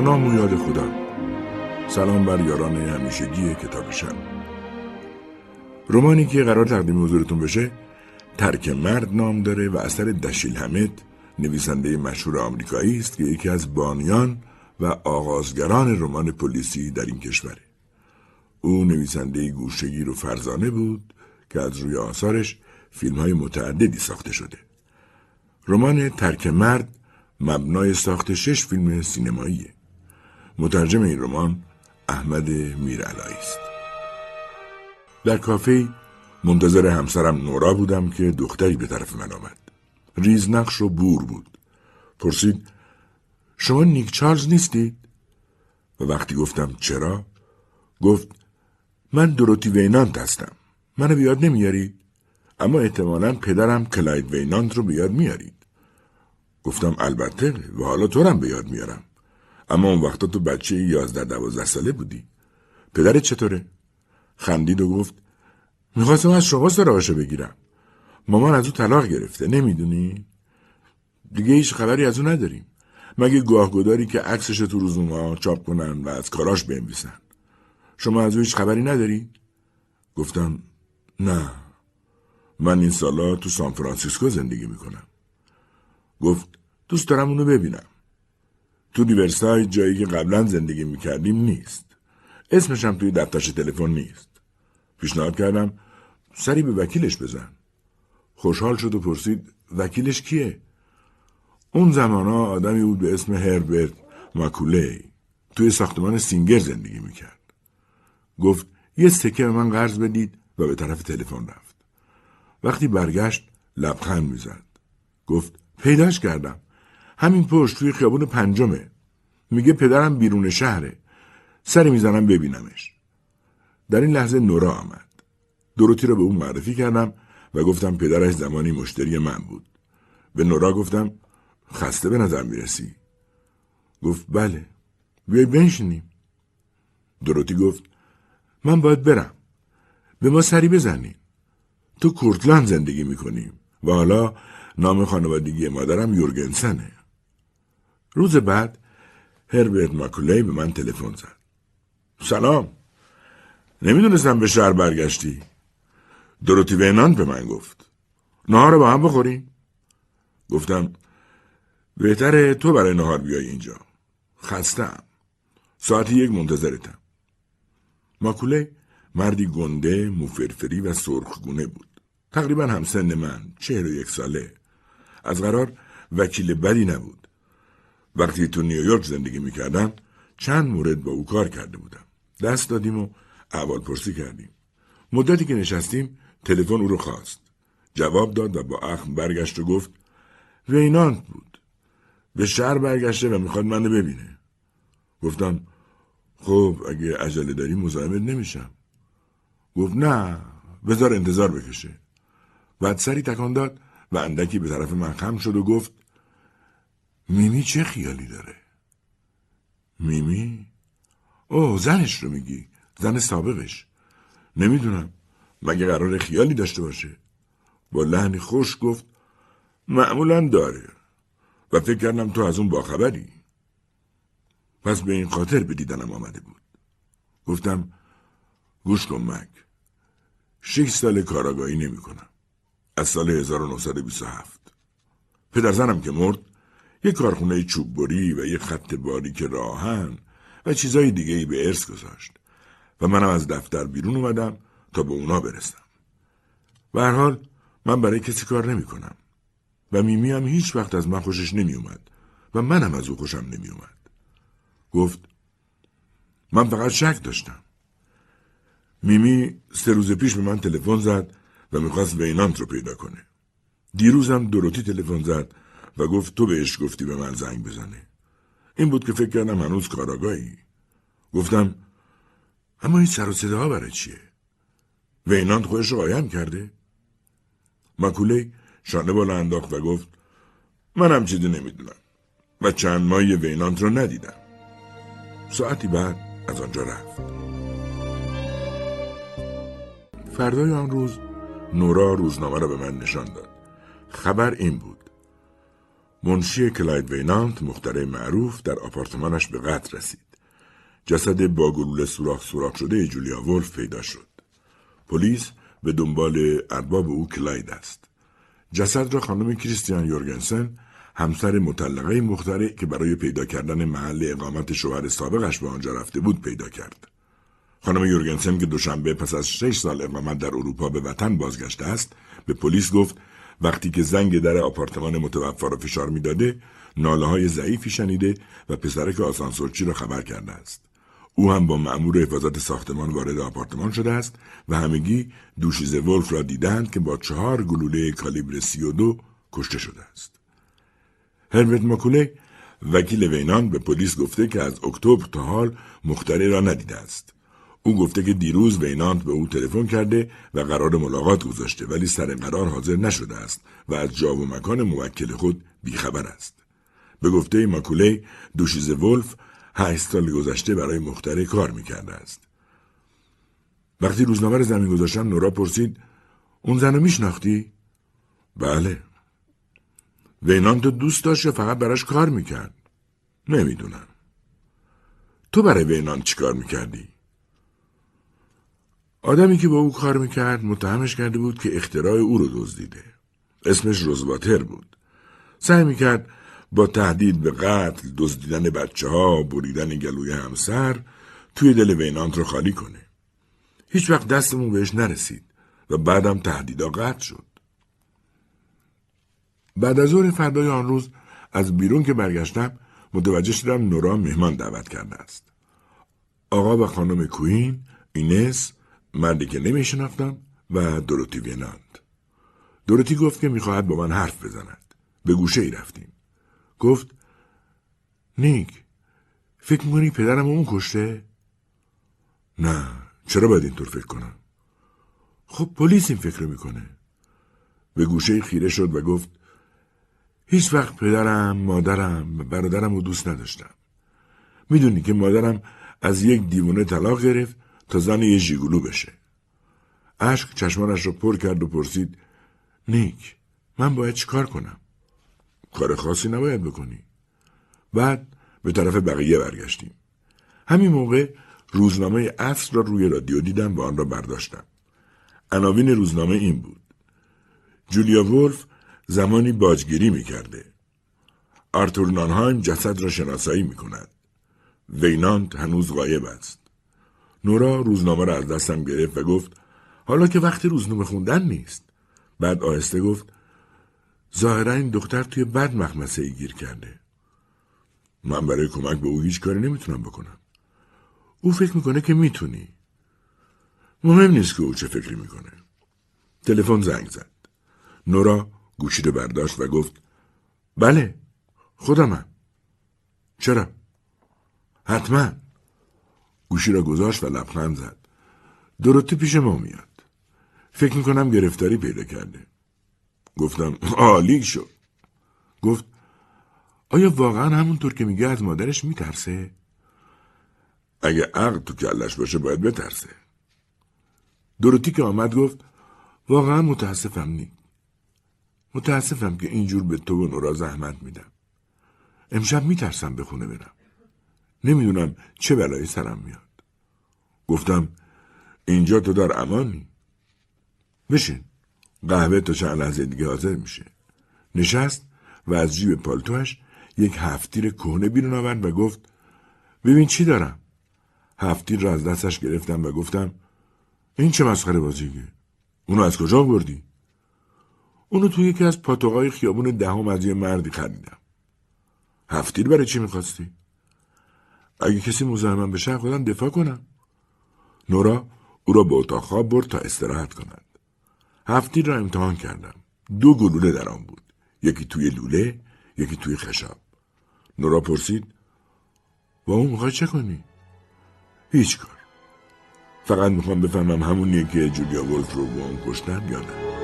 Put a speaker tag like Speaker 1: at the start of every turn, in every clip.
Speaker 1: نام و یاد خدا سلام بر یاران همیشگی کتاب شب رومانی که قرار تقدیم حضورتون بشه ترک مرد نام داره و اثر دشیل حمد نویسنده مشهور آمریکایی است که یکی از بانیان و آغازگران رمان پلیسی در این کشوره او نویسنده گوشگیر و فرزانه بود که از روی آثارش فیلم های متعددی ساخته شده. رمان ترک مرد مبنای ساخت شش فیلم سینماییه. مترجم این رمان احمد میرعلایی است. در کافه منتظر همسرم نورا بودم که دختری به طرف من آمد. ریز نقش و بور بود. پرسید شما نیک چارلز نیستید؟ و وقتی گفتم چرا؟ گفت من دروتی وینانت هستم. منو بیاد نمیارید؟ اما احتمالا پدرم کلاید وینانت رو بیاد میارید. گفتم البته و حالا تو به یاد میارم اما اون وقتا تو بچه یازده دوازده ساله بودی پدرت چطوره؟ خندید و گفت می‌خواستم از شما سراغشو بگیرم مامان از او طلاق گرفته نمی‌دونی؟ دیگه هیچ خبری از او نداریم مگه گداری که عکسش تو روزنامه چاپ کنن و از کاراش بنویسن شما از او هیچ خبری نداری؟ گفتم نه من این سالا تو سان فرانسیسکو زندگی می‌کنم گفت دوست دارم اونو ببینم. تو دیورسای جایی که قبلا زندگی می‌کردیم نیست. اسمش توی دفترش تلفن نیست. پیشنهاد کردم سری به وکیلش بزن. خوشحال شد و پرسید وکیلش کیه؟ اون زمان آدمی بود به اسم هربرت ماکولی توی ساختمان سینگر زندگی می‌کرد. گفت یه سکه به من قرض بدید و به طرف تلفن رفت. وقتی برگشت لبخند می‌زد. گفت پیداش کردم. همین پشت توی خیابون پنجمه. میگه پدرم بیرون شهره. سری می‌زنم ببینمش. در این لحظه نورا آمد. دروتی را به اون معرفی کردم و گفتم پدرش زمانی مشتری من بود. به نورا گفتم خسته به نظر می‌رسی. گفت بله. بیای بنشینیم. دروتی گفت من باید برم. به ما سری بزنیم. تو کورتلند زندگی می‌کنیم و حالا نام خانوادگی مادرم یورگنسنه. روز بعد هربرت ماکولی به من تلفن زد. سلام. نمی‌دونستم به شهر برگشتی. دروتی وینان به من گفت. نهار با هم بخوریم؟ گفتم بهتره تو برای نهار بیای اینجا. خستم. ساعتی یک منتظرتم. ماکولی مردی گنده، موفرفری و سرخگونه بود. تقریبا همسن من، چهر و یک ساله. از قرار وکیل بدی نبود. وقتی تو نیویورک زندگی می‌کردم چند مورد با او کار کرده بودم. دست دادیم و احوال پرسی کردیم. مدتی که نشستیم تلفن او رو خواست. جواب داد و با اخم برگشت و گفت وینانت بود. به شهر برگشته و می‌خواد منو ببینه. گفتم خب اگه عجله داری مزاحمت نمیشم. گفت نه بذار انتظار بکشه. بعد سری تکان داد و اندکی به طرف من خم شد و گفت میمی چه خیالی داره؟ میمی؟ اوه زنش رو میگی. زن سابقش. نمی‌دونم. مگه قرار خیالی داشته باشه؟ با لحنی خوش گفت معمولا داره. و فکر کردم تو از اون باخبری. پس به این خاطر به دیدنم آمده بود. گفتم گوش کن مک شش سال کاراگاهی نمی کنم از سال 1927 پدر زنم که مرد یک کارخونه چوببری و یک خط باریک راهن و چیزای دیگه ای به ارث گذاشت و منم از دفتر بیرون اومدم تا به اونا برسم. به هر حال من برای کسی کار نمی کنم و میمی هم هیچ وقت از من خوشش نمی اومد و منم از او خوشم نمی اومد. گفت من فقط شک داشتم. میمی سه روز پیش به من تلفن زد و می‌خواست وینانت رو پیدا کنه. دیروزم دروتی تلفن زد و گفت تو بهش گفتی به من زنگ بزنه. این بود که فکر کردم هنوز کاراگاهی. گفتم اما این سر و صداها برای چیه؟ وینانت خودش رو قایم کرده؟ مکوله شانه بالا انداخت و گفت منم چیزی نمی‌دونم و چند ماهی وینانت رو ندیدم. ساعتی بعد از آنجا رفت. فردای آن روز نورا روزنامه را به من نشان داد. خبر این بود. منشی کلاید وینانت مخترع معروف در آپارتمانش به قتل رسید. جسد با گلوله سوراخ سوراخ شده جولیا ولف پیدا شد. پلیس به دنبال ارباب او کلاید است. جسد را خانم کریستیان یورگنسن همسر مطلقه مخترع که برای پیدا کردن محل اقامت شوهر سابقش به آنجا رفته بود پیدا کرد. خانم یورگنسن که دوشنبه پس از شش سال اقامت در اروپا به وطن بازگشته است به پلیس گفت وقتی که زنگ در آپارتمان متوفا را فشار می‌داده ناله های ضعیفی شنیده و پسرک آسانسورچی را خبر کرده است او هم با مأمور حفاظت ساختمان وارد آپارتمان شده است و همگی دوشیز ولف را دیدند که با چهار گلوله کالیبر سی و دو کشته شده است. هربرت ماکوله وکیل وینان به پلیس گفته که از اکتبر تا حال مختره را ندیده است. او گفته که دیروز وینانت به او تلفن کرده و قرار ملاقات گذاشته ولی سر قرار حاضر نشده است و از جا و مکان موکل خود بیخبر است. به گفته ماکوله دوشیز ولف هشت سال گذشته برای مختره کار می‌کرده است. وقتی روزنامه زمین گذاشتم نورا پرسید اون زن رو میشناختی؟ بله. وینان تو دوست داشت فقط براش کار می‌کرد؟ نمی‌دونم. تو برای وینان چی کار می‌کردی؟ آدمی که با او کار می‌کرد متهمش کرده بود که اختراع او رو دزدیده. اسمش روزواتر بود. سعی می‌کرد با تهدید به قتل، دزدیدن بچه ها، بریدن گلوی همسر توی دل وینانت رو خالی کنه. هیچ وقت دستمون بهش نرسید و بعدم تهدیدا قطع شد. بعد از ظهر فردای آن روز از بیرون که برگشتم متوجه شدم نورا مهمان دعوت کرده است. آقا و خانم کوین، اینس، مردی که نمیشناختم و دروتی وینانت. دروتی گفت که می‌خواهد با من حرف بزند. به گوشه ای رفتیم. گفت نیک فکر می‌کنی پدرم اون کشته؟ نه چرا باید اینطور فکر کنم؟ خب پلیس این فکر می‌کنه. به گوشه خیره شد و گفت هیچ وقت پدرم، مادرم و برادرم رو دوست نداشتم. می‌دونی که مادرم از یک دیوونه طلاق گرفت تا زن یه ژیگولو بشه. اشک چشمانش رو پر کرد و پرسید نیک من باید چیکار کنم؟ کار خاصی نباید بکنی. بعد به طرف بقیه برگشتیم. همین موقع روزنامه اصر را روی رادیو دیدم و آن را برداشتم. عناوین روزنامه این بود. جولیا ولف زمانی باجگیری می کرده. آرتور نانهایم جسد را شناسایی می کند. وینانت هنوز غایب است. نورا روزنامه را از دستم گرفت و گفت حالا که وقتی روزنامه خوندن نیست. بعد آهسته گفت ظاهرا این دختر توی بد مخمسه ای گیر کرده. من برای کمک به او هیچ کاری نمی‌تونم بکنم. او فکر می‌کنه که می‌تونی. مهم نیست که او چه فکری می‌کنه. تلفن زنگ زد. نورا گوشی رو برداشت و گفت بله خودمم. چرا؟ حتما. گوشی را گذاشت و لبخند زد. دروتی پیش ما میاد. فکر می‌کنم گرفتاری پیدا کرده. گفتم عالی شد. گفت آیا واقعا همونطور که میگه از مادرش میترسه؟ اگه عقل تو کلش باشه باید بترسه. دروتی که آمد گفت واقعا متاسفم نی. متاسفم که اینجور به تو و نورا زحمت میدم. امشب میترسم به خونه برم. نمی‌دونم چه بلایی سرم میاد. گفتم اینجا تو در امانی. بشین. قهوه تا چند لحظه دیگه حاضر میشه. نشست و از جیب پالتوش یک هفتیر کهنه بیرون آورد و گفت ببین چی دارم. هفتیر را از دستش گرفتم و گفتم این چه مسخره بازیگه؟ اونو از کجا بردی؟ اونو توی یکی از پاتوقای خیابون دهم از یه مردی خریدم. هفتیر برای چی می‌خواستی؟ اگه کسی مزاحمم بشه خودم دفاع کنم. نورا او را به اتاق خواب برد تا استراحت کند. هفتیر را امتحان کردم. دو گلوله در آن بود. یکی توی لوله، یکی توی خشاب. نورا پرسید با اون می‌خوای چه کنی؟ هیچ کار. فقط می‌خوام بفهمم همونیه که جولیا ولف رو با اون کشتن یا نه.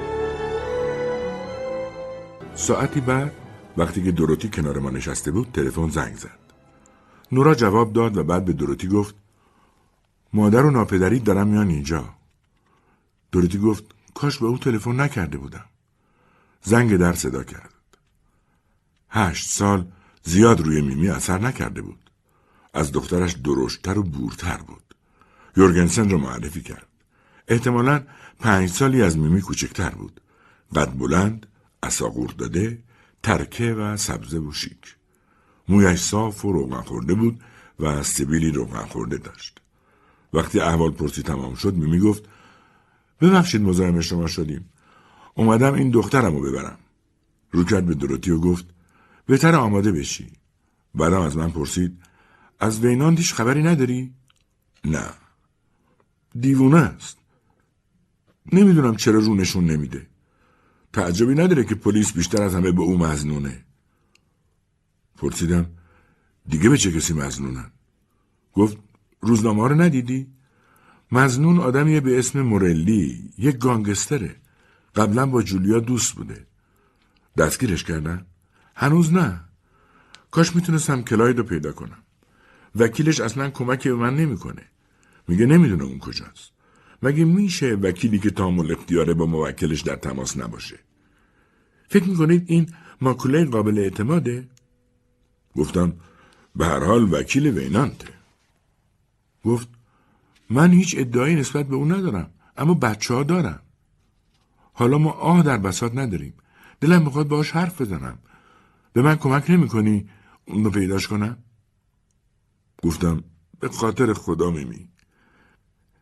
Speaker 1: ساعتی بعد وقتی که دروتی کنار ما نشسته بود تلفن زنگ زد. نورا جواب داد و بعد به دروتی گفت مادر و ناپدری دارم میان اینجا. دروتی گفت کاش به او تلفن نکرده بودم. زنگ در صدا کرد. هشت سال زیاد روی میمی اثر نکرده بود. از دخترش درشتتر و بورتر بود. یورگنسن را معرفی کرد. احتمالا پنج سالی از میمی کوچکتر بود. قد بلند، اساقور داده، ترکه و سبزه و. مویش صاف و روغن خورده بود و سبیلی روغن خورده داشت. وقتی احوال پرسی تمام شد میمی گفت ببخشید مزاحم شما شدیم. اومدم این دخترم رو ببرم. رو کرد به دروتی و گفت بهتر آماده بشی. بعدم از من پرسید از وینان دیش خبری نداری؟ نه. دیوونه است. نمی‌دونم چرا رونشون نمیده. تعجبی نداره که پلیس بیشتر از همه به او مزنونه. پرسیدم دیگه به چه کسی مزنونن؟ گفت روزنامه رو ندیدی؟ مزنون آدمیه به اسم مورلی یک گانگستره. قبلا با جولیا دوست بوده. دستگیرش کردن؟ هنوز نه. کاش می‌تونستم کلاید رو پیدا کنم. وکیلش اصلا کمکی به من نمی‌کنه. میگه نمی‌دونه اون کجاست. مگه میشه وکیلی که تامل اختیاره با موکلش در تماس نباشه؟ فکر می‌کنید این ماکوله قابل اعتماده؟ گفتم به هر حال وکیل وینانته. گفت من هیچ ادعایی نسبت به اون ندارم اما بچه ها دارم. حالا ما آه در بساط نداریم. دلم می‌خواد باش حرف بزنم. به من کمک نمی‌کنی اون رو پیداش کنم؟ گفتم به خاطر خدا میمی.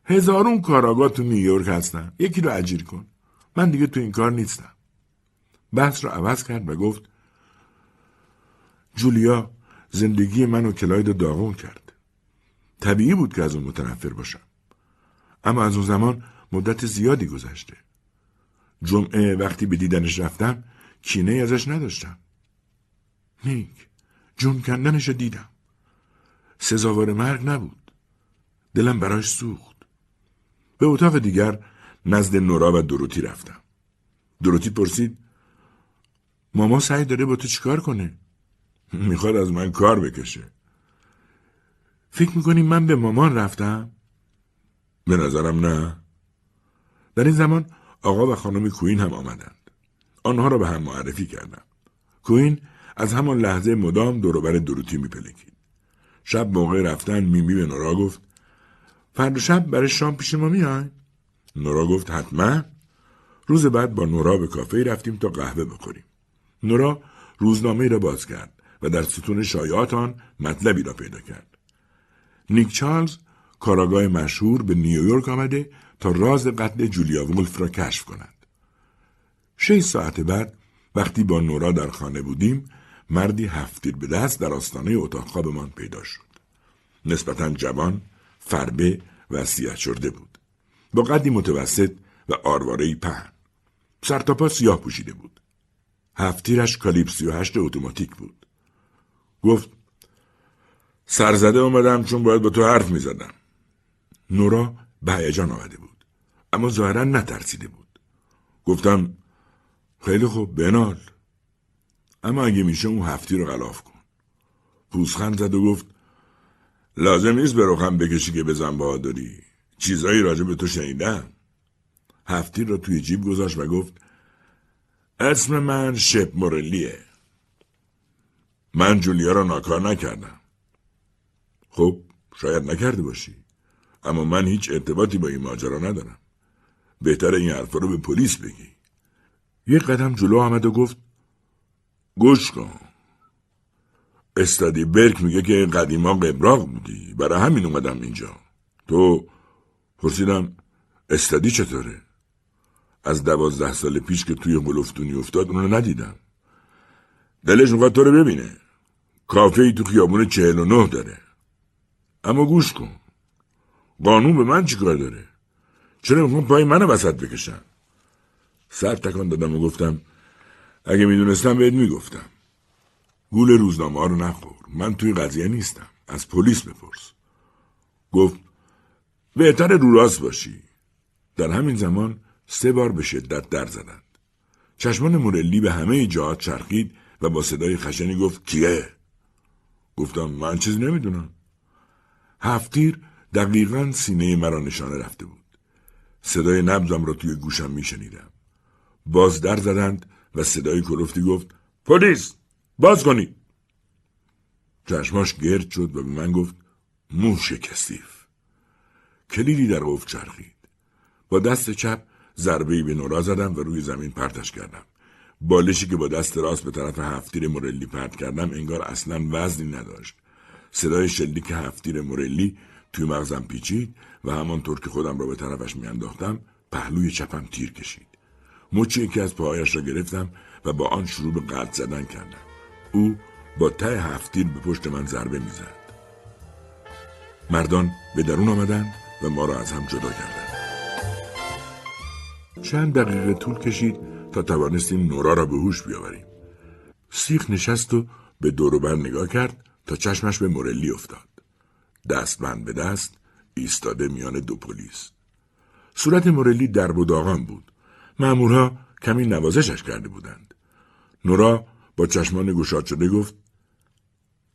Speaker 1: هزارون کاراگاه تو نیویورک هستن. یکی رو اجیر کن. من دیگه تو این کار نیستم. بحث رو عوض کرد و گفت جولیا زندگی منو کلاید داغون کرد. طبیعی بود که از اون متنفر باشم. اما از اون زمان مدت زیادی گذشته. جمعه وقتی به دیدنش رفتم کینه ازش نداشتم. نیک جون کندنش دیدم. سزاوار مرگ نبود. دلم براش سوخت. به اتاق دیگر نزد نورا و دروتی رفتم. دروتی پرسید ماما سعی داره با تو چیکار کنه؟ می‌خواد از من کار بکشه. فکر می‌کنی من به مامان رفتم؟ به نظرم نه. در این زمان آقا و خانم کوین هم آمدند. آنها را به هم معرفی کردم. کوین از همان لحظه مدام دوروبر دروتی میپلکید. شب موقع رفتن میمی به نورا گفت فردا شب برای شام پیش ما میای؟ نورا گفت حتما. روز بعد با نورا به کافه رفتیم تا قهوه بخوریم. نورا روزنامه را باز کرد و در ستون شایعات آن مطلبی را پیدا کرد. نیک چارلز کاراگاه مشهور به نیویورک آمده تا راز قتل جولیا وولف را کشف کند. شش ساعت بعد وقتی با نورا در خانه بودیم مردی هفتیر به دست در آستانه اتاق خوابمان پیدا شد. نسبتا جوان، فربه و سیاه شده بود. با قدی متوسط و آروارهای پهن. سرتاپا سیاه پوشیده بود. هفتیرش کالیب سی و هشت اتوماتیک بود. گفت سرزده اومدم چون باید با تو حرف می‌زدم. نورا به هیجان آمده بود. اما ظاهرا نترسیده بود. گفتم خیلی خوب بنال. اما اگه میشه اون هفتی رو غلاف کن. پوزخند زد و گفت لازم نیست به بکشی که بزن بهادری. چیزایی راجع به تو شنیدم. هفتی رو توی جیب گذاشت و گفت اسم من شپ مورلیه. من جولیا را ناکار نکردم. خب شاید نکرده باشی. اما من هیچ ارتباطی با این ماجرا ندارم. بهتر این حرفا رو به پلیس بگی. یک قدم جلو آمد و گفت گوش کن. استادی برک میگه که قدیما قبراق بودی. برای همین اومدم اینجا. تو پرسیدم استادی چطوره؟ از دوازده سال پیش که توی قلفتونی افتاد اونو ندیدم. دلش می‌خواد تو رو ببینه. کافه تو خیابون چهل و نه داره. اما گوش کن. قانون به من چیکار داره؟ چرا می‌خوام پای منو وسط بکشن؟ سر تکان دادم و گفتم اگه می‌دونستم بهت می‌گفتم. گول روزنامه ها رو نخور. من توی قضیه نیستم. از پلیس بپرس. گفت بهتر رو راست باشی. در همین زمان سه بار به شدت در زدند. چشمان مورلی به همه جهات چرخید و با صدای خشنی گفت کیه؟ گفتم من چیزی نمی‌دونم. هفتیر دقیقا سینه مرا نشانه رفته بود. صدای نبزم را توی گوشم میشنیدم. باز در زدند و صدای کلفتی گفت پلیس باز کنید چشماش گرد شد و به من گفت موش کسیف کلیدی در قفل چرخید با دست چپ ضربه به نورا زدم و روی زمین پرتش کردم بالشی که با دست راست به طرف هفتیر مورلی پرت کردم انگار اصلا وزنی نداشت. صدای شلیک هفتیر مورلی توی مغزم پیچید و همانطور که خودم را به طرفش میانداختم پهلوی چپم تیر کشید. مچی یکی از پاهایش را گرفتم و با آن شروع به قلط زدن کردم. او با ته هفتیر به پشت من ضربه می‌زد. مردان به درون آمدند و ما را از هم جدا کردند. چند دقیقه طول کشید تا توانستیم نورا را به هوش بیاوریم. سیخ نشست و به دوروبر نگاه کرد تا چشمش به مورلی افتاد. دستبند به دست ایستاده میان دو پلیس. صورت مورلی درب و داغان بود. مامورها کمی نوازشش کرده بودند. نورا با چشمان گشاد شده گفت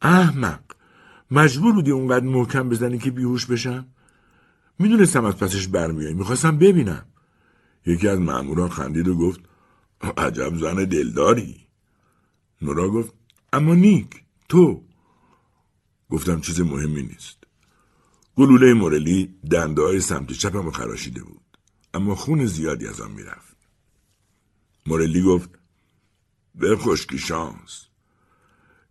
Speaker 1: احمق مجبور بودی اونقدر محکم بزنی که بیهوش بشم؟ می‌دونستم از پسش برمیایی می‌خواستم ببینم. یکی از ماموران خندید و گفت عجب زن دلداری. نورا گفت اما نیک تو. گفتم چیز مهمی نیست. گلوله مورلی دنده های سمت چپم خراشیده بود اما خون زیادی از آن می‌رفت. مورلی گفت به خشکی شانس.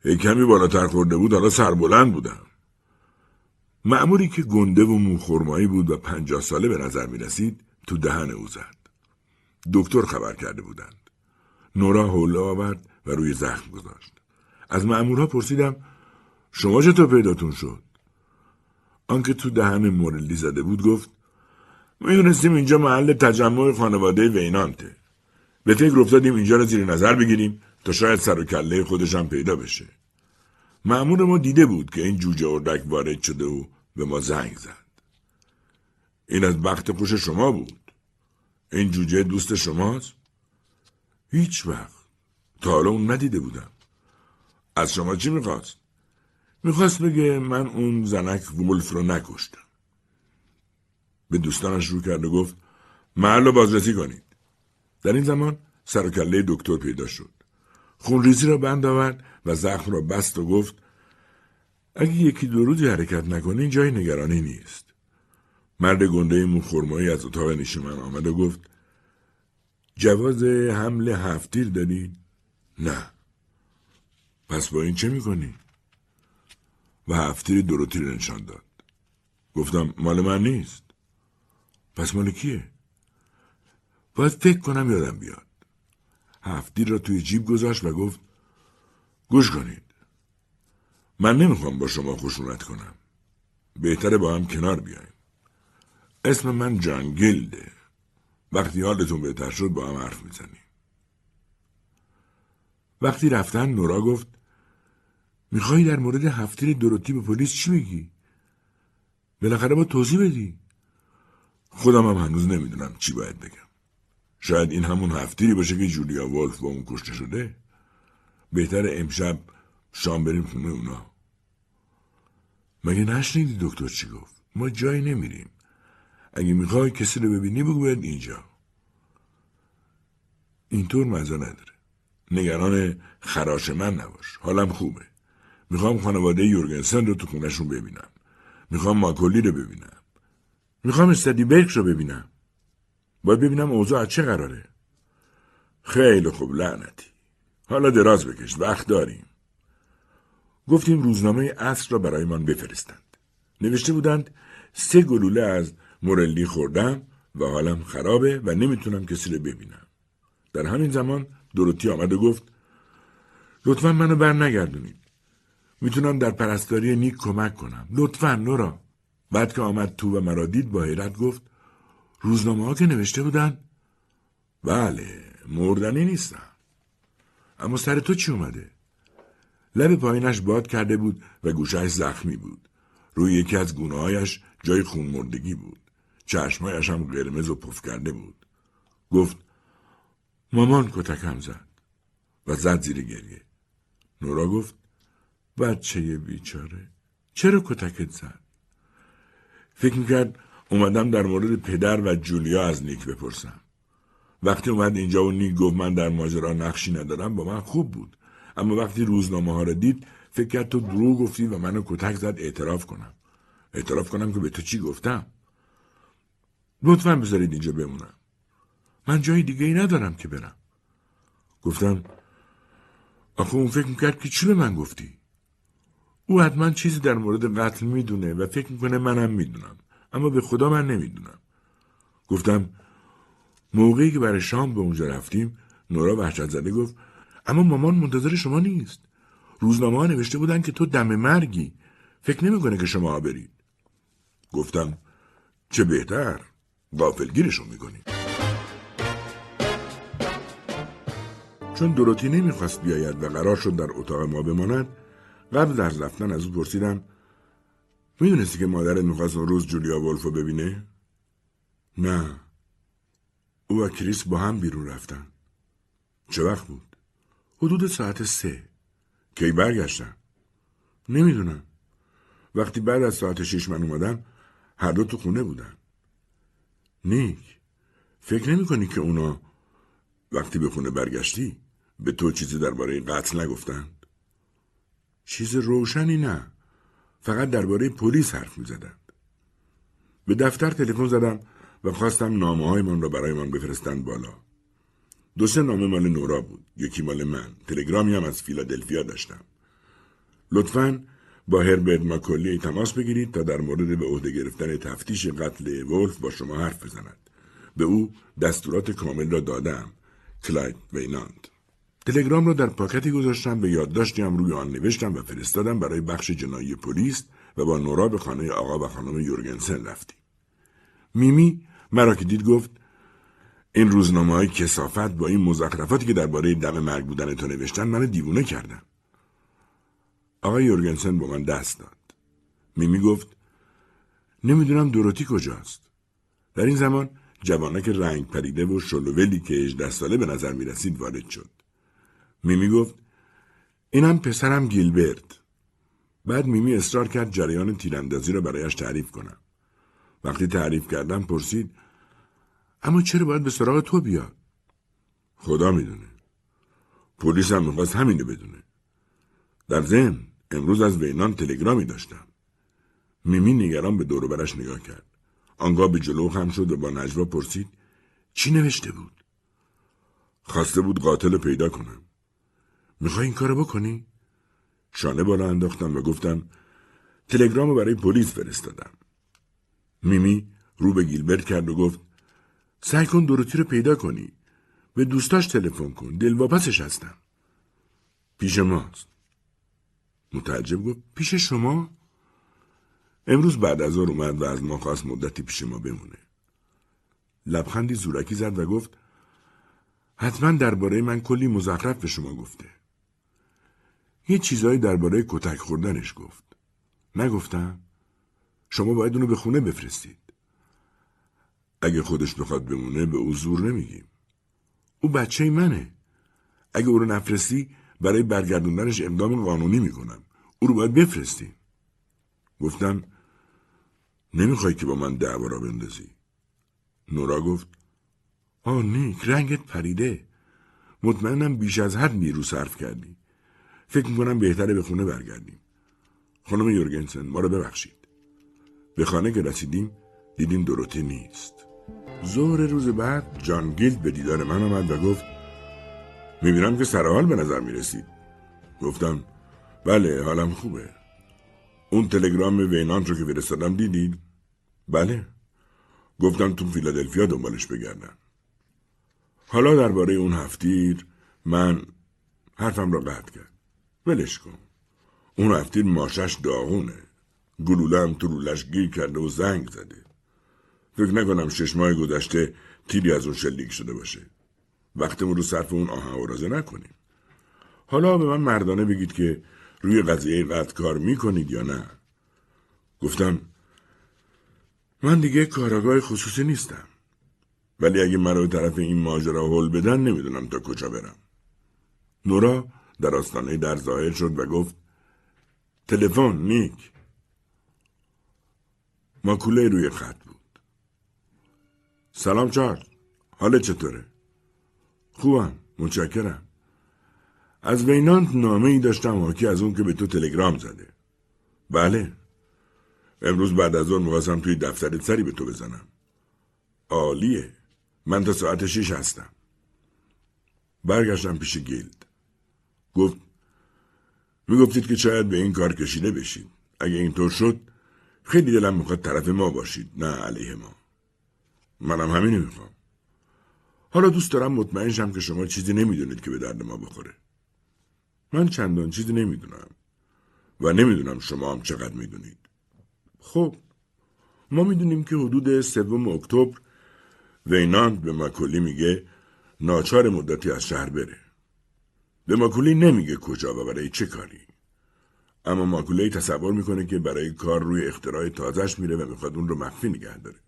Speaker 1: یک کمی بالاتر خورده بود حالا سربلند بودم. معموری که گنده و موخورمایی بود و پنجاه ساله به نظر می رسید تو دهن او زد. دکتر خبر کرده بودند. نورا حوله آورد و روی زخم گذاشت. از معمورها پرسیدم شما چطور پیداتون شد؟ آنکه تو دهن مورلی زده بود گفت می‌دونستیم اینجا محل تجمع خانواده وینانته. به فکر افتادیم اینجا رو زیر نظر بگیریم تا شاید سر و کله خودش پیدا بشه. معمول ما دیده بود که این جوجه اردک وارد شده و به ما زنگ زد. این از بخت خوش شما بود. این جوجه دوست شماست؟ هیچ وقت. تا حالا اون ندیده بودم. از شما چی می‌خواست؟ می‌خواست بگه من اون زنک وولف رو نکشتم. به دوستانش رو کرد و گفت محل رو بازرسی کنید. در این زمان سر دکتر پیدا شد. خونریزی را بند آورد و زخم را بست و گفت اگه یکی دو روزی حرکت نکنی جای نگرانی نیست. مرد گنده موخورمایی از اتاق من آمد و گفت جواز حمل هفتیر داری؟ نه. پس با این چه می‌کنی؟ و هفتیر دروتی رو نشان داد. گفتم مال من نیست. پس مال کیه؟ باید فکر کنم یادم بیاد. هفتیر را توی جیب گذاشت و گفت گوش کنید. من نمی‌خوام با شما خشونت کنم. بهتره با هم کنار بیایم. اسم من جان گیلده وقتی حالتون بهتر شد با هم حرف می‌زنیم. وقتی رفتن نورا گفت میخوایی در مورد هفتیر دروتی به پلیس چی میگی؟ بالاخره با توضیح بدی. خودم هم هنوز نمی‌دونم چی باید بگم. شاید این همون هفتیری باشه که جولیا ولف با اون کشته شده. بهتر امشب شام بریم خونه اونا. مگه نشنیدی دکتر چی گفت؟ ما جایی نمیریم. اگه می‌خوای کسی رو ببینی بگو باید اینجا. اینطور مزه نداره. نگران خراش من نباش. حالم خوبه. می‌خوام خانواده یورگنسن رو تو خونشون ببینم. می‌خوام ماکولی رو ببینم. می‌خوام استدی برک رو ببینم. باید ببینم اوضاع از چه قراره. خیلی خوب لعنتی. حالا دراز بکش وقت داریم. گفتیم روزنامه اصر را برایمان بفرستند. نوشته بودند سه گلوله از مورلی خوردم و حالم خرابه و نمی‌تونم کسی رو ببینم. در همین زمان دروتی آمد و گفت لطفا منو بر نگردونید می‌تونم در پرستاری نیک کمک کنم. لطفا نورا. بعد که آمد تو و مرا دید با حیرت گفت روزنامه ها که نوشته بودن؟ بله مردنی نیستم. اما سر تو چی اومده؟ لب پایینش باد کرده بود و گوشهش زخمی بود. روی یکی از گونههایش جای خون مردگی بود. چشمهایش هم قرمز و پف کرده بود. گفت مامان کتکم زد و زد زیر گریه. نورا گفت بچه بیچاره چرا کتکت زد؟ فکر می‌کرد اومدم در مورد پدر و جولیا از نیک بپرسم. وقتی اومد اینجا و نیک گفت من در ماجرا نقشی ندارم با من خوب بود. اما وقتی روزنامه ها رو دید فکر کرد تو دروغ گفتی و منو کتک زد اعتراف کنم. اعتراف کنم که به تو چی گفتم؟ لطفا بذارید اینجا بمونم. من جای دیگه ای ندارم که برم. گفتم آخه اون فکر می‌کرد که چی به من گفتی؟ او حتما چیزی در مورد قتل می‌دونه و فکر می‌کنه منم می‌دونم اما به خدا من نمی‌دونم. گفتم موقعی که برای شام به اونجا رفتیم نورا وحشت زده گفت اما مامان منتظر شما نیست. روزنامه ها نوشته بودن که تو دم مرگی. فکر نمی‌کنه که شما برید گفتم چه بهتر؟ غافلگیرشون می‌کنیم چون دروتی نمی‌خواست بیاید و قرار شد در اتاق ما بماند قبل در رفتن از او پرسیدم می‌دونستی که مادرت می‌خواست اون روز جولیا ولفو ببینه؟ نه او و کریس با هم بیرون رفتن چه وقت بود؟ حدود ساعت سه کی برگشتن؟ نمی‌دونم وقتی بعد از ساعت شش من اومدم هر دو تو خونه بودن نیک فکر نمی کنی که اونا وقتی به خونه برگشتی به تو چیزی درباره قتل نگفتند؟ چیز روشنی نه فقط درباره پلیس حرف می زدند. به دفتر تلفن زدم و خواستم نامه های من را برای من بفرستند بالا. دو سه نامه مال نورا بود. یکی مال من. تلگرامی هم از فیلادلفیا داشتم. لطفا با هربرت ماکولی تماس بگیرید تا در مورد به عهده گرفتن تفتیش قتل ولف با شما حرف بزند. به او دستورات کامل را دادم. کلاید وینانت. تلگرام را در پاکتی گذاشتم یه یادداشتیم روی آن نوشتم و فرستادم برای بخش جنایی پلیس و با نورا به خانه آقا و خانم یورگنسن رفتیم. میمی مرا که دید گفت این روزنامه های کثافت با این مزخرفاتی که درباره دم مرگ بودن تو نوشتن منو دیوونه کردن. آقای یورگنسن با من دست داد. میمی گفت نمی‌دونم دوروتی کجاست. در این زمان جوانک رنگ پریده و شلوولی که 18 ساله به نظر می رسید وارد شد. میمی گفت اینم پسرم گیلبرت. بعد میمی اصرار کرد جریان تیراندازی را برایش تعریف کنم. وقتی تعریف کردم پرسید اما چرا باید به سراغ تو بیاد؟ خدا می‌دونه. پلیس هم می‌خواست همینو بدونه. در ذهن امروز از وینان تلگرامی داشتم. میمی نگران به دور برش نگاه کرد. آنگاه به جلو هم شد و با نجوا پرسید چی نوشته بود؟ خواسته بود قاتل پیدا کنم. می‌خوای این کارو بکنی؟ شانه بالا انداختم و گفتم تلگرام برای پلیس فرستادم. میمی رو به گیلبرت کرد و گفت سعی کن دروتی رو پیدا کنی. به دوستاش تلفن کن. دلواپسش هستم. پیش ماست. متعجب گفت پیش شما؟ امروز بعد از ظهر اومد و از ما خواست مدتی پیش ما بمونه. لبخندی زورکی زد و گفت حتما درباره من کلی مزخرف به شما گفته. یه چیزایی درباره کتک خوردنش گفت. نگفتم؟ شما باید اونو به خونه بفرستید. اگه خودش بخواد بمونه به او زور نمیگیم. او بچه منه. اگه او رو نفرستی برای برگردوندنش اقدام قانونی می‌کنم. او رو باید بفرستی. گفتم نمی‌خوای که با من دعوا را بندازی. نورا گفت آه نیک رنگت پریده. مطمئنم بیش از حد نیرو صرف کردی. فکر می‌کنم بهتره به خونه برگردیم. خانم یورگنسن ما رو ببخشید. به خانه که رسیدیم دیدیم دروتی نیست. ظهر روز بعد جان گیلد به دیدار من آمد و گفت می‌بینم که سرحال به نظر می‌رسید. گفتم بله حالم خوبه. اون تلگرام وینانت رو که فرستادم دیدید؟ بله. گفتم تو فیلادلفیا دنبالش بگردم. حالا درباره اون هفتیر من حرفم را قطع کرد. ولش کن. اون هفتیر ماشش داغونه. گلوله هم تو رولش گیر کرده و زنگ زده. فکر نکنم شش ماه گذشته تیری از اون شلیک شده باشه. وقتمون رو صرف اون آهن و نکنیم. حالا به من مردانه بگید که روی قضیه قطع کار می‌کنید یا نه؟ گفتم من دیگه کاراگاه خصوصی نیستم. ولی اگه مرا به طرف این ماجرا هل بدن نمی‌دونم تا کجا برم. نورا در آستانه در ظاهر شد و گفت تلفن نیک ماکوله روی خط بود سلام چارل حال چطوره؟ خوبم متشکرم. از وینانت نامه ای داشتم حاکی از اون که به تو تلگرام زده. بله. امروز بعد از اون می‌خواستم توی دفترت سری به تو بزنم. عالیه. من تا ساعت شیش هستم. برگشتم پیش گیلد. گفت می‌گفتید که شاید به این کار کشیده بشید. اگه اینطور شد خیلی دلم می‌خواد طرف ما باشید. نه علیه ما. منم همینو می‌خوام. حالا دوست دارم مطمئن شم که شما چیزی نمی‌دونید که به درد ما بخوره. من چندان چیزی نمی‌دونم و نمی‌دونم شما هم چقدر می‌دونید. خب ما می‌دونیم که حدود سوم اکتبر ویناند به ماکولی میگه ناچار مدتی از شهر بره. به ماکولی نمیگه کجا و برای چه کاری. اما ماکولی تصور می‌کنه که برای کار روی اختراع تازش میره و می‌خواد اون رو مخفی نگه داره.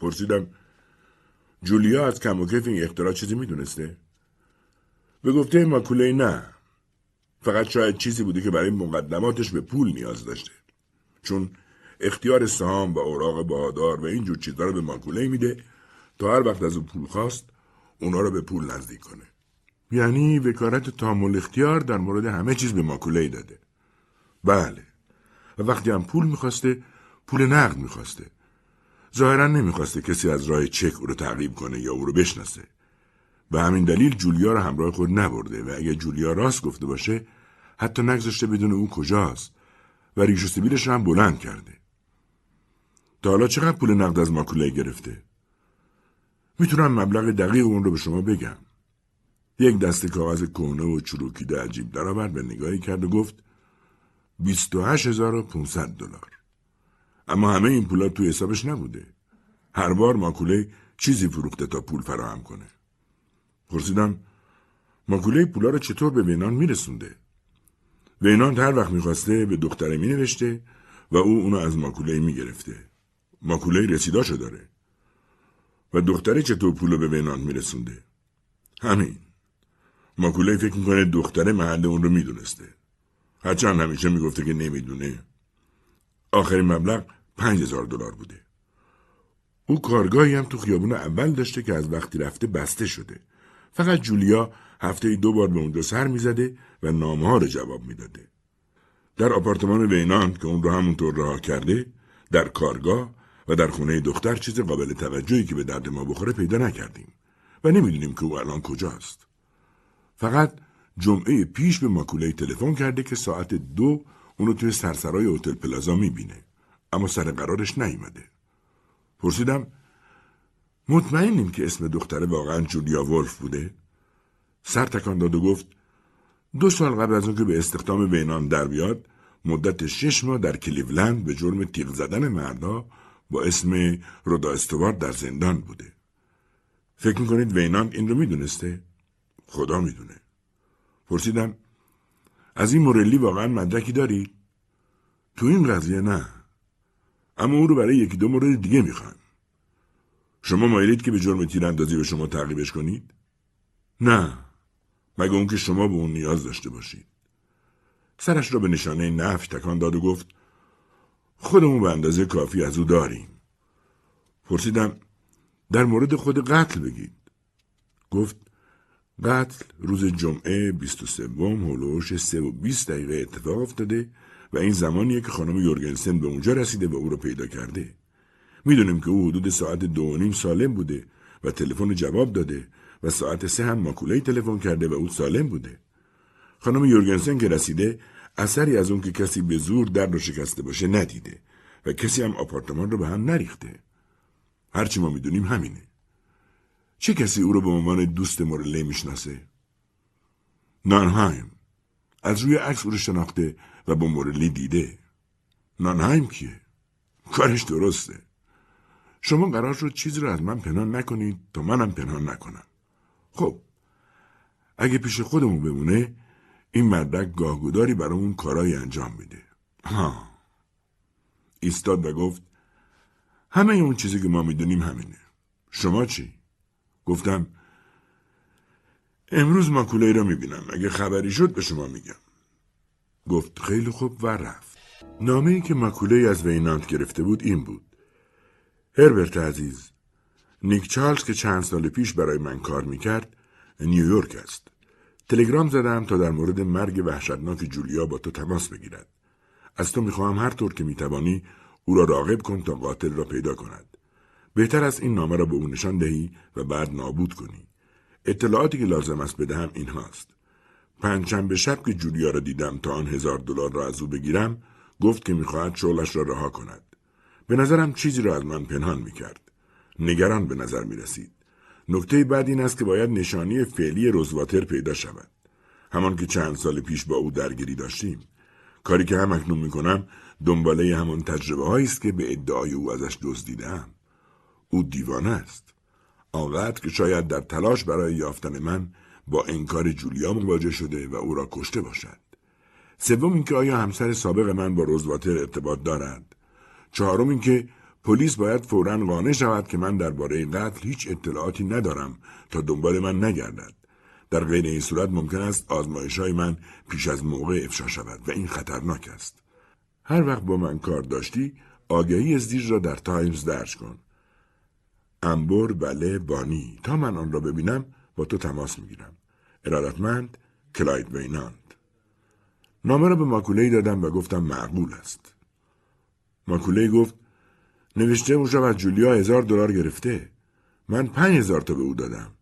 Speaker 1: پرسیدم جولیا از کم و کیف این اختراع چیزی می‌دونسته؟ به گفته ماکولی نه. فقط شاید چیزی بوده که برای مقدماتش به پول نیاز داشته. چون اختیار سهام و اوراق بهادار و اینجور چیزا رو به ماکولی میده تا هر وقت از اون پول خواست اونا رو به پول نزدیک کنه. یعنی وکارت تامل اختیار در مورد همه چیز به ماکولی داده. بله. و وقتی هم پول می‌خواسته پول نقد می‌خواسته. ظاهرا نمی‌خواسته کسی از راه چک او رو تعقیب کنه یا او رو بشناسه. به همین دلیل جولیا رو همراه خود نبرده و اگه جولیا راست گفته باشه حتی نگذاشته بدون او کجاست و ریش و سبیلش هم بلند کرده. تا حالا چقدر پول نقد از ماکولی گرفته؟ می‌تونم مبلغ دقیق اون رو به شما بگم. یک دسته کاغذ کهنه و چروکیده عجیب درآورد به نگاهی کرد و گفت بیست و هشت هزار و پونصد دلار. اما همه این پولا توی حسابش نبوده. هر بار ماکوله چیزی فروخته تا پول فراهم کنه. پرسیدم ماکوله پولا رو چطور به وینان میرسونده؟ وینان هر وقت می‌خواسته به دختره مینوشته و او اونو از ماکوله می‌گرفته. ماکوله رسیداشو داره. و دختره چطور پولو به وینان میرسونده؟ همین. ماکوله فکر می‌کنه دختره محل اون رو می‌دونسته. هرچند همیشه می‌گفته که نمی‌دونه. آخرین مبلغ پنج هزار دلار بوده. او کارگاهی هم تو خیابون اول داشته که از وقتی رفته بسته شده. فقط جولیا هفته دو بار به اونجا سر می‌زده و نامه ها رو جواب می‌داده. در آپارتمان وینان که اون رو همونطور راه کرده در کارگاه و در خونه دختر چیز قابل توجهی که به درد ما بخوره پیدا نکردیم و نمی‌دونیم که او الان کجاست. فقط جمعه پیش به ماکوله تلفن کرده که ساعت دو اونو توی سرسرای هتل پلازا می‌بینه. اما سر قرارش نیومده. پرسیدم مطمئنیم که اسم دختره واقعا جولیا ولف بوده؟ سر تکان داد و گفت دو سال قبل از اون که به استخدام بینان در بیاد مدت شش ماه در کلیولند به جرم تیغ زدن مردا با اسم رودا استوار در زندان بوده. فکر می‌کنید وینان این رو می‌دونسته؟ خدا می‌دونه. پرسیدم از این مورلی واقعا مدرکی داری؟ تو این قضیه نه. اما او رو برای یکی دو مورد دیگه می‌خوان شما مایلید که به جرم تیراندازی به شما تعقیبش کنید؟ نه. مگه اون که شما به اون نیاز داشته باشید. سرش را به نشانه نفی تکان داد و گفت خودمون به اندازه کافی از او داریم. پرسیدم در مورد خود قتل بگید. گفت قتل روز جمعه 23 هولوش سه و 20 دقیقه اتفاق افتاده و این زمانیه که خانم یورگنسن به اونجا رسیده و او رو پیدا کرده. می‌دونیم که او حدود ساعت دو و نیم سالم بوده و تلفن جواب داده و ساعت سه هم ماکولهی تلفن کرده و او سالم بوده. خانم یورگنسن که رسیده اثری از اون که کسی به زور در رو شکسته باشه ندیده و کسی هم آپارتمان رو به هم نریخته. هرچی ما می‌دونیم همینه. چه کسی او رو به عنوان دوست مورله می‌شناسه؟ نانهایم. از روی عکس او رو شناخته و با مورلی دیده. نانهایم کیه؟ کارش درسته. شما قرار شد چیزی رو از من پنهان نکنید تا منم پنهان نکنم. خب اگه پیش خودمون بمونه این مدرک گاهگداری برامون کارایی انجام میده. ها ایستاد و گفت همه اون چیزی که ما می‌دونیم همینه. شما چی؟ گفتم امروز ماکوله را می‌بینم اگه خبری شد به شما میگم گفت خیلی خوب و رفت نامه ای که ماکوله از وینانت گرفته بود این بود هربرت عزیز نیک چارلز که چند سال پیش برای من کار می‌کرد نیویورک است تلگرام زدم تا در مورد مرگ وحشتناک جولیا با تو تماس بگیرد. از تو می‌خواهم هر طور که می‌توانی او را راغب کن تا قاتل را پیدا کند. بهتر است این نامه را به او نشان دهی و بعد نابود کنی. اطلاعاتی که لازم است بدهم این هاست. پنجشنبه شب که جولیا را دیدم تا آن هزار دلار را از او بگیرم گفت که می‌خواهد شغلش را رها کند. به نظرم چیزی را از من پنهان می‌کرد. نگران به نظر می رسید. نکته بعد این است که باید نشانی فعلی روزواتر پیدا شود. همان که چند سال پیش با او درگیری داشتیم. کاری که هم اکنون می کنم دنباله همان تجربه است که به ادعای او ازش دزدیدم. او دیوانه است. آنقدر که شاید در تلاش برای یافتن من با انکار جولیا مواجه شده و او را کشته باشد. سوم اینکه آیا همسر سابق من با روزواتر ارتباط دارد؟ چهارم اینکه پلیس باید فورا قانع شود که من درباره قتل هیچ اطلاعاتی ندارم تا دنبال من نگردد. در غیر این صورت ممکن است آزمایش های من پیش از موقع افشا شود و این خطرناک است. هر وقت با من کار داشتی آگهی زیر را در تایمز درج کن. ابنر بله بانی تا من آن را ببینم با تو تماس می‌گیرم. ارادتمند کلاید وینانت. نامه را به ماکولهی دادم و گفتم معقول است. ماکولهی گفت نوشته اون شب از جولیا هزار دلار گرفته. من پنج هزار تا به او دادم.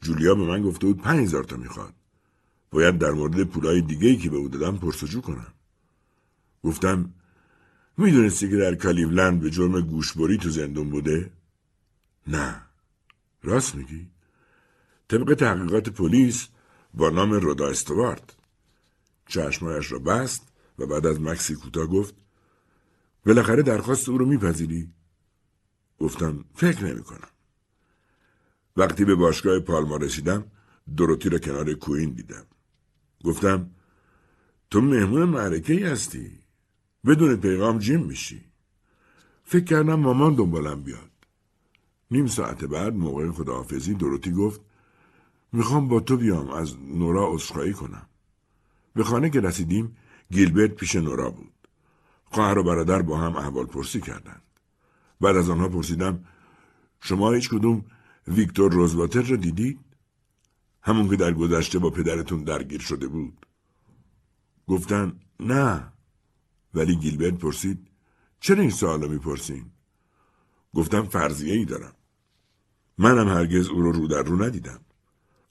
Speaker 1: جولیا به من گفته بود پنج هزار تا می‌خواد. باید در مورد پولای دیگه ای که به او دادم پرسجو کنم. گفتم می‌دونستی که در کلیولند به جرم گوشبری تو زندون بوده؟ نه. راست میگی؟ طبق تحقیقات پلیس با نام رودا استوارد. چشمایش را بست و بعد از مکسی کوتاه گفت بالاخره درخواست او رو میپذیری؟ گفتم فکر نمی کنم. وقتی به باشگاه پالما رسیدم دروتی را کنار کوین دیدم. گفتم تو مهمون معرکه هستی. بدون پیغام جیم میشی. فکر کردم مامان دنبالم بیاد. نیم ساعت بعد موقع خداحافظی دروتی گفت می‌خوام با تو بیام از نورا عذرخواهی کنم. به خانه که رسیدیم گیلبرت پیش نورا بود. خواهر و برادر با هم احوال پرسی کردند. بعد از آنها پرسیدم شما هیچ کدوم ویکتور روزواتر را دیدید؟ همون که در گذشته با پدرتون درگیر شده بود. گفتن نه. ولی گیلبرت پرسید چرا این سوال رو؟ گفتم فرضیه ای دارم. منم هرگز او رو رو در رو ندیدم.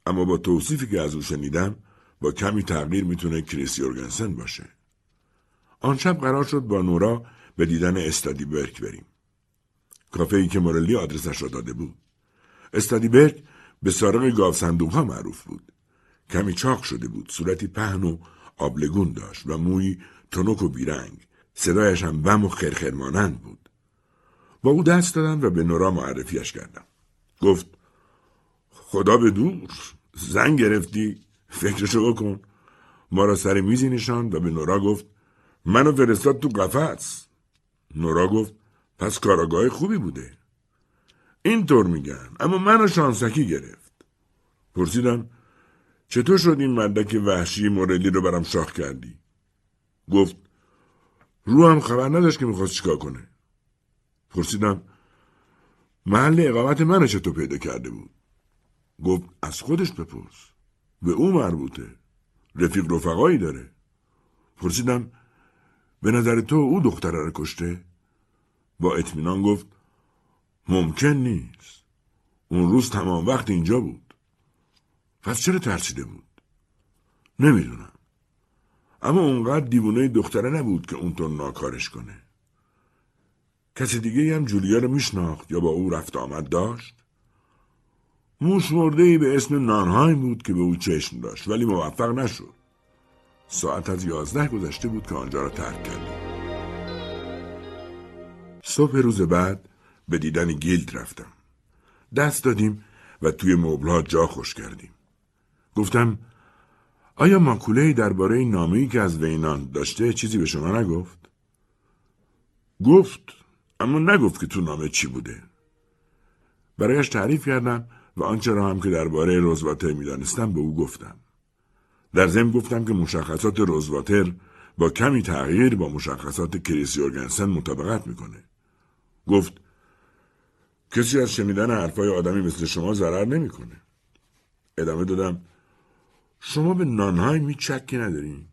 Speaker 1: اما با توصیفی که از او شنیدم با کمی تغییر می‌تونه کریس یورگنسن باشه. آن شب قرار شد با نورا به دیدن استادی برک بریم. کافه ای که مورلی آدرسش را داده بود. استادی برک به سارق گاو صندوق ها معروف بود. کمی چاق شده بود. صورتی پهن و آبلگون داشت و موی تنک و بیرنگ. صدایش هم بم و خرخرمانند بود. با او دست دادم و به نورا معرفیش کردم. گفت خدا به دور زن گرفتی؟ فکرشو بکن. ما را سر میزی نشاند و به نورا گفت منو فرستاد تو قفس. نورا گفت پس کاراگاه خوبی بوده. اینطور میگن اما منو شانسکی گرفت. پرسیدم چطور شد این مردک وحشی موردی رو برام شاخ کردی؟ گفت رو هم خبر نداشت که می‌خواست چیکار کنه. پرسیدم محل اقامت منو چطور پیدا کرده بود؟ گفت از خودش بپرس به او مربوطه رفیق رفقایی داره پرسیدم به نظر تو او دختره را کشته؟ با اطمینان گفت ممکن نیست. اون روز تمام وقت اینجا بود. پس چرا ترسیده بود؟ نمی‌دونم. اما اونقدر دیوونه دختره نبود که اونطور ناکارش کنه. کسی دیگه هم جولیا رو میشناخت یا با او رفت آمد داشت؟ موش مرده به اسم نانهایم بود که به او چشم داشت ولی موفق نشد. ساعت از یازده گذشته بود که آنجا را ترک کردیم. صبح روز بعد به دیدن گیلد رفتم. دست دادیم و توی مبلها جا خوش کردیم. گفتم آیا ماکوله درباره نامه‌ای که از وینان داشته چیزی به شما نگفت؟ گفت اما نگفت که تو نامه چی بوده. برایش تعریف کردم و آنچه را هم که درباره روزواتر می‌دانستم به او گفتم. در ضمن گفتم که مشخصات روزواتر با کمی تغییر با مشخصات کریس یورگنسن مطابقت می‌کنه. گفت کسی از شنیدن حرفای آدمی مثل شما ضرر نمی‌کنه. ادامه دادم شما به نانهایم هیچ چکی ندارین؟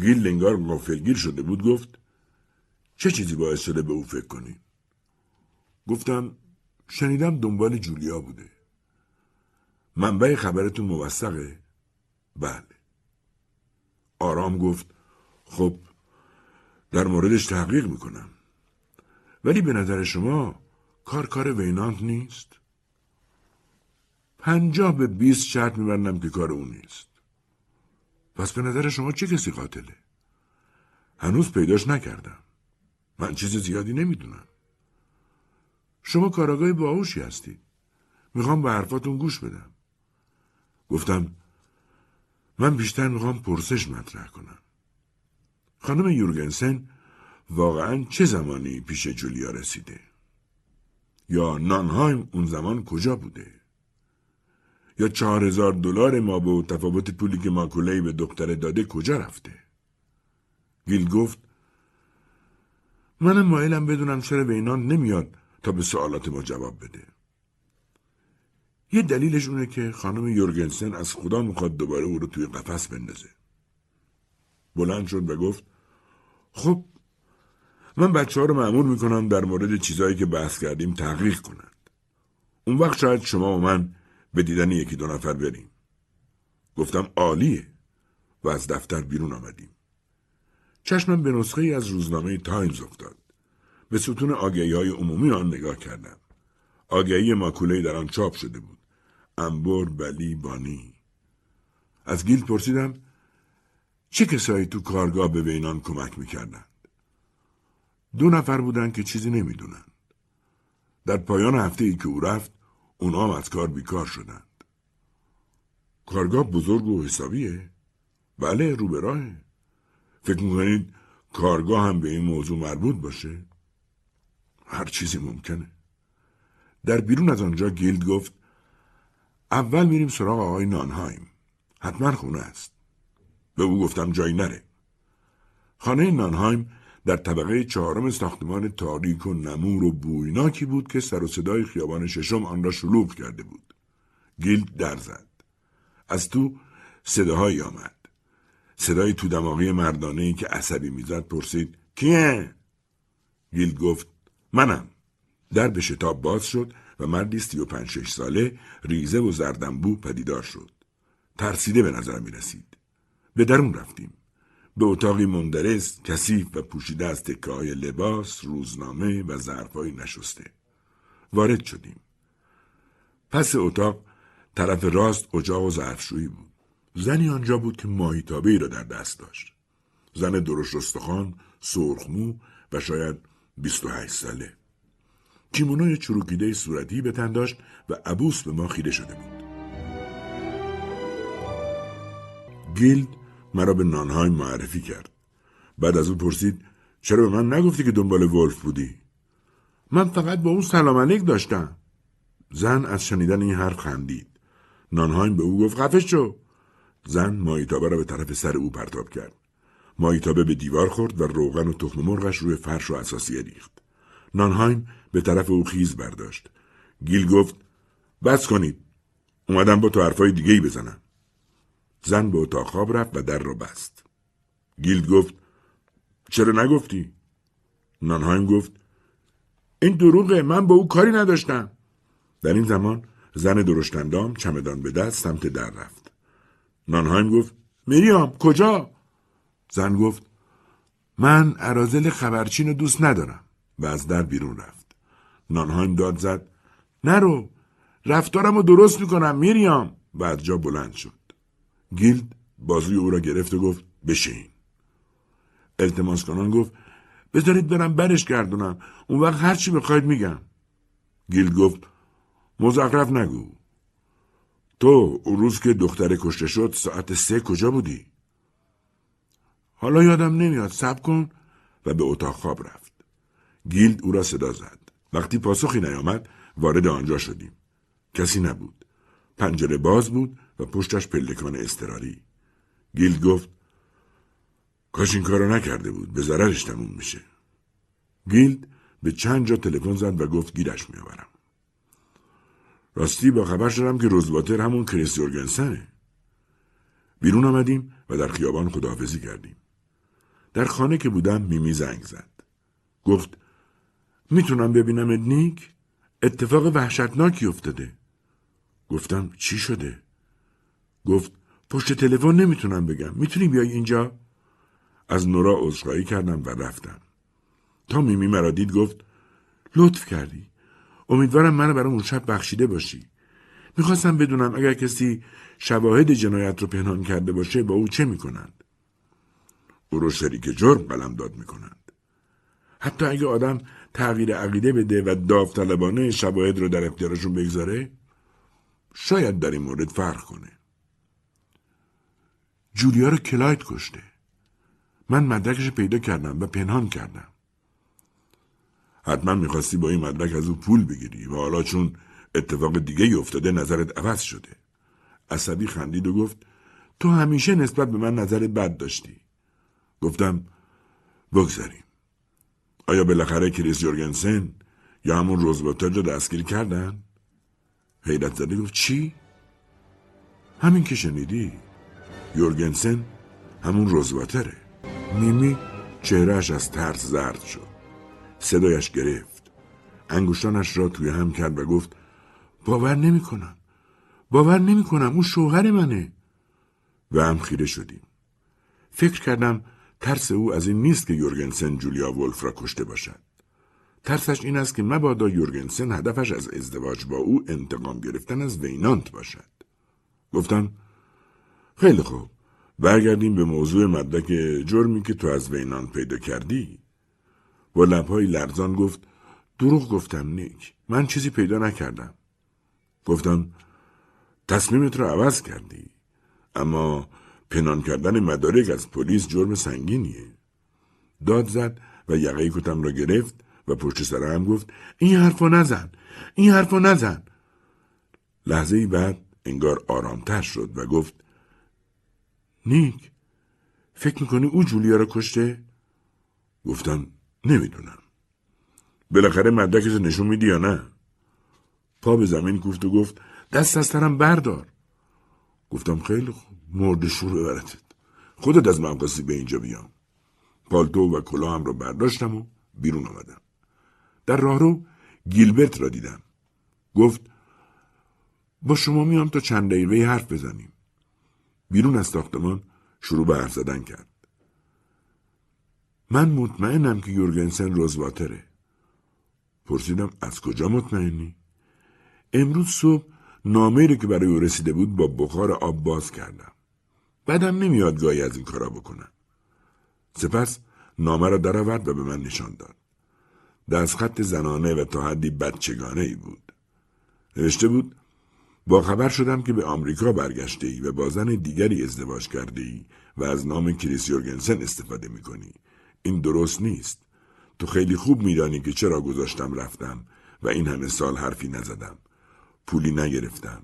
Speaker 1: گیل لنگار غافلگیر شده بود گفت چه چیزی باعث شده به او فکر کنین؟ گفتم شنیدم دنبال جولیا بوده. منبع خبرتون موثقه؟ بله. آرام گفت خب در موردش تحقیق می‌کنم. ولی به نظر شما کار کار وینانت نیست؟ پنجاه به بیست شرط میبندم که کار اون نیست. پس به نظر شما چه کسی قاتله؟ هنوز پیداش نکردم. من چیز زیادی نمی‌دونم. شما کاراگاه باهوشی هستید. می‌خوام به حرفاتون گوش بدم. گفتم من بیشتر می‌خوام پرسش مطرح کنم. خانم یورگنسن واقعا چه زمانی پیش جولیا رسیده؟ یا نانهایم اون زمان کجا بوده؟ یا چهار هزار دلار ما به تفاوت پولی که ماکولهی به دختر داده کجا رفته؟ گیل گفت منم مایلم بدونم چرا وینان نمیاد تا به سوالات ما جواب بده. یه دلیلش اونه که خانم یورگنسن از خدا می‌خواد دوباره او رو توی قفس بندازه. بلند شد و گفت خب من بچه ها رو معمول می‌کنم در مورد چیزایی که بحث کردیم تحقیق کنند. اون وقت شاید شما و من به دیدن یکی دو نفر بریم. گفتم عالیه و از دفتر بیرون آمدیم. چشمم به نسخه ای از روزنامه تایمز افتاد. به ستون آگهی های عمومی آن نگاه کردم. آگهی ماکوله در آن چاپ شده بود. ابنر بله بانی. از گیل پرسیدم چه کسایی تو کارگاه به وینانت کمک می‌کردند؟ دو نفر بودند که چیزی نمی‌دونند. در پایان هفته ای که او رفت اونا هم از کار بیکار شدند. کارگاه بزرگ و حسابیه؟ بله رو به. فکر می‌کنید کارگاه هم به این موضوع مربوط باشه؟ هر چیزی ممکنه. در بیرون از آنجا گیلد گفت اول میریم سراغ آقای نانهایم. حتما خونه است. به او گفتم جایی نره. خانه نانهایم در طبقه چهارم ساختمان تاریک و نمور و بویناکی بود که سر و صدای خیابان ششم آن را شلوغ کرده بود. گیلد در زد. از تو صداهایی آمد. صدای تو دماغی مردانه ای که عصبی می‌زد پرسید کیه؟ گیلد گفت منم. در به شتاب باز شد و مردی سی و پنج شش ساله ریزه و زردنبو پدیدار شد. ترسیده به نظر می رسید. به درون رفتیم. به اتاقی مندرس، کثیف و پوشیده از تکه های لباس، روزنامه و ظرفهایی نشسته. وارد شدیم. پس اتاق طرف راست اجاق و ظرفشویی بود. زنی آنجا بود که ماهیتابه ای را در دست داشت. زن درشت رستخان، سرخمو و شاید 28 ساله. کیمونوی چروکیده صورتی به تن داشت و عبوس به ما خیره شده بود. گیلد مرا به نانهایم معرفی کرد. بعد از او پرسید چرا به من نگفتی که دنبال ولف بودی؟ من فقط با اون سلام علیک داشتم. زن از شنیدن این حرف خندید. نانهایم به او گفت خفش شو. زن مایتابه را به طرف سر او پرتاب کرد. مایتابه به دیوار خورد و روغن و تخم مرغش روی فرش و اساسیه ریخت. نانهایم به طرف او خیز برداشت. گیل گفت بس کنید. اومدم با تو حرفای دیگه ای بزنم. زن به اتاق خواب رفت و در را بست. گیلد گفت چرا نگفتی؟ نانهایم گفت این دروغه من با او کاری نداشتم. در این زمان زن درشتندام چمدان به دست سمت در رفت. نانهایم گفت میریام کجا؟ زن گفت من عرازل خبرچین رو دوست ندارم و از در بیرون رفت. نانهایم داد زد نرو رفتارم رو درست می‌کنم میریام و از جا بلند شد. گیلد بازوی او را گرفت و گفت بشین. التماس کنان گفت بذارید برم برش گردونم اون وقت هر چی بخواید میگم. گیلد گفت مزخرف نگو. تو اون روز که دختر کشته شد ساعت سه کجا بودی؟ حالا یادم نمیاد سب کن و به اتاق خواب رفت. گیلد او را صدا زد. وقتی پاسخی نیامد وارد آنجا شدیم. کسی نبود. پنجره باز بود و پشتش پلکان اضطراری. گیلد گفت کاش این کارو نکرده بود به ضررش تموم میشه. گیلد به چند جا تلفن زد و گفت گیرش میآورم. راستی با خبر شدم که روزواتر همون کریس یورگنسنه. بیرون آمدیم و در خیابان خداحافظی کردیم. در خانه که بودم میمی زنگ زد. گفت می‌تونم ببینم نیک؟ اتفاق وحشتناکی افتاده. گفتم چی شده؟ گفت پشت تلفن نمی‌تونم بگم. می‌تونی بیای اینجا؟ از نورا عذرخواهی کردم و رفتم. تا میمی مرا دید گفت لطف کردی. امیدوارم منو برای اون شب بخشیده باشی. می‌خواستم بدونم اگر کسی شواهد جنایت رو پنهان کرده باشه با او چه می‌کنند. او رو شریک جرم قلم داد می‌کنند. حتی اگه آدم تغییر عقیده بده و داوطلبانه شواهد رو در اختیارشون بگذاره شاید در این مورد فرق کنه. جولیا رو کلایت کشته. من مدرکش پیدا کردم و پنهان کردم. حتما می‌خواستی با این مدرک از او پول بگیری و حالا چون اتفاق دیگه افتاده نظرت عوض شده. عصبی خندید و گفت تو همیشه نسبت به من نظر بد داشتی. گفتم بگذاریم. آیا بالاخره کریس یورگنسن یا همون روزواتر رو دستگیر کردن؟ حیرت زده گفت چی؟ همین که شنیدی. یورگنسن همون روزواتره میمی چهرهش از ترس زرد شد. صدایش گرفت. انگشتانش را توی هم کرد و گفت باور نمی کنم باور نمی کنم اون شوهر منه. و هم خیره شدیم. فکر کردم ترس او از این نیست که یورگنسن جولیا ولف را کشته باشد. ترسش این است که مبادا یورگنسن هدفش از ازدواج با او انتقام گرفتن از وینانت باشد. گفتم خیلی خوب. برگردیم به موضوع مدرک جرمی که تو از وینانت پیدا کردی. با لبهای لرزان گفت دروغ گفتم نیک. من چیزی پیدا نکردم. گفتم تصمیمت رو عوض کردی. اما پنهان کردن مدارک از پلیس جرم سنگینیه. داد زد و یقه کتم را گرفت و پشت سر هم گفت این حرفو نزن این حرفو نزن. لحظه ای بعد انگار آرامتر شد و گفت نیک فکر می‌کنی او جولیا را کشته؟ گفتم نمی‌دونم. بالاخره مدرکش نشون میدی یا نه؟ پا به زمین کوفت و گفت دست از سرم بردار. گفتم خیلی خوب. مرد شور ببرتت. خودت از من به اینجا بیام. پالتو و کلاهم را برداشتم و بیرون آمدم. در راهرو گیلبرت را دیدم. گفت با شما میام تا چند دقیقه حرف بزنیم. بیرون از ساختمان شروع به حرف زدن کرد. من مطمئنم که یورگنسن روزواتره پرسیدم از کجا مطمئنی؟ امروز صبح نامه رو که برای او رسیده بود با بخار آب باز کردم. بعدم نمیاد گاهی از این کارا بکنم سپس نامه را درآورد و به من نشان داد خط زنانه و تا حدی بچگانه ای بود نوشته بود با خبر شدم که به آمریکا برگشته ای و با زن دیگری ازدواج کرده ای و از نام کریس یورگنسن استفاده می کنی. این درست نیست. تو خیلی خوب میدانی که چرا گذاشتم رفتم و این همه سال حرفی نزدم. پولی نگرفتم.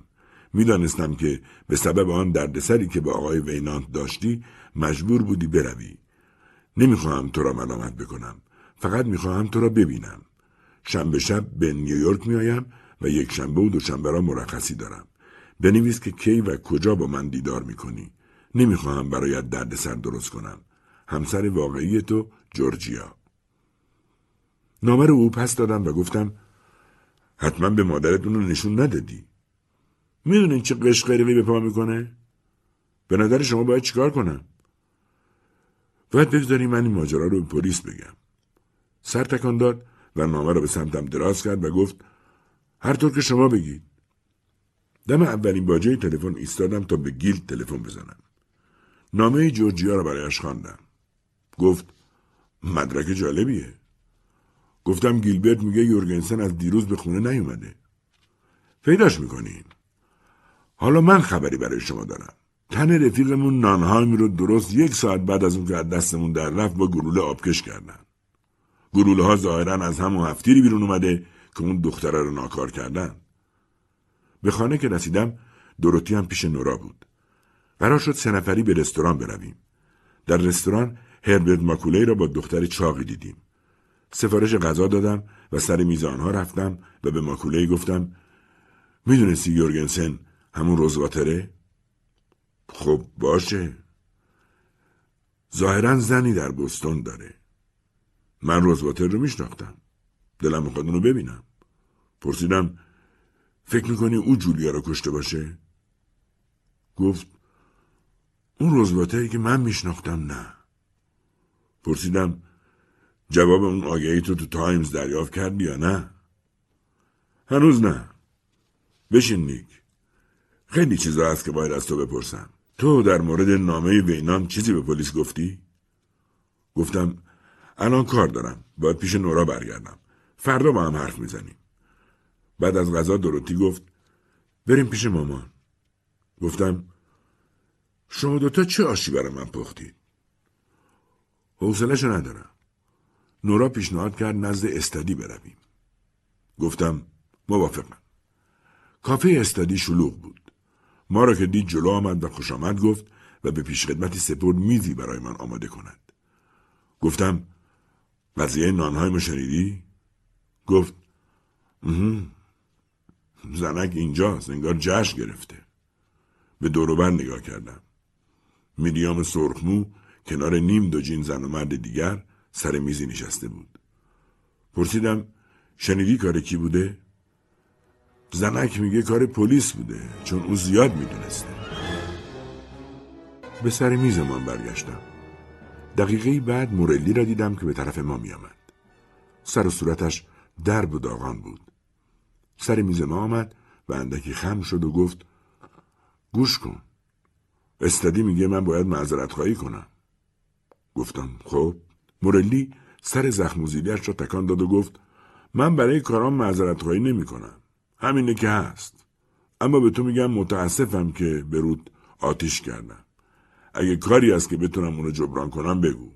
Speaker 1: می‌دانستم که به سبب آن دردسری که با آقای وینانت داشتی مجبور بودی بروی. نمی‌خواهم تو را ملامت بکنم. فقط می‌خواهم تو را ببینم. شنبه شب به نیویورک میآیم و یک شنبه و دوشنبه را مرخصی دارم. بنویس که کی و کجا با من دیدار می‌کنی. نمی‌خواهم برایت دردسر درست کنم. همسر واقعی تو جورجیا. نامه رو او پس دادم و گفتم حتما به مادرت اونو نشون ندادی. می‌دونین چه قشقری به پا می‌کنه؟ به نظر شما باید چیکار کنم؟ باید بگذاری من این ماجرا رو به پلیس بگم. سر تکان داد و نامه را به سمتم دراز کرد و گفت هر طور که شما بگید. دم اولین باجه تلفن ایستادم تا به گیل تلفن بزنم. نامه جورجیا را برایش خواندم. گفت مدرک جالبیه. گفتم گیلبرت میگه یورگنسن از دیروز به خونه نیومده. پیداش می‌کنین. حالا من خبری برای شما دارم. تن رفیقمون نانهایمی رو درست یک ساعت بعد از اون که از دستمون در رفت با گلوله آبکش کردن. گلوله ها ظاهرا از همون هفتیری بیرون اومده که اون دختره رو ناکار کردن. به خانه که رسیدم دروتی هم پیش نورا بود. قرار شد سه نفری به رستوران برویم. در رستوران هربرت ماکولی را با دختر چاقی دیدیم. سفارش غذا دادم و سر میزانها رفتم و به ماکولی گفتم می‌دونستی یورگنسن همون روزواتره؟ خب باشه. ظاهرا زنی در بستون داره. من روزواتر رو میشناختم. دلم می‌خواد اونو ببینم. پرسیدم فکر می‌کنی او جولیا رو کشته باشه؟ گفت اون روزواتری که من میشناختم نه. پرسیدم جواب اون آگهی تو تو تایمز دریافت کردی یا نه؟ هنوز نه. بشین نیک. خیلی چیزا هست که باید از تو بپرسم. تو در مورد نامه وینام چیزی به پلیس گفتی؟ گفتم الان کار دارم. باید پیش نورا برگردم. فردا با هم حرف می‌زنیم. بعد از غذا دروتی گفت بریم پیش مامان. گفتم شما دوتا چه آشی برای من پختید حوصلهشو ندارم. نورا پیشنهاد کرد نزد استادی برویم. گفتم موافقم. کافه استادی شلوغ بود. ما را که دید جلو آمد و خوش آمد گفت و به پیشخدمتی سپرد میزی برای من آماده کند. گفتم قضیه نانهای شنیدی؟ گفت زنک اینجاست انگار جشن گرفته. به دوروبر نگاه کردم. میریام سرخمو کنار نیم دو جین زن و مرد دیگر سر میزی نشسته بود. پرسیدم شنیدی کار کی بوده؟ زنک میگه کار پلیس بوده چون او زیاد می‌دونسته. به سر میزمان برگشتم. دقیقه بعد مورلی را دیدم که به طرف ما میآمد. سر و صورتش درب و داغان بود. سر میز ما آمد و اندکی خم شد و گفت گوش کن. استادی میگه من باید معذرت خواهی کنم. گفتم خب. مورلی سر زخم را تکان داد و گفت من برای کارام معذرت خواهی نمی کنم همینه که هست اما به تو میگم متاسفم که به رود آتیش کردم اگه کاری است که بتونم اونو جبران کنم بگو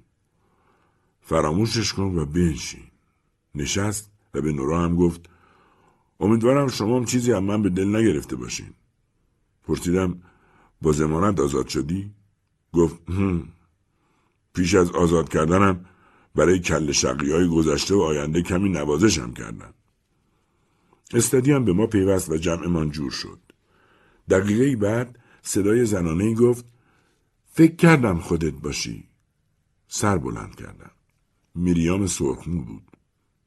Speaker 1: فراموشش کن و بنشین نشست و به نورا هم گفت امیدوارم شما هم چیزی هم من به دل نگرفته باشین پرسیدم با زمانت آزاد شدی؟ گفت هم. پیش از آزاد کردنم برای کل شقی های گذشته و آینده کمی نوازشم کردم. استادی هم به ما پیوست و جمعمان جور شد. دقیقه بعد صدای زنانه گفت فکر کردم خودت باشی. سر بلند کردم. میریام سرخمو بود.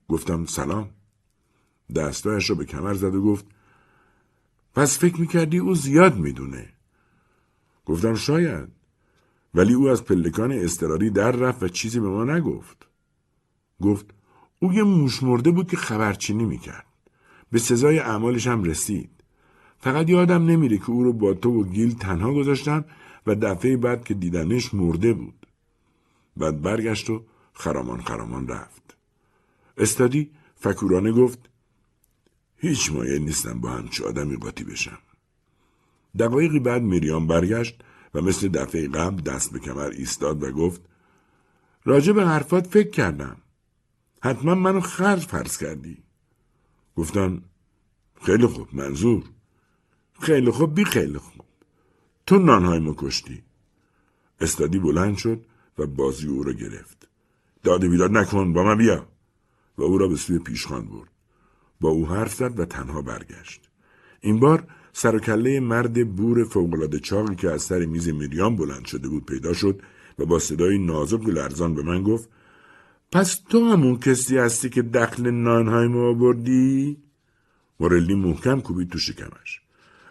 Speaker 1: گفتم سلام. دستایش را به کمر زد و گفت پس فکر می‌کردی او زیاد می‌دونه. گفتم شاید. ولی او از پلکان استراری در رفت و چیزی به ما نگفت. گفت او یه موش مرده بود که خبرچینی می‌کرد. به سزای اعمالش هم رسید. فقط یادم نمیره که او رو با تو و گیل تنها گذاشتن و دفعه بعد که دیدنش مرده بود. بعد برگشت و خرامان خرامان رفت. استادی فکورانه گفت هیچ مایه نیستم با همچه آدمی قاطی بشم. دقایقی بعد میریام برگشت و مثل دفعه قبل دست به کمر ایستاد و گفت راجع به حرفات فکر کردم. حتما منو خرج فرض کردی. گفتم خیلی خوب منظور. خیلی خوب بی خیلی خوب. تو نانهای ما کشتی. استادی بلند شد و بازی او را گرفت. داده بیداد نکن با من بیا. و او را به سوی پیشخان برد. با او حرف زد و تنها برگشت. این بار سر و کله مرد بور فوقالعاده چاقی که از سر میز میریام بلند شده بود پیدا شد و با صدای نازک و لرزان به من گفت پس تو همون کسی هستی که دخل نانهای ما آوردی؟ مورلی محکم کوبید تو شکمش.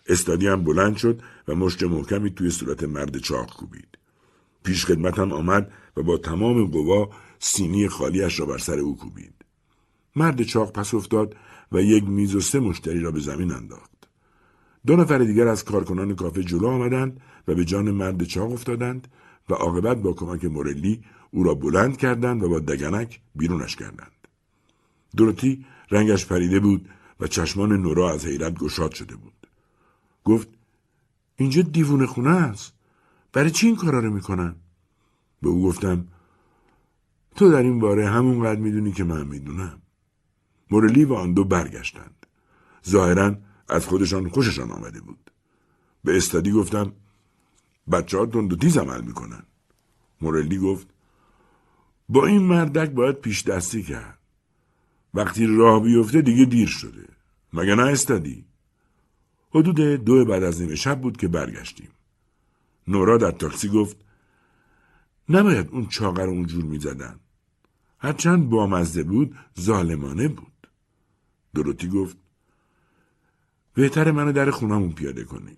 Speaker 1: استادی هم بلند شد و مشت محکمی توی صورت مرد چاق کوبید. پیش خدمتم آمد و با تمام قوا سینی خالیش را بر سر او کوبید. مرد چاق پس افتاد و یک میز و سه مشتری را به زمین انداخت. دو نفر دیگر از کارکنان کافه جلو آمدند و به جان مرد چاق افتادند و عاقبت با کمک مورلی او را بلند کردند و با دگنک بیرونش کردند. دروتی رنگش پریده بود و چشمان نورا از حیرت گشاد شده بود. گفت اینجا دیوونه خونه است. برای چی این کارا رو می‌کنن؟ به او گفتم تو در این باره همونقدر می‌دونی که من می‌دونم. مورلی و آن دو برگشتند. ظاهرا از خودشان خوششان آمده بود. به استادی گفتم بچه ها تیز عمل می‌کنن. مورلی گفت با این مردک باید پیش دستی کرد. وقتی راه بیفته دیگه دیر شده. مگه نه استادی؟ حدود دو بعد از نیمه شب بود که برگشتیم. نورا در تاکسی گفت نباید اون چاقر اونجور می‌زدن هرچند بامزده بود ظالمانه بود دروتی گفت بهتر منو در خونمون پیاده کنین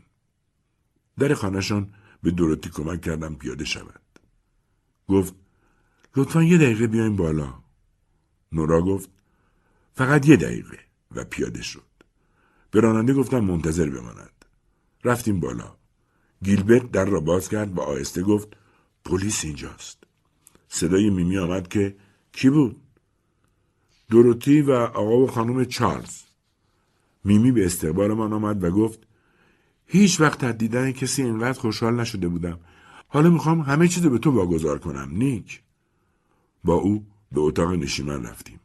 Speaker 1: در خانهشان به دروتی کمک کردم پیاده شود گفت لطفا یه دقیقه بیاین بالا. نورا گفت فقط یه دقیقه و پیاده شد. به راننده گفتم منتظر بماند. رفتیم بالا. گیلبرت در را باز کرد و آهسته گفت پلیس اینجاست. صدای میمی آمد که کی بود؟ دوروتی و آقا و خانم چارلز. میمی به استقبالمان آمد و گفت هیچ وقت از دیدن کسی اینقدر خوشحال نشده بودم. حالا می‌خوام همه چیز به تو واگذار کنم نیک. با او به اتاق نشیمن رفتیم.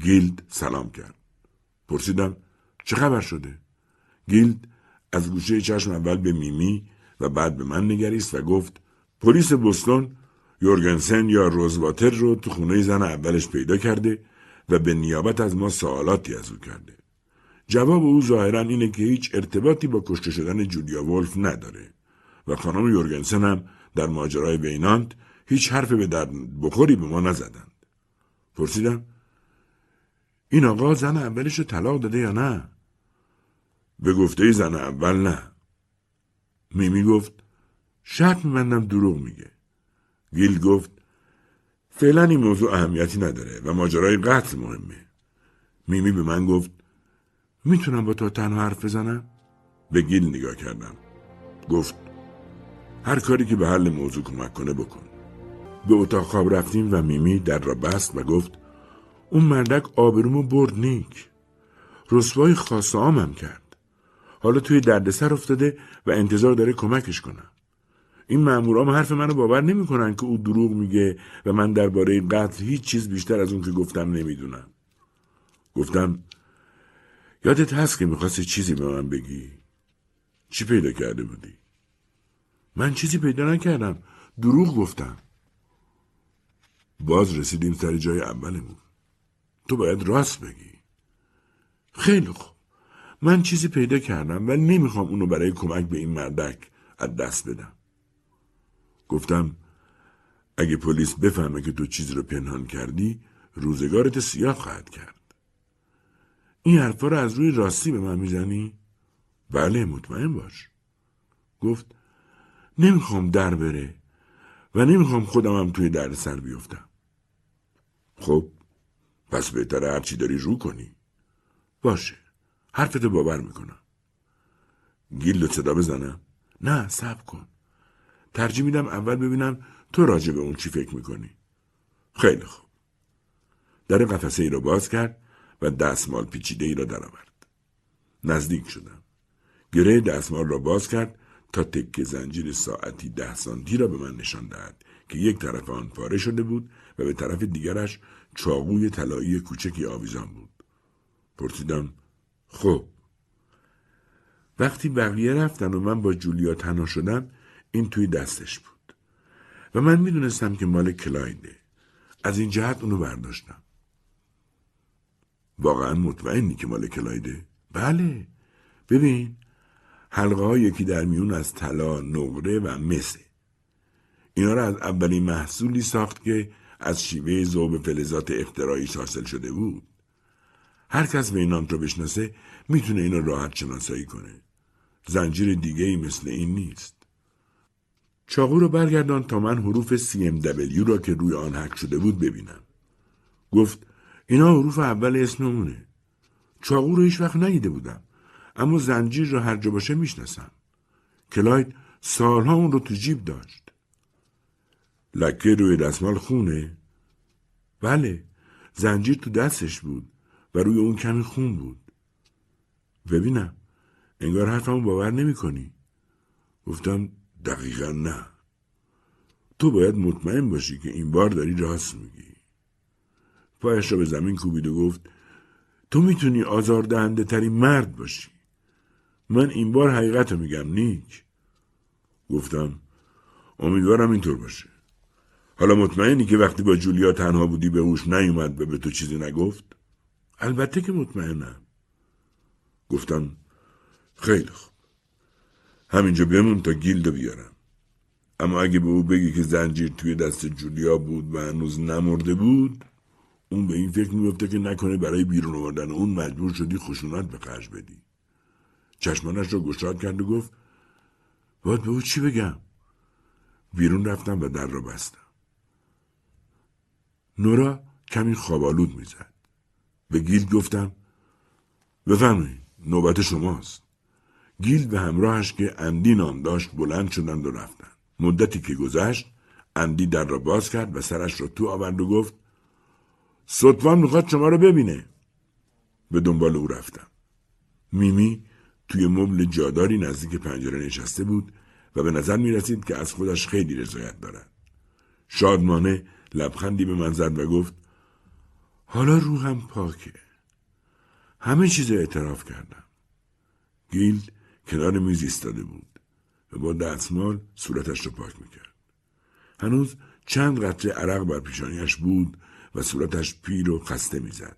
Speaker 1: گیلد سلام کرد. پرسیدم چه خبر شده؟ گیلد از گوشه چشم اول به میمی و بعد به من نگریست و گفت پلیس بوستون یورگنسن یا روزواتر رو تو خونه زن اولش پیدا کرده و به نیابت از ما سوالاتی از او کرده. جواب او ظاهرا اینه که هیچ ارتباطی با کشته شدن جولیا ولف نداره و خانم یورگنسن هم در ماجرای بینانت هیچ حرف به در بخوری به ما نزدند. پرسیدم این آقا زن اولش طلاق داده یا نه؟ به گفته زن اول نه. میمی گفت شک میبندم دروغ میگه. گیل گفت فعلا این موضوع اهمیتی نداره و ماجرای قتل مهمه. میمی به من گفت می‌تونم با تو تنها حرف بزنم؟ به گیل نگاه کردم. گفت هر کاری که به حل موضوع کمک کنه بکن. به اتاق خواب رفتیم و میمی در را بست و گفت اون مردک آبرومو برد نیک. رسوای خاص آمم کرد. حالا توی دردسر افتاده و انتظار داره کمکش کنم. این مامورام حرف منو باور نمی‌کنن که او دروغ میگه و من درباره قتل هیچ چیز بیشتر از اون که گفتم نمی‌دونم. گفتم یادت هست که می‌خواستی چیزی به من بگی؟ چی پیدا کرده بودی؟ من چیزی پیدا نکردم. دروغ گفتم. باز رسیدیم سر جای اولمون. تو باید راست بگی. خیلی خوب. من چیزی پیدا کردم ولی نمی‌خوام اونو برای کمک به این مردک از دست بدم. گفتم اگه پلیس بفهمه که تو چیزی رو پنهان کردی روزگارت سیاه خواهد کرد. این حرفا رو از روی راستی به من می‌زنی؟ بله مطمئن باش. گفت نمی‌خوام در بره و نمی‌خوام خودم هم توی درد سر بیفتم. خب پس بهتره هرچی داری رو کنی. باشه حرفتو باور می‌کنم. گیل صدا بزنم؟ نه سب کن. ترجیح میدم اول ببینم تو راجع به اون چی فکر می‌کنی. خیلی خوب. در قفسه ای را باز کرد و دستمال پیچیده ای را درآورد. نزدیک شدم. گره دستمال را باز کرد تا تکه زنجیر ساعتی ده سانتی را به من نشان دهد که یک طرف آن پاره شده بود و به طرف دیگرش چاقوی طلایی کوچکی آویزان بود. پرسیدم خب. وقتی بقیه رفتن و من با جولیا تنها شدم این توی دستش بود. و من می‌دونستم که مال کلایده از این جهت اونو برداشتم. واقعا مطمئنی که مال کلایده بله. ببین حلقه ها یکی در میون از طلا نقره و مسه اینا را از اولین محصولی ساخت که از شیوه ذوب فلزات اختراعی حاصل شده بود هر کس به اینان رو بشناسه می‌تونه اینو راحت شناسایی کنه زنجیر دیگه ای مثل این نیست چاقو رو برگردان تا من حروف CMW را که روی آن حک شده بود ببینم. گفت اینا حروف اول اسممونه. چاقو رو هیچ وقت ندیده بودم. اما زنجیر را هر جا باشه می‌شناسم. کلاید سالها اون رو تو جیب داشت. لکه روی دستمال خونه؟ بله. زنجیر تو دستش بود و روی اون کمی خون بود. ببینم. انگار حرفمو باور نمی کنی. گفتم دقیقا نه. تو باید مطمئن باشی که این بار داری راست میگی. پایش را به زمین کوبید و گفت تو می‌تونی آزاردهنده ترین مرد باشی. من این بار حقیقت رو میگم نیک. گفتم امیدوارم اینطور باشه. حالا مطمئنی که وقتی با جولیا تنها بودی به اوش نیومد و به تو چیزی نگفت؟ البته که مطمئنم. گفتم خیلی خوب. همینجا بمون تا گیلدو بیارم. اما اگه به او بگی که زنجیر توی دست جولیا بود و هنوز نمرده بود اون به این فکر میفته که نکنه برای بیرون آوردن اون مجبور شدی خشونت به خرج بدی چشمانش را گشاد کرد و گفت باید به او چی بگم؟ بیرون رفتم و در را بستم. نورا کمی خوابالود می‌زد. به گیل گفتم بفرمایید نوبت شماست. گیل به همراهش که اندی نام داشت بلند شدند و رفتند. مدتی که گذشت اندی در را باز کرد و سرش را تو آورد و گفت سطفان می‌خواد شما را ببینه. به دنبال او رفتم. میمی توی مبل جاداری نزدیک پنجره نشسته بود و به نظر می رسید که از خودش خیلی رضایت دارد. شادمانه لبخندی به من زد و گفت حالا روحم پاکه. همه چیز اعتراف کردم. گیل کنار میز ایستاده بود و با دستمال صورتش را پاک می‌کرد. هنوز چند قطره عرق بر پیشانیش بود و صورتش پیر و خسته می‌زد.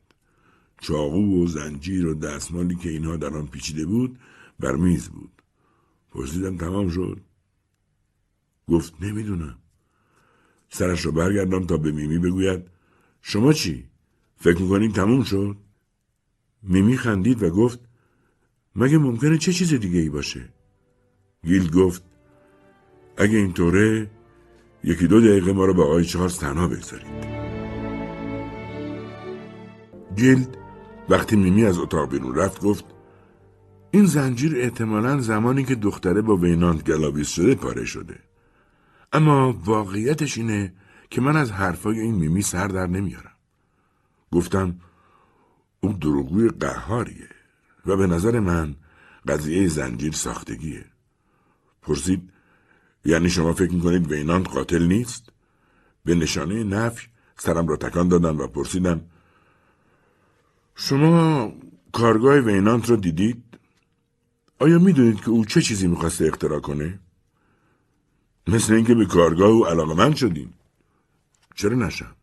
Speaker 1: چاقو و زنجیر و دستمالی که اینها در آن پیچیده بود بر میز بود. پرسیدم تمام شد. گفت نمی‌دونم. سرش را برگردم تا به میمی بگوید شما چی؟ فکر می‌کنید تموم شد؟ میمی خندید و گفت مگه ممکنه چه چیز دیگه ای باشه؟ گیل گفت اگه اینطوره یکی دو دقیقه ما رو با آقای چارلز تنها بگذارید. گیلد وقتی میمی از اتاق بیرون رفت گفت این زنجیر احتمالا زمانی که دختره با وینانت گلاویز شده پاره شده. اما واقعیتش اینه که من از حرفای این میمی سر در نمیارم. گفتم او دروغگوی قهاریه و به نظر من قضیه زنجیر ساختگیه. پرسید یعنی شما فکر می‌کنید وینانت قاتل نیست؟ به نشانه نفی سرم را تکان دادم و پرسیدم شما کارگاه وینانت را دیدید؟ آیا می‌دونید که او چه چیزی می‌خواسته اختراع کنه؟ مثل اینکه به کارگاه او علاقه من شدیم. چرا نشم؟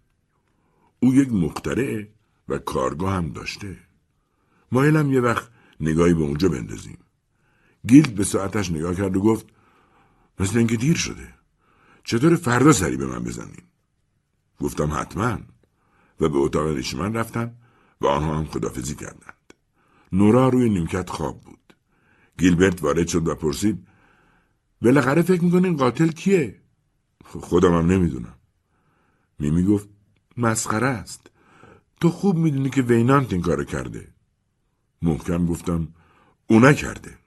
Speaker 1: او یک مخترعه و کارگاه هم داشته. مایلم یه وقت نگاهی به اونجا بندازیم. گیلد به ساعتش نگاه کرد و گفت مثل اینکه دیر شده. چطور فردا سری به من بزنیم؟ گفتم حتما و به اتاق ریشمن رفتم و آنها هم خدافزی کردند. نورا روی نیمکت خواب بود. گیلبرت وارد شد و پرسید بالاخره فکر می‌کنین قاتل کیه؟ خودم هم نمی‌دونم. میمی گفت مسخره است. تو خوب می‌دونی که وینانت این کارو کرده. محکم گفتم او نکرده.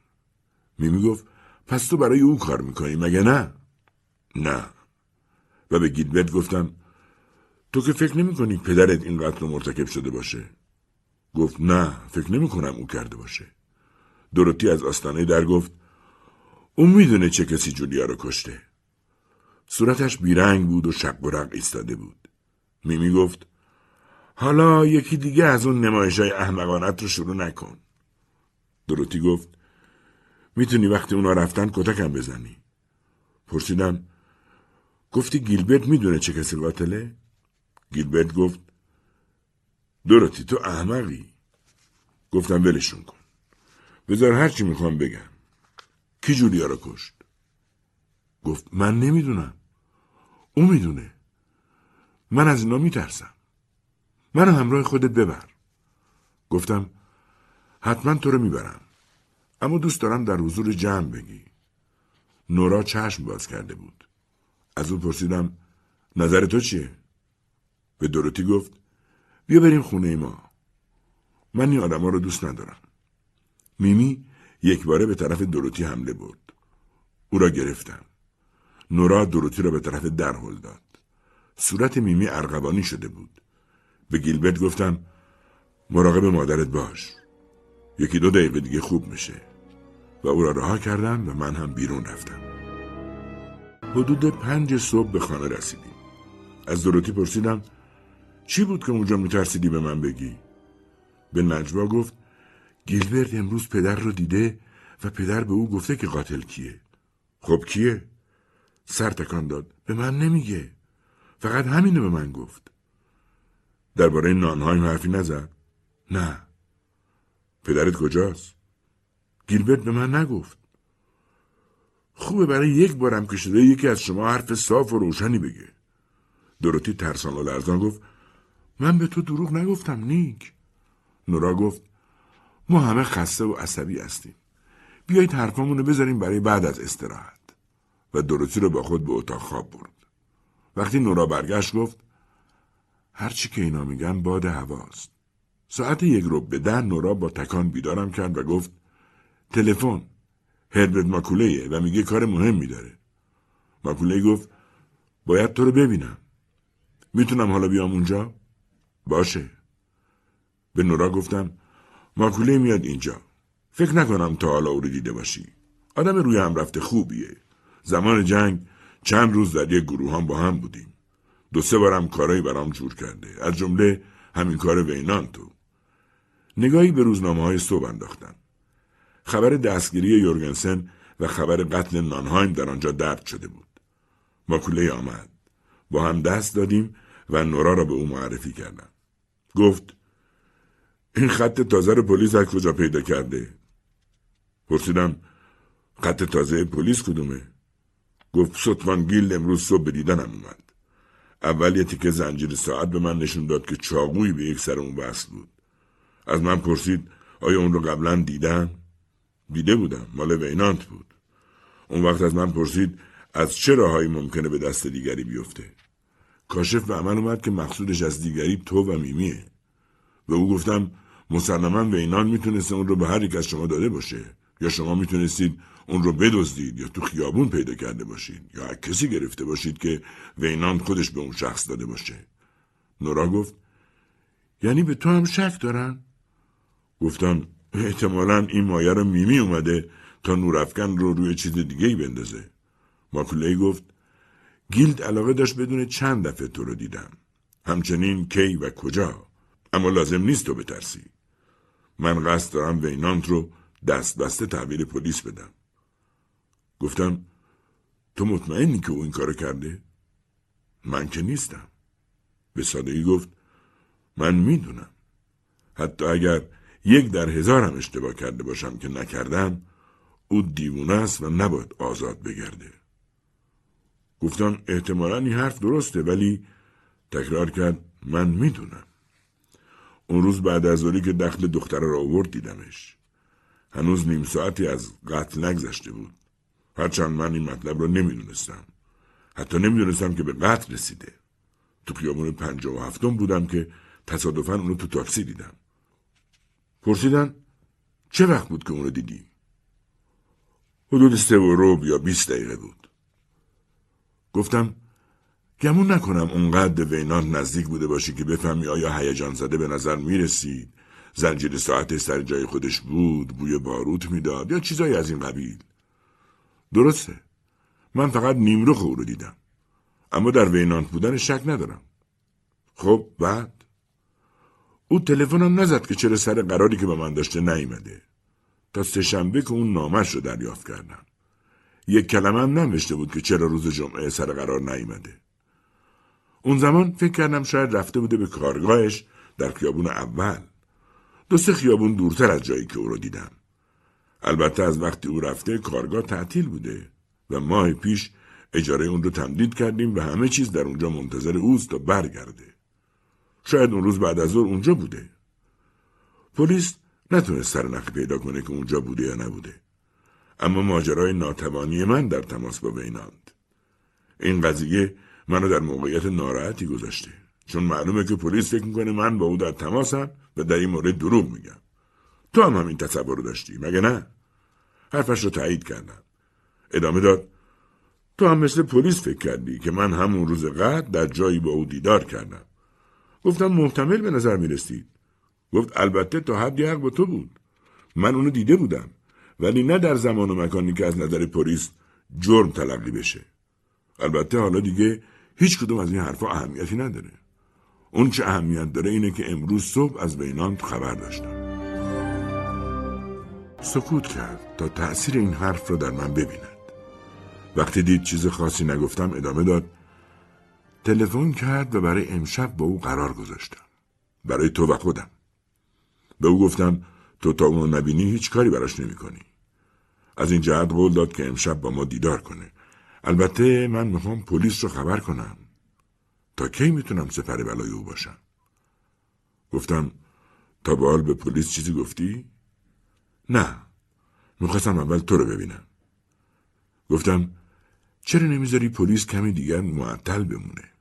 Speaker 1: میمی گفت پس تو برای او کار می‌کنی مگه نه؟ نه. و به گیلبرت گفتم تو که فکر نمی کنی پدرت این قتل مرتکب شده باشه؟ گفت نه فکر نمی کنم او کرده باشه. دروتی از آستانه در گفت او می‌دونه چه کسی جولیا رو کشته. صورتش بیرنگ بود و شق و رق ایستاده بود. میمی گفت حالا یکی دیگه از اون نمایش های احمقانت رو شروع نکن. دروتی گفت می‌تونی وقتی اونا رفتن کتکم بزنی. پرسیدم گفتی گیلبرت می‌دونه چه کسی قاتله؟ گیلبرت گفت دروتی تو احمقی. گفتم ولشون کن. بذار هرچی می‌خوام بگم. کی جولیا رو کشت؟ گفت من نمی‌دونم. او می‌دونه. من از اینا میترسم. منو همراه خودت ببر. گفتم حتما تو رو می‌برم. اما دوست دارم در حضور جمع بگی. نورا چشم باز کرده بود. از او پرسیدم نظر تو چیه؟ به دروتی گفت بیا بریم خونه ما. من این آدما رو دوست ندارم. میمی یک باره به طرف دروتی حمله برد. او را گرفتم. نورا دروتی را به طرف در هل داد. صورت میمی ارغوانی شده بود. به گیلبرت گفتم مراقب مادرت باش. یکی دو دقیقه دیگه خوب میشه. و او را رها کردم و من هم بیرون رفتم. حدود پنج صبح به خانه رسیدیم. از دروتی پرسیدم چی بود که اونجا میترسیدی به من بگی؟ به نجوا گفت گیلبرت امروز پدر رو دیده و پدر به او گفته که قاتل کیه. خب کیه؟ سر تکان داد. به من نمیگه. فقط همینو به من گفت. درباره نانهایم حرفی نزد؟ نه. پدرت کجاست؟ گیلبرت به من نگفت. خوبه برای یک بارم که شده یکی از شما حرف صاف و روشنی بگه. دروتی ترسان و لرزان گفت من به تو دروغ نگفتم نیک. نورا گفت ما همه خسته و عصبی هستیم. بیایید حرفامونو بذاریم برای بعد از استراحت. و دروتی رو با خود به اتاق خواب برد. وقتی نورا برگشت گفت هرچی که اینا میگن باد هواست. ساعت یک رو به ده نورا با تکان بیدارم کرد و گفت تلفن هربرت ماکولیه و میگه کار مهمی داره. ماکولی گفت باید تو رو ببینم. می‌تونم حالا بیام اونجا؟ باشه. به نورا گفتم ماکوله میاد اینجا. فکر نکنم تا حالا او رو دیده باشی. آدم روی هم رفته خوبیه. زمان جنگ چند روز در یک گروه هم با هم بودیم. دو سه بارم کارایی برام جور کرده. از جمله همین کار وینان تو. نگاهی به روزنامه های صبح انداختم. خبر دستگیری یورگنسن و خبر قتل نانهایم در آنجا درد شده بود. ماکوله آمد. با هم دست دادیم و نورا را به او معرفی کردم. گفت این خط تازه رو پلیس از کجا پیدا کرده؟ پرسیدم خط تازه پلیس کدومه؟ گفت سطفان گیل امروز صبح به دیدنم اومد. اول یه تیکه زنجیر ساعت به من نشون داد که چاقویی به یک سر اون وصل بود. از من پرسید آیا اون رو قبلا دیدن؟ دیده بودم. مال وینانت بود. اون وقت از من پرسید از چه راهایی ممکنه به دست دیگری بیفته. کاشف به عمل اومد که مقصودش از دیگری تو و میمیه. به او گفتم مسلما وینان می‌تونسته اون رو به هر یک از شما داده باشه. یا شما می‌تونستید اون رو بدزدید یا تو خیابون پیدا کرده باشید یا کسی گرفته باشید که وینان خودش به اون شخص داده باشه. نورا گفت یعنی به تو هم شک دارن؟ گفتم احتمالا این مایه رو میمی اومده تا نورافکن رو روی چیز دیگه ای بندازه. ماکولی گفت گیلد علاقه داشت بدون چند دفعه تو رو دیدم. همچنین کی و کجا؟ اما لازم نیست تو بترسی. من قصد دارم وینانت رو دست بسته تحویل پلیس بدم. گفتم تو مطمئنی که او این کارو کرده؟ من که نیستم. به سادگی گفت من می‌دونم. حتی اگر یک در هزارم اشتباه کرده باشم که نکردم او دیوونه است و نباید آزاد بگرده. گفتم احتمالا این حرف درسته ولی تکرار کرد من می‌دونم. اون روز بعد از که دخل دختر را آورد دیدمش. هنوز نیم ساعتی از قتل نگذشته بود. هرچند من این مطلب را نمی‌دونستم. حتی نمی‌دونستم که به قتل رسیده. تو خیابون پنجاه و هفتم بودم که تصادفا اونو تو تاکسی دیدم. پرسیدن چه وقت بود که اونو دیدی؟ حدود سه و روب یا بیست دقیقه بود. گفتم گمون نکنم اونقدر وینان نزدیک بوده باشی که بفهمی آیا هیجان زده به نظر می‌رسید. زنجیر ساعت سر جای خودش بود بوی باروت می‌داد یا چیزایی از این قبیل؟ درسته. من فقط نیمرخ او رو دیدم. اما در وینانت بودن شک ندارم. خب بعد؟ او تلفنم نزد که چرا سر قراری که به من داشته نیامده تا سهشنبه که اون نامش رو دریافت کردم. یک کلمه هم نوشته بود که چرا روز جمعه سر قرار نیامده. اون زمان فکر کردم شاید رفته بوده به کارگاهش در خیابون اول. دو سه خیابون دورتر از جایی که او رو دیدم. البته از وقتی او رفته کارگاه تعطیل بوده و ماه پیش اجاره اون رو تمدید کردیم و همه چیز در اونجا منتظر اوست تا برگرده. شاید اون روز بعد از ظهر اونجا بوده. پلیس نتونست سرنخی پیدا کنه که اونجا بوده یا نبوده. اما ماجرای ناتوانی من در تماس با ویناند. این قضیه منو در موقعیت ناراحتی گذاشته. چون معلومه که پلیس فکر می‌کنه من با او در تماسم و در این مورد دروغ میگم. تو هم همین تصور رو داشتی مگه نه؟ حرفش رو تایید کردم. ادامه داد تو هم مثل پلیس فکر کردی که من همون روز قد در جایی با او دیدار کردم. گفتم محتمل به نظر می‌رسید. گفت البته تا حدی حق با تو بود. من اونو دیده بودم. ولی نه در زمان و مکانی که از نظر پلیس جرم تلقی بشه. البته حالا دیگه هیچ کدوم از این حرفا اهمیتی نداره. اون چه اهمیت داره اینه که امروز صبح از بینان خبر داشتم. سکوت کرد تا تأثیر این حرف را در من ببیند. وقتی دید چیز خاصی نگفتم ادامه داد تلفن کرد و برای امشب با او قرار گذاشتم. برای تو و خودم. به او گفتم تو تا اونو نبینی هیچ کاری براش نمی کنی. از این جهت قول داد که امشب با ما دیدار کنه. البته من می‌خوام پلیس رو خبر کنم. تا کی می‌تونم سپر بلای او باشم؟ گفتم تا به به پلیس چیزی گفتی؟ نه. می‌خواستم اول تو رو ببینم. گفتم چرا نمی‌ذاری پلیس کمی دیگر معطل بمونه؟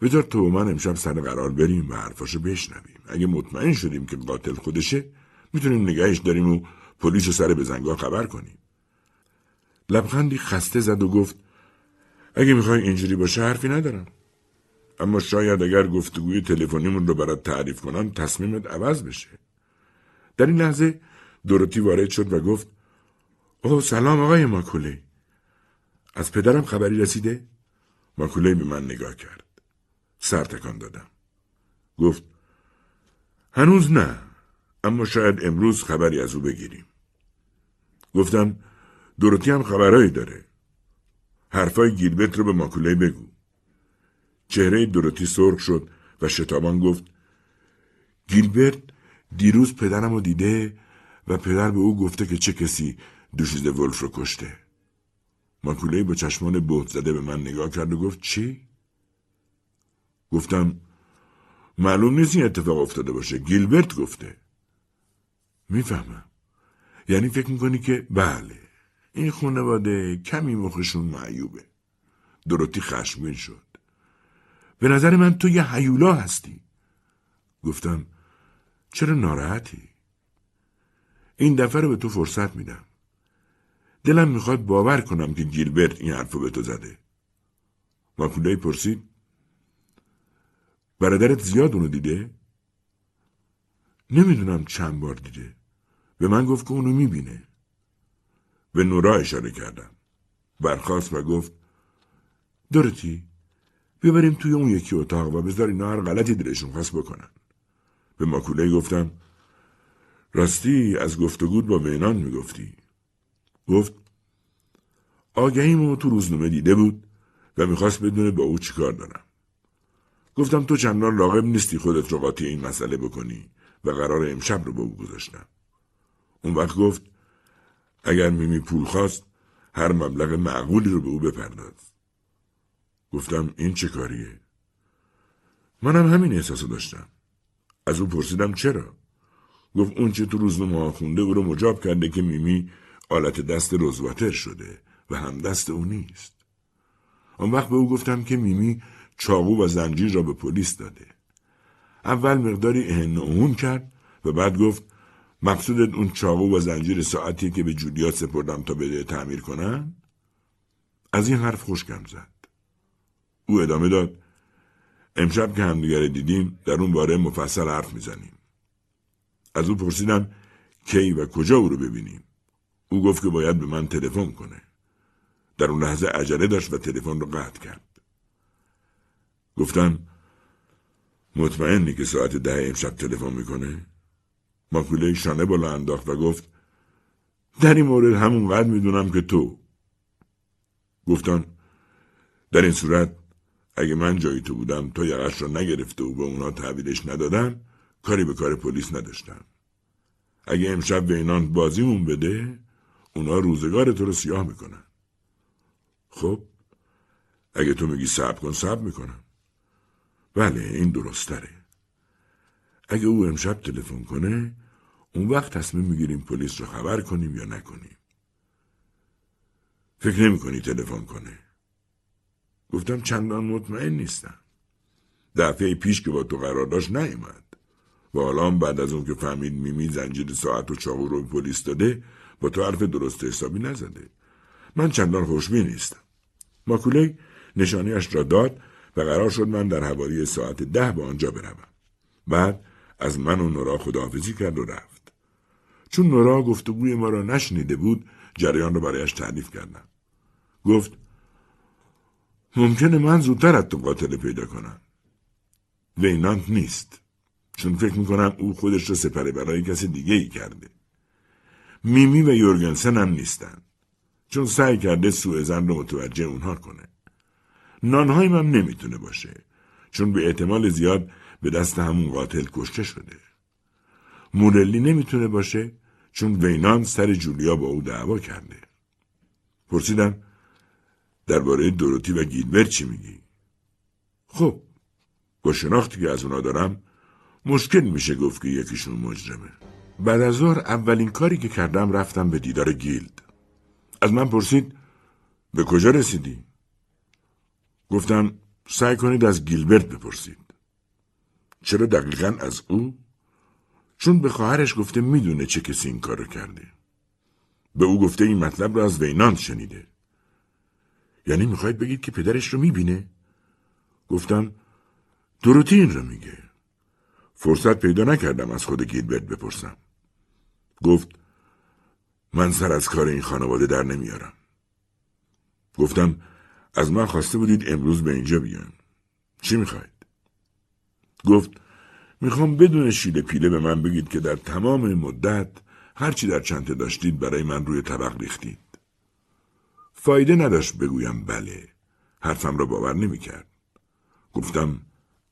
Speaker 1: بذار تو و من امشب سر قرار بریم و حرفاشو بشنویم. اگه مطمئن شدیم که قاتل خودشه می‌تونیم نگهش داریم و پلیس رو سر بزنگاه خبر کنیم. لبخندی خسته زد و گفت اگه می‌خوای اینجوری باشه حرفی ندارم. اما شاید اگر گفتگوی تلفنیمون رو برات تعریف کنم تصمیمت عوض بشه. در این لحظه دوروتی وارد شد و گفت اوه سلام آقای ماکوله از پدرم خبری رسیده؟ ماکوله به من نگاه کرد. سر تکان دادم. گفت هنوز نه اما شاید امروز خبری از او بگیریم. گفتم دوروتی هم خبرهایی داره. حرفای گیلبت رو به ماکوله بگو. چهره دوروتی سرخ شد و شتابان گفت گیلبرت دیروز پدرم رو دیده و پدر به او گفته که چه کسی دوشیز ولف رو کشته. ماکوله با چشمان بهت زده به من نگاه کرد و گفت چی؟ گفتم معلوم نیست این اتفاق افتاده باشه. گیلبرت گفته. می‌فهمم. یعنی فکر می‌کنی که بله این خانواده کمی مخشون معیوبه. دروتی خشمگین شد. به نظر من تو یه حیولا هستی. گفتم چرا ناراحتی؟ این دفعه رو به تو فرصت میدم. دلم می‌خواد باور کنم که گیلبرت این حرفو به تو زده. ماکولای پرسید برادرت زیاد اونو دیده؟ نمی‌دونم چند بار دیده. به من گفت که اونو می‌بینه. به نورا اشاره کردم. برخواست و گفت دورتی ببریم توی اون یکی اتاق و بذار اینا هر غلطی دلشون خواست بکنن. به ماکوله گفتم راستی از گفتگود با وینان می‌گفتی. گفت آگهیمو تو روزنامه دیده بود و می‌خواست بدونه با او چیکار دارم. گفتم تو چندان راغب نیستی خودت رو قاطی این مسئله بکنی و قرار امشب رو به او گذاشتم. اون وقت گفت اگر میمی پول خواست هر مبلغ معقولی رو به او بپرداز. گفتم این چه کاریه؟ منم همین احساسو داشتم. از او پرسیدم چرا؟ گفت اون چه تو روزنامه خونده او رو مجاب کرده که میمی آلت دست روزواتر شده و هم دست او نیست. آن وقت به او گفتم که میمی چاقو و زنجیر را به پلیس داده اول مقداری اهن کرد و بعد گفت مقصودت اون چاقو و زنجیر ساعتی که به جولیات سپردم تا بده تعمیر کنن؟ از این حرف خوشگم زد. او ادامه داد امشب که همدیگر دیدیم در اون باره مفصل حرف می‌زنیم. از او پرسیدم کی و کجا او رو ببینیم. او گفت که باید به من تلفن کنه. در اون لحظه عجله داشت و تلفن رو قطع کرد. گفتم مطمئنی که ساعت ده امشب تلفن می‌کنه؟ ماکوله شانه بالا انداخت و گفت در این مورد همونقدر می‌دونم که تو. گفتم در این صورت اگه من جای تو بودم تو یقش را نگرفته و به اونا تحویلش ندادم کاری به کار پلیس نداشتم. اگه امشب به اینان بازیمون بده اونا روزگار تو رو سیاه می‌کنن. خب اگه تو میگی صبر کن صبر می‌کنم. بله این درستره. اگه او امشب تلفن کنه اون وقت تصمیم می‌گیریم پلیس رو خبر کنیم یا نکنیم. فکر نمی کنی تلفن کنه؟ گفتم چندان مطمئن نیستم. دفعه پیش که با تو قرار داشت نیومد. و حالا بعد از اون که فهمید میمی زنجیر ساعت و چاقو رو پلیس داده با تو حرف درست حسابی نزده. من چندان خوشبین نیستم. ماکولی نشانیش را داد و قرار شد من در حوالی ساعت ده به آنجا بروم. بعد از من و نورا خداحافظی کرد و رفت. چون نورا گفتگوی ما را نشنیده بود جریان را برایش تعریف کردم. گفت ممکنه من زودتر از تو قاتل پیدا کنم. وینانت نیست. چون فکر می‌کنم او خودش را سپره برای کسی دیگه ای کرده. میمی و یورگنسن هم نیستن. چون سعی کرده سوء زن رو متوجه اونها کنه. نانهایم هم نمی‌تونه باشه. چون به احتمال زیاد به دست همون قاتل کشته شده. مورلی نمی‌تونه باشه چون وینان سر جولیا با او دعوا کرده. پرسیدم درباره دوروتی و گیلبرت چی میگی؟ خب با شناختی که از اونا دارم مشکل میشه گفت که یکیشون مجرمه. بعد از ظهر اولین کاری که کردم رفتم به دیدار گیلد. از من پرسید به کجا رسیدی؟ گفتم سعی کنید از گیلبرت بپرسید. چرا دقیقا از او؟ چون به خواهرش گفته می‌دونه چه کسی این کارو کرده. به او گفته این مطلب رو از وینانت شنیده. یعنی می‌خواید بگید که پدرش رو می‌بینه؟ گفتم دروتی این رو میگه. فرصت پیدا نکردم از خود گیلبرت بپرسم. گفت من سر از کار این خانواده در نمیارم. گفتم از من خواسته بودید امروز به اینجا بیان چی می‌خواید؟ گفت می‌خوام بدون شیله پیله به من بگید که در تمام مدت هرچی در چنته داشتید برای من روی طبق ریختید. فایده نداشت بگویم بله. حرفم را باور نمی‌کرد. گفتم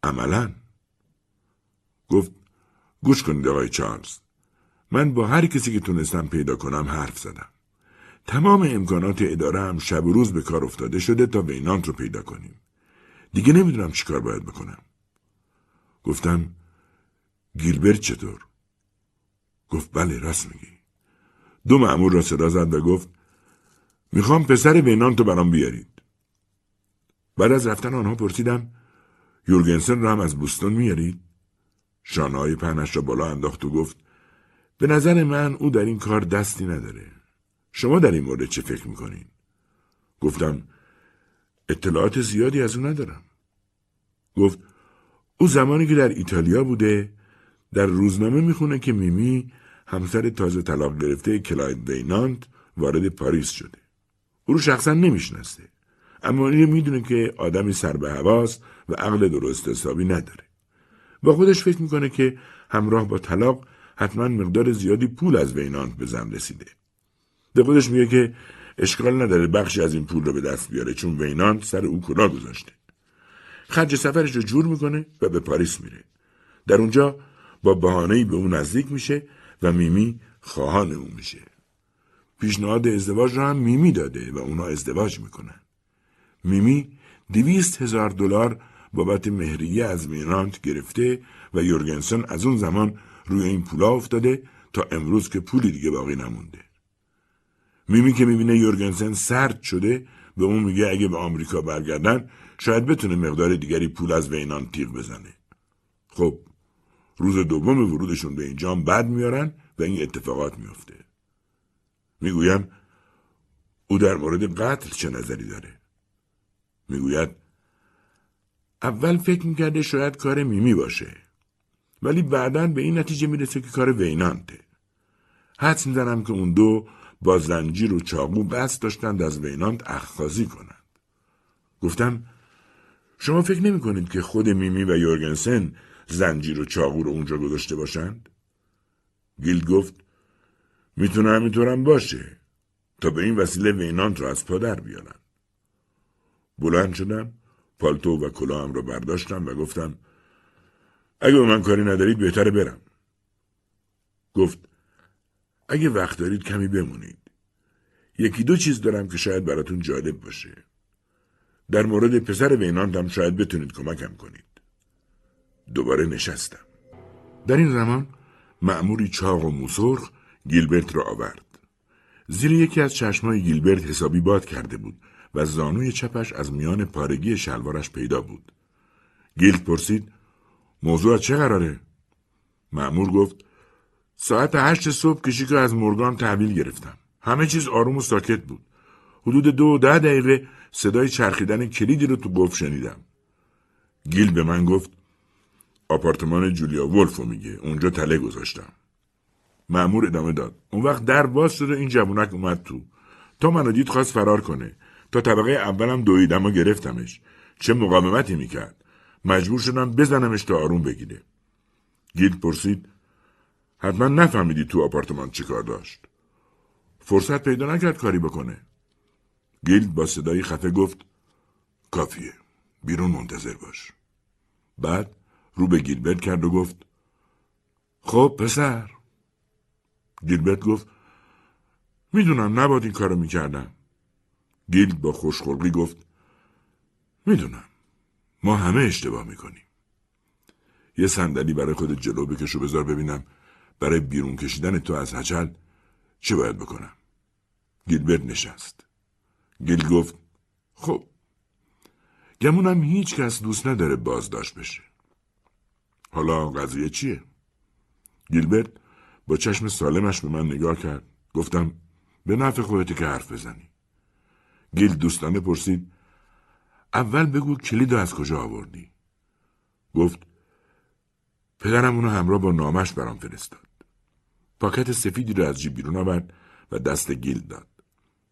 Speaker 1: عملا. گفت گوش کنید آقای چارلز. من با هر کسی که تونستم پیدا کنم حرف زدم. تمام امکانات اداره هم شب و روز به کار افتاده شده تا وینانت رو پیدا کنیم. دیگه نمی‌دونم چیکار باید بکنم. گفتم گیلبرت چطور؟ گفت بله راست میگی. دو معمول را صدا زد و گفت می‌خوام پسر وینانت رو برام بیارید. بعد از رفتن آنها پرسیدم یورگنسن رو هم از بوستون میارید؟ شانهای پهنش را بالا انداخت و گفت به نظر من او در این کار دستی نداره. شما در این مورد چه فکر می‌کنین؟ گفتم اطلاعات زیادی از او ندارم. گفت او زمانی که در ایتالیا بوده در روزنامه می‌خونه که میمی همسر تازه طلاق گرفته کلاید وینانت وارد پاریس شده. او رو شخصا نمیشناخته. اما اینو می‌دونه که آدمی سر به هواست و عقل درست حسابی نداره. با خودش فکر می‌کنه که همراه با طلاق حتما مقدار زیادی پول از وینانت به زن رسیده. به خودش میگه که اشکال نداره بخشی از این پول رو به دست بیاره چون وینانت سر او کلاه گذاشته. خرج سفرش رو جور می‌کنه و به پاریس میره. در اونجا با بهانه‌ای به او نزدیک میشه و میمی خواهان او میشه. پیشنهاد ازدواج را هم میمی داده و اونا ازدواج می‌کنن. میمی دویست هزار دلار بابت مهریه از وینانت گرفته و یورگنسن از اون زمان روی این پولا افتاده تا امروز که پولی دیگه باقی نمونده. میمی که می‌بینه یورگنسن سرد شده به اون میگه اگه به آمریکا برگردن شاید بتونه مقدار دیگری پول از وینان تیغ بزنه. خب روز دوم ورودشون به اینجا بد میارن و این اتفاقات میفته. می‌گویم او در مورد قتل چه نظری داره؟ می‌گوید اول فکر می‌کرده شاید کار میمی باشه ولی بعدا به این نتیجه می‌رسه که کار وینانته. حدس می‌زنم که اون دو با زنجیر و چاقو قصد داشتند از وینانت اخاذی کنند. گفتم شما فکر نمی کنید که خود میمی و یورگنسن زنجیر و چاقو رو اونجا گذاشته باشند؟ گیلد گفت می‌تونه همینطورم باشه تا به این وسیله وینانت رو از پا در بیارن. بلند شدم پالتو و کلاهم رو برداشتم و گفتم اگه به من کاری ندارید بهتره برم. گفت اگه وقت دارید کمی بمونید. یکی دو چیز دارم که شاید براتون جالب باشه. در مورد پسر وینانت هم شاید بتونید کمکم کنید. دوباره نشستم. در این زمان معموری چاق و موسرخ گیلبرت را آورد. زیر یکی از چشمای گیلبرت حسابی باد کرده بود و زانوی چپش از میان پارگی شلوارش پیدا بود. گیلد پرسید موضوع چه قراره؟ معمور گفت ساعت هشت صبح کشیک از مرگان تحویل گرفتم. همه چیز آروم و ساکت بود. حدود دو و ده دقیقه صدای چرخیدن کلیدی رو تو گفت شنیدم. گیل به من گفت آپارتمان جولیا ولفو میگه اونجا تله گذاشتم. معمور ادامه داد. اون وقت در باز شده این جوونک اومد تو. تا منو دید خواست فرار کنه. تا طبقه اولم دویدم و گرفتمش. چه مقاومتی می‌کرد. مجبور شدم بزنمش تا آروم بگیره. گیل پرسید حتما نفهمیدی تو آپارتمان چه کار داشت. فرصت پیدا نکرد کاری بکنه. گیلد با صدای خفه گفت کافیه. بیرون منتظر باش. بعد رو به گیلبرت کرد و گفت خب پسر. گیلبرت گفت می‌دونم نباید این کارو می‌کردم. گیلد با خوشخلقی گفت می‌دونم ما همه اشتباه می‌کنیم. یه صندلی برای خود جلو بکش و بذار ببینم برای بیرون کشیدن تو از هچل چه باید بکنم؟ گیلبرت نشست. گیل گفت خب گمونم هیچ کس دوست نداره بازداشت بشه. حالا قضیه چیه؟ گیلبرت با چشم سالمش به من نگاه کرد. گفتم به نفع خودته که حرف بزنی. گیلد دوستانه پرسید اول بگو کلید از کجا آوردی؟ گفت پدرم اونو همراه با نامه‌ش برام فرستاد. پاکت سفیدی رو از جیب بیرون آورد و دست گیلد داد.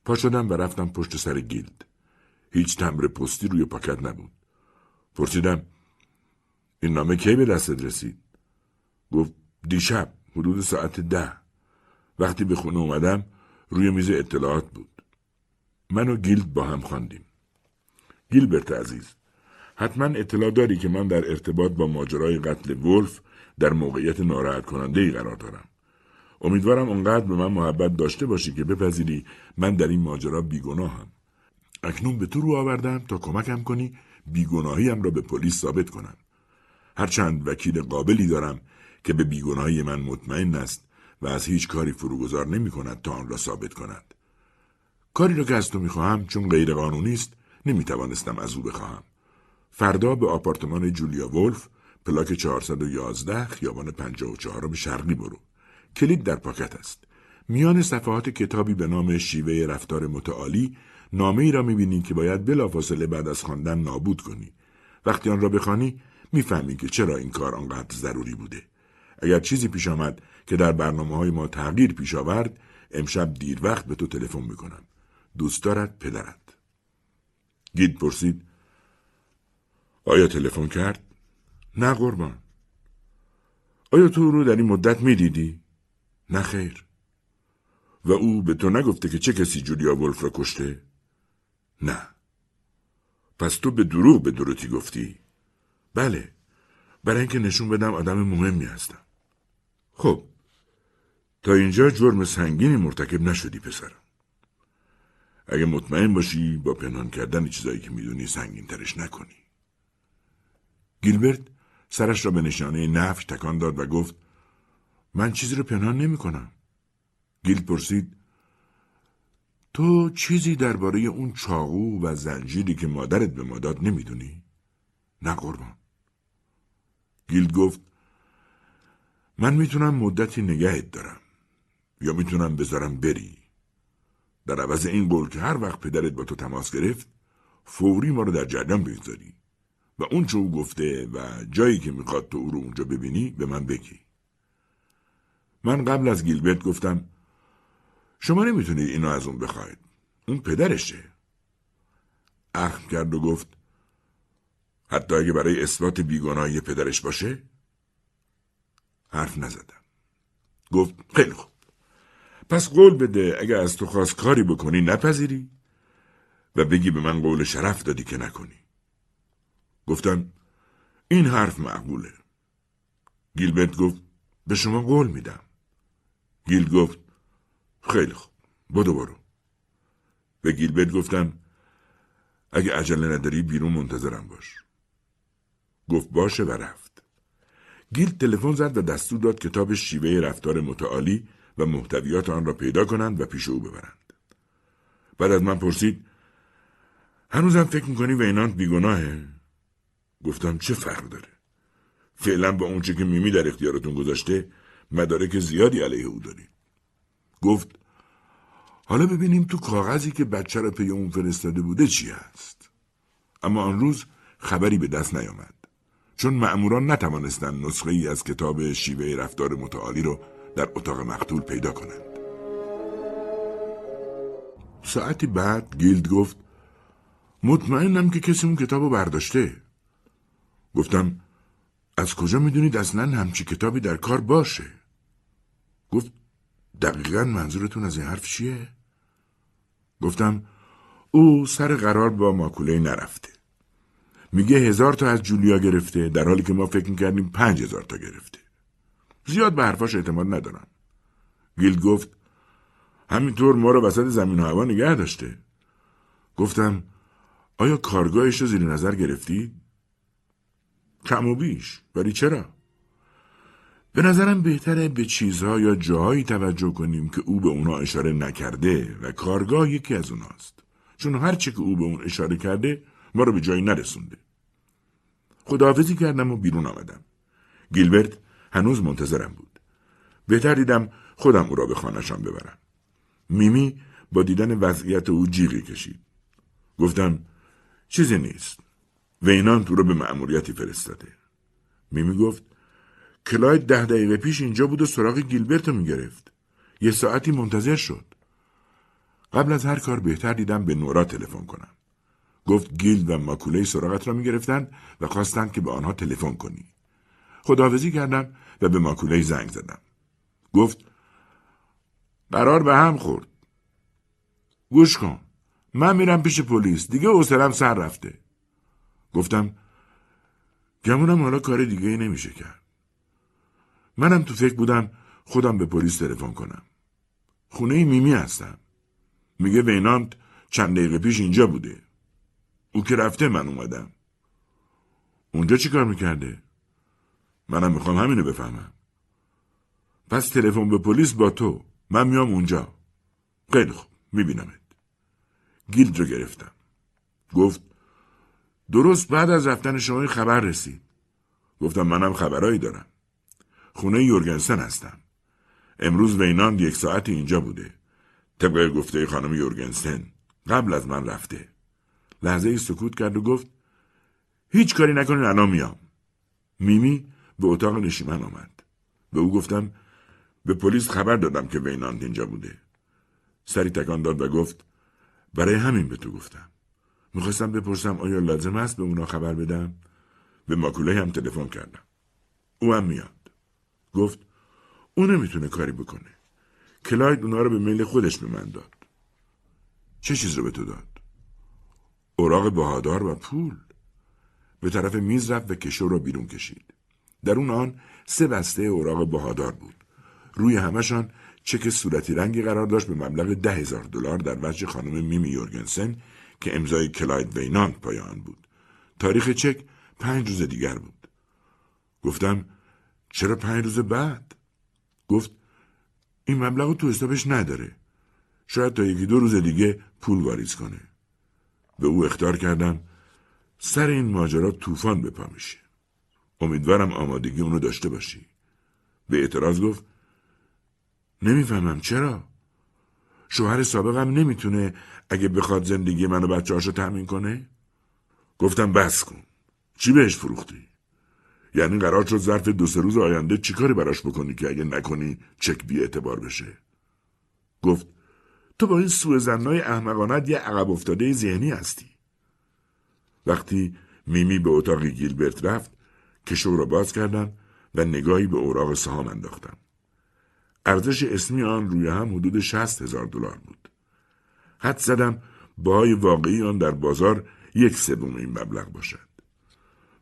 Speaker 1: پا شدم و رفتم پشت سر گیلد. هیچ تمبر پستی روی پاکت نبود. پرسیدم این نامه کی به دستت رسید؟ گفت دیشب حدود ساعت ده. وقتی به خونه اومدم روی میز اطلاعات بود. من و گیلد با هم خواندیم. گیلبرت عزیز حتما اطلاع داری که من در ارتباط با ماجرای قتل ولف در موقعیت ناراحت کننده ای قرار دارم. امیدوارم اونقدر به من محبت داشته باشی که بپذیری من در این ماجرا بیگناهم. اکنون به تو رو آوردم تا کمکم کنی بیگناهیم را به پلیس ثابت کنم. هرچند وکیل قابلی دارم که به بیگناهی من مطمئن است و از هیچ کاری فروگذار نمی کند تا آن را ثابت کند. کاری را که از تو می‌خواهم چون غیر قانونی است نمی توانستم از او بخواهم. فردا به آپارتمان جولیا ولف پلاک 411 خیابان 54 به شرقی برو. کلید در پاکت است. میان صفحات کتابی به نام شیوه رفتار متعالی نامه ای را می‌بینی که باید بلافاصله بعد از خواندن نابود کنی. وقتی آن را بخوانی می‌فهمی که چرا این کار آنقدر ضروری بوده. اگر چیزی پیش آمد که در برنامه های ما تغییر پیش آورد امشب دیر وقت به تو تلفن می‌کنم. دوست دارد پدرت. گید پرسید آیا تلفن کرد؟ نه قربان. آیا تو رو در این مدت می‌دیدی؟ نه خیر. و او به تو نگفته که چه کسی جولیا ولف را کشته؟ نه. پس تو به دروغ به دروتی گفتی؟ بله. برای اینکه نشون بدم آدم مهمی هستم. خب. تا اینجا جرم سنگینی مرتکب نشدی پسرم. اگه مطمئن باشی با پنهان کردن چیزایی که می‌دونی سنگین ترش نکنی. گیلبرت سرش را به نشانه نفش تکان داد و گفت من چیزی رو پنهان نمی کنم. گیل پرسید تو چیزی درباره اون چاقو و زنجیری که مادرت به ما داد نمی‌دونی؟ نه قربان. گیل گفت من می‌تونم مدتی نگهت دارم یا می‌تونم بذارم بری. در عوض این قول که هر وقت پدرت با تو تماس گرفت فوری ما رو در جریان بگذاری و اون چه گفته و جایی که می‌خواد تو او رو اونجا ببینی به من بگی. من قبل از گیلبرت گفتم شما نمی‌تونید اینو از اون بخواید. اون پدرشه. اخم کرد و گفت حتی اگه برای اثبات بیگناهی پدرش باشه؟ حرف نزدم. گفت خیلی خوب. پس قول بده اگه از تو خواست کاری بکنی نپذیری و بگی به من قول شرف دادی که نکنی. گفتم این حرف معقوله. گیلبرت گفت به شما قول میدم. گیل گفت خیلی خوب بدو برو. به گیلبرت گفتم اگه عجله نداری بیرون منتظرم باش. گفت باشه و رفت. گیل تلفن زد و دستور داد کتاب شیوه رفتار متعالی و محتویات آن را پیدا کنند و پیش او ببرند. بعد از من پرسید هنوزم فکر می‌کنی وینانت بیگناهه؟ گفتم چه فرق داره؟ فعلا با اونچه که میمی در اختیارتون گذاشته مدارک زیادی علیه او دارید گفت حالا ببینیم تو کاغذی که بچه را پی اون فرستاده بوده چی هست. اما آن روز خبری به دست نیامد. چون مأموران نتوانستند نسخه ای از کتاب شیوه رفتار متعالی رو در اتاق مقتول پیدا کنند. ساعتی بعد گیلد گفت مطمئنم که کسی اون کتاب رو برداشته. گفتم از کجا می‌دونید اصلا همچی کتابی در کار باشه؟ گفت دقیقا منظورتون از این حرف چیه؟ گفتم او سر قرار با ماکوله نرفته میگه هزار تا از جولیا گرفته در حالی که ما فکر می‌کردیم پنج هزار تا گرفته زیاد به حرفاش اعتماد ندارم گیل گفت همینطور ما رو وسط زمین و هوا نگه داشته گفتم آیا کارگاهش رو زیر نظر گرفتید؟ کم و بیش ولی چرا؟ به نظرم بهتره به چیزها یا جاهایی توجه کنیم که او به اونا اشاره نکرده و کارگاه یکی از اوناست. چون هرچه که او به اون اشاره کرده ما رو به جایی نرسونده. خداحافظی کردم و بیرون آمدم. گیلبرت هنوز منتظرم بود. بهتر دیدم خودم او را به خانهشان ببرم. میمی با دیدن وضعیت او جیغی کشید. گفتم چیزی نیست. وینان تو رو به مأموریتی فرستاده. میمی گفت کلاید ده دقیقه پیش اینجا بود و سراغ گیلبرت رو می‌گرفت. یه ساعتی منتظر شد. قبل از هر کار بهتر دیدم به نورا تلفن کنم. گفت گیل و ماکوله سراغت را می‌گرفتند و خواستند که به آنها تلفن کنی. خداحافظی کردم و به ماکوله زنگ زدم. گفت قرار به هم خورد. گوش کن من میرم پیش پلیس. دیگه اوسرم سر رفته. گفتم گمونم حالا کار دیگه ای نمیشه کرد. منم تو فکر بودم خودم به پلیس تلفن کنم. خونه میمی هستم. میگه وینانت چند دقیقه پیش اینجا بوده. او که رفته من اومدم. اونجا چی کار می‌کرده؟ منم می‌خوام همینو بفهمم. پس تلفن به پلیس با تو. من میام اونجا. خیلی خوب میبینمت. گیلد رو گرفتم. گفت درست بعد از رفتن شما خبر رسید. گفتم منم خبرایی دارم. خونه یورگنسن هستم. امروز وینانت یک ساعت اینجا بوده. طبق گفته خانم یورگنسن قبل از من رفته. لحظه‌ای سکوت کرد و گفت هیچ کاری نکنین الان میام. میمی به اتاق نشیمن آمد. به او گفتم به پلیس خبر دادم که وینانت اینجا بوده. سری تکان داد و گفت برای همین به تو گفتم. می‌خواستم بپرسم آیا لازم است به اونا خبر بدم؟ به ماکوله هم تلفن کردم. او هم میاد. گفت او نمی‌تونه کاری بکنه. کلاید اونا رو به میل خودش به من داد. چه چیز رو به تو داد؟ اوراق بهادار و پول. به طرف میز رفت و کشو را بیرون کشید. در اون آن سه بسته اوراق بهادار بود. روی همشان چک صورتی رنگی قرار داشت به مبلغ ده هزار دلار در وجه خانم میمی یورگنسن که امضای کلاید وینانت پای آن بود. تاریخ چک پنج روز دیگر بود. گفتم چرا پنج روز بعد؟ گفت این مبلغ تو حسابش نداره. شاید تا یکی دو روز دیگه پول واریز کنه. به او اختار کردم سر این ماجرا طوفان بپا میشه. امیدوارم آمادگی اونو داشته باشی. به اعتراض گفت نمی‌فهمم چرا. شوهر سابقم نمی‌تونه اگه بخواد زندگی منو بچه هاشو تأمین کنه؟ گفتم بس کن. چی بهش فروختی؟ یعنی قرار شد ظرف دو سه روز آینده چیکاری براش بکنی که اگه نکنی چک بی اعتبار بشه؟ گفت تو با این سوء زنای احمقانت یه عقب افتاده ذهنی هستی. وقتی میمی به اتاق گیلبرت رفت کشو را باز کردم و نگاهی به اوراق سهام انداختم. ارزش اسمی آن روی هم حدود شست هزار دلار بود. حد زدم باهای واقعی آن در بازار یک سوم این مبلغ باشد.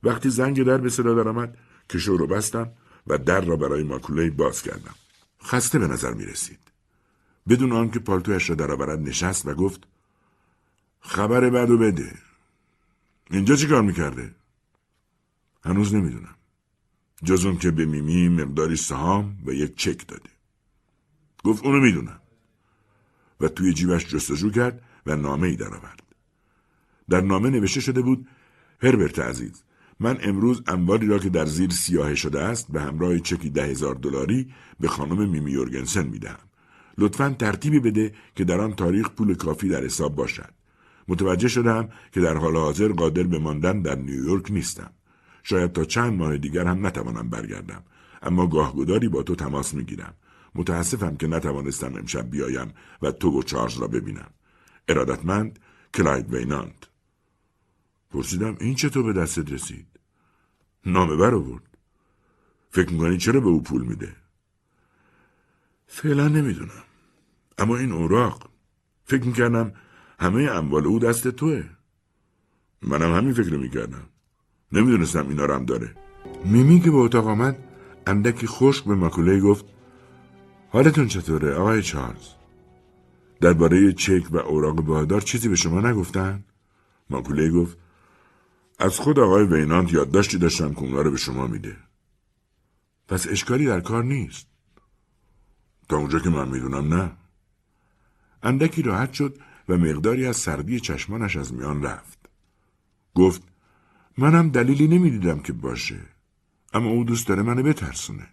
Speaker 1: وقتی زنگ در به صدا درآمد کشو رو بستم و در را برای ماکوله باز کردم. خسته به نظر می رسید. بدون آنکه پالتویش را درآورد نشست و گفت خبر بدو بده. اینجا چی کار می‌کرده؟ هنوز نمی‌دونم. جز اون که به میمی مقداری سهام و یک چک داده. گفت اونو می‌دونم. و توی جیبش جستجو کرد و نامه ای درآورد. در نامه نوشته شده بود هربرت عزیز من امروز اموالی را که در زیر سیاه شده است به همراه چکی ده هزار دلاری به خانم میمی یورگنسن می‌دهم. لطفا ترتیبی بده که در آن تاریخ پول کافی در حساب باشد. متوجه شدم که در حال حاضر قادر به ماندن در نیویورک نیستم. شاید تا چند ماه دیگر هم نتوانم برگردم. اما گاهگداری با تو تماس می‌گیرم. متاسفم که نتوانستم امشب بیایم و تو و چارلز را ببینم. ارادتمند کلاید وینانت. پرسیدم این چطور به دستت رسید؟ نامه بر آورد. فکر می‌کنی چرا به او پول میده؟ فعلا نمی‌دونم. اما این اوراق فکر می‌کردم همه اموال او دست توه. منم همین فکر می‌کردم. نمی‌دونستم اینا رو هم داره. میمی که به اتاق آمد اندکی خشک به ماکوله گفت حالتون چطوره آقای چارلز؟ درباره چک و اوراق بادار چیزی به شما نگفتن؟ ماکوله گفت از خود آقای وینانت یادداشتی داشتم که اونا رو به شما میده. پس اشکالی در کار نیست. تا اونجا که من می‌دونم نه. اندکی راحت شد و مقداری از سردی چشمانش از میان رفت. گفت منم دلیلی نمی‌دیدم که باشه. اما او دوست داره منو بترسونه.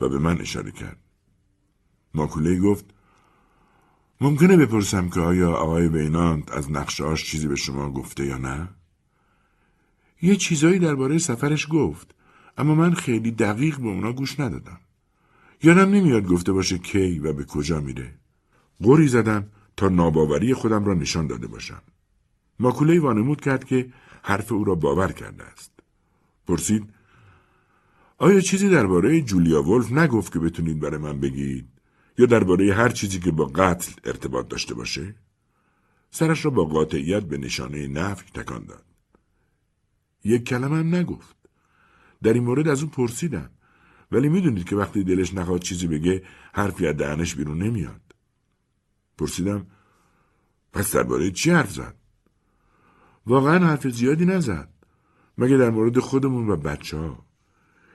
Speaker 1: و به من اشاره کرد. ماکوله گفت ممکنه بپرسم که آیا آقای وینانت از نقشهاش چیزی به شما گفته یا نه؟ یه چیزایی درباره سفرش گفت اما من خیلی دقیق به اونا گوش ندادم. یادم نمیاد گفته باشه کی و به کجا میره. قوری زدم تا ناباوری خودم را نشان داده باشم. ماکوله وانمود کرد که حرف او را باور کرده است. پرسید آیا چیزی درباره جولیا ولف نگفت که بتونید برای من بگید یا درباره هر چیزی که با قتل ارتباط داشته باشه؟ سرش را با قاطعیت به نشانه نفی تکان داد. یک کلمه هم نگفت. در این مورد از او پرسیدم. ولی می‌دونید که وقتی دلش نخواد چیزی بگه حرفی از دهنش بیرون نمیاد. پرسیدم پس درباره چی حرف زد؟ واقعا حرف زیادی نزد. مگه در مورد خودمون و بچه ها.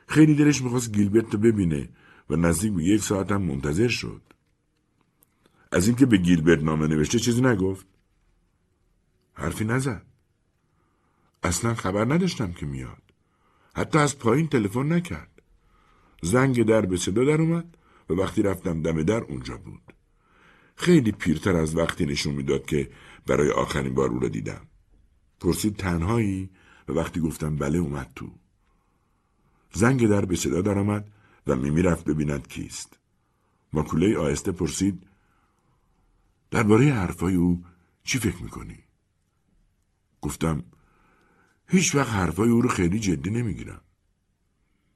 Speaker 1: خیلی دلش می‌خواست گیلبرت رو ببینه و نزدیک به یک ساعت هم منتظر شد. از اینکه به گیلبرت نامه نوشته چیزی نگفت؟ حرفی نزد. اصلا خبر نداشتم که میاد. حتی از پایین تلفن نکرد. زنگ در به صدا در اومد و وقتی رفتم دم در اونجا بود. خیلی پیرتر از وقتی نشون می‌داد که برای آخرین بار او را دیدم. پرسید تنهایی و وقتی گفتم بله اومد تو. زنگ در به صدا در آمد و میمی رفت ببیند کیست. ماکوله آهسته پرسید درباره حرفای او چی فکر می‌کنی؟ گفتم هیچ وقت حرفای او رو خیلی جدی نمی‌گیرم.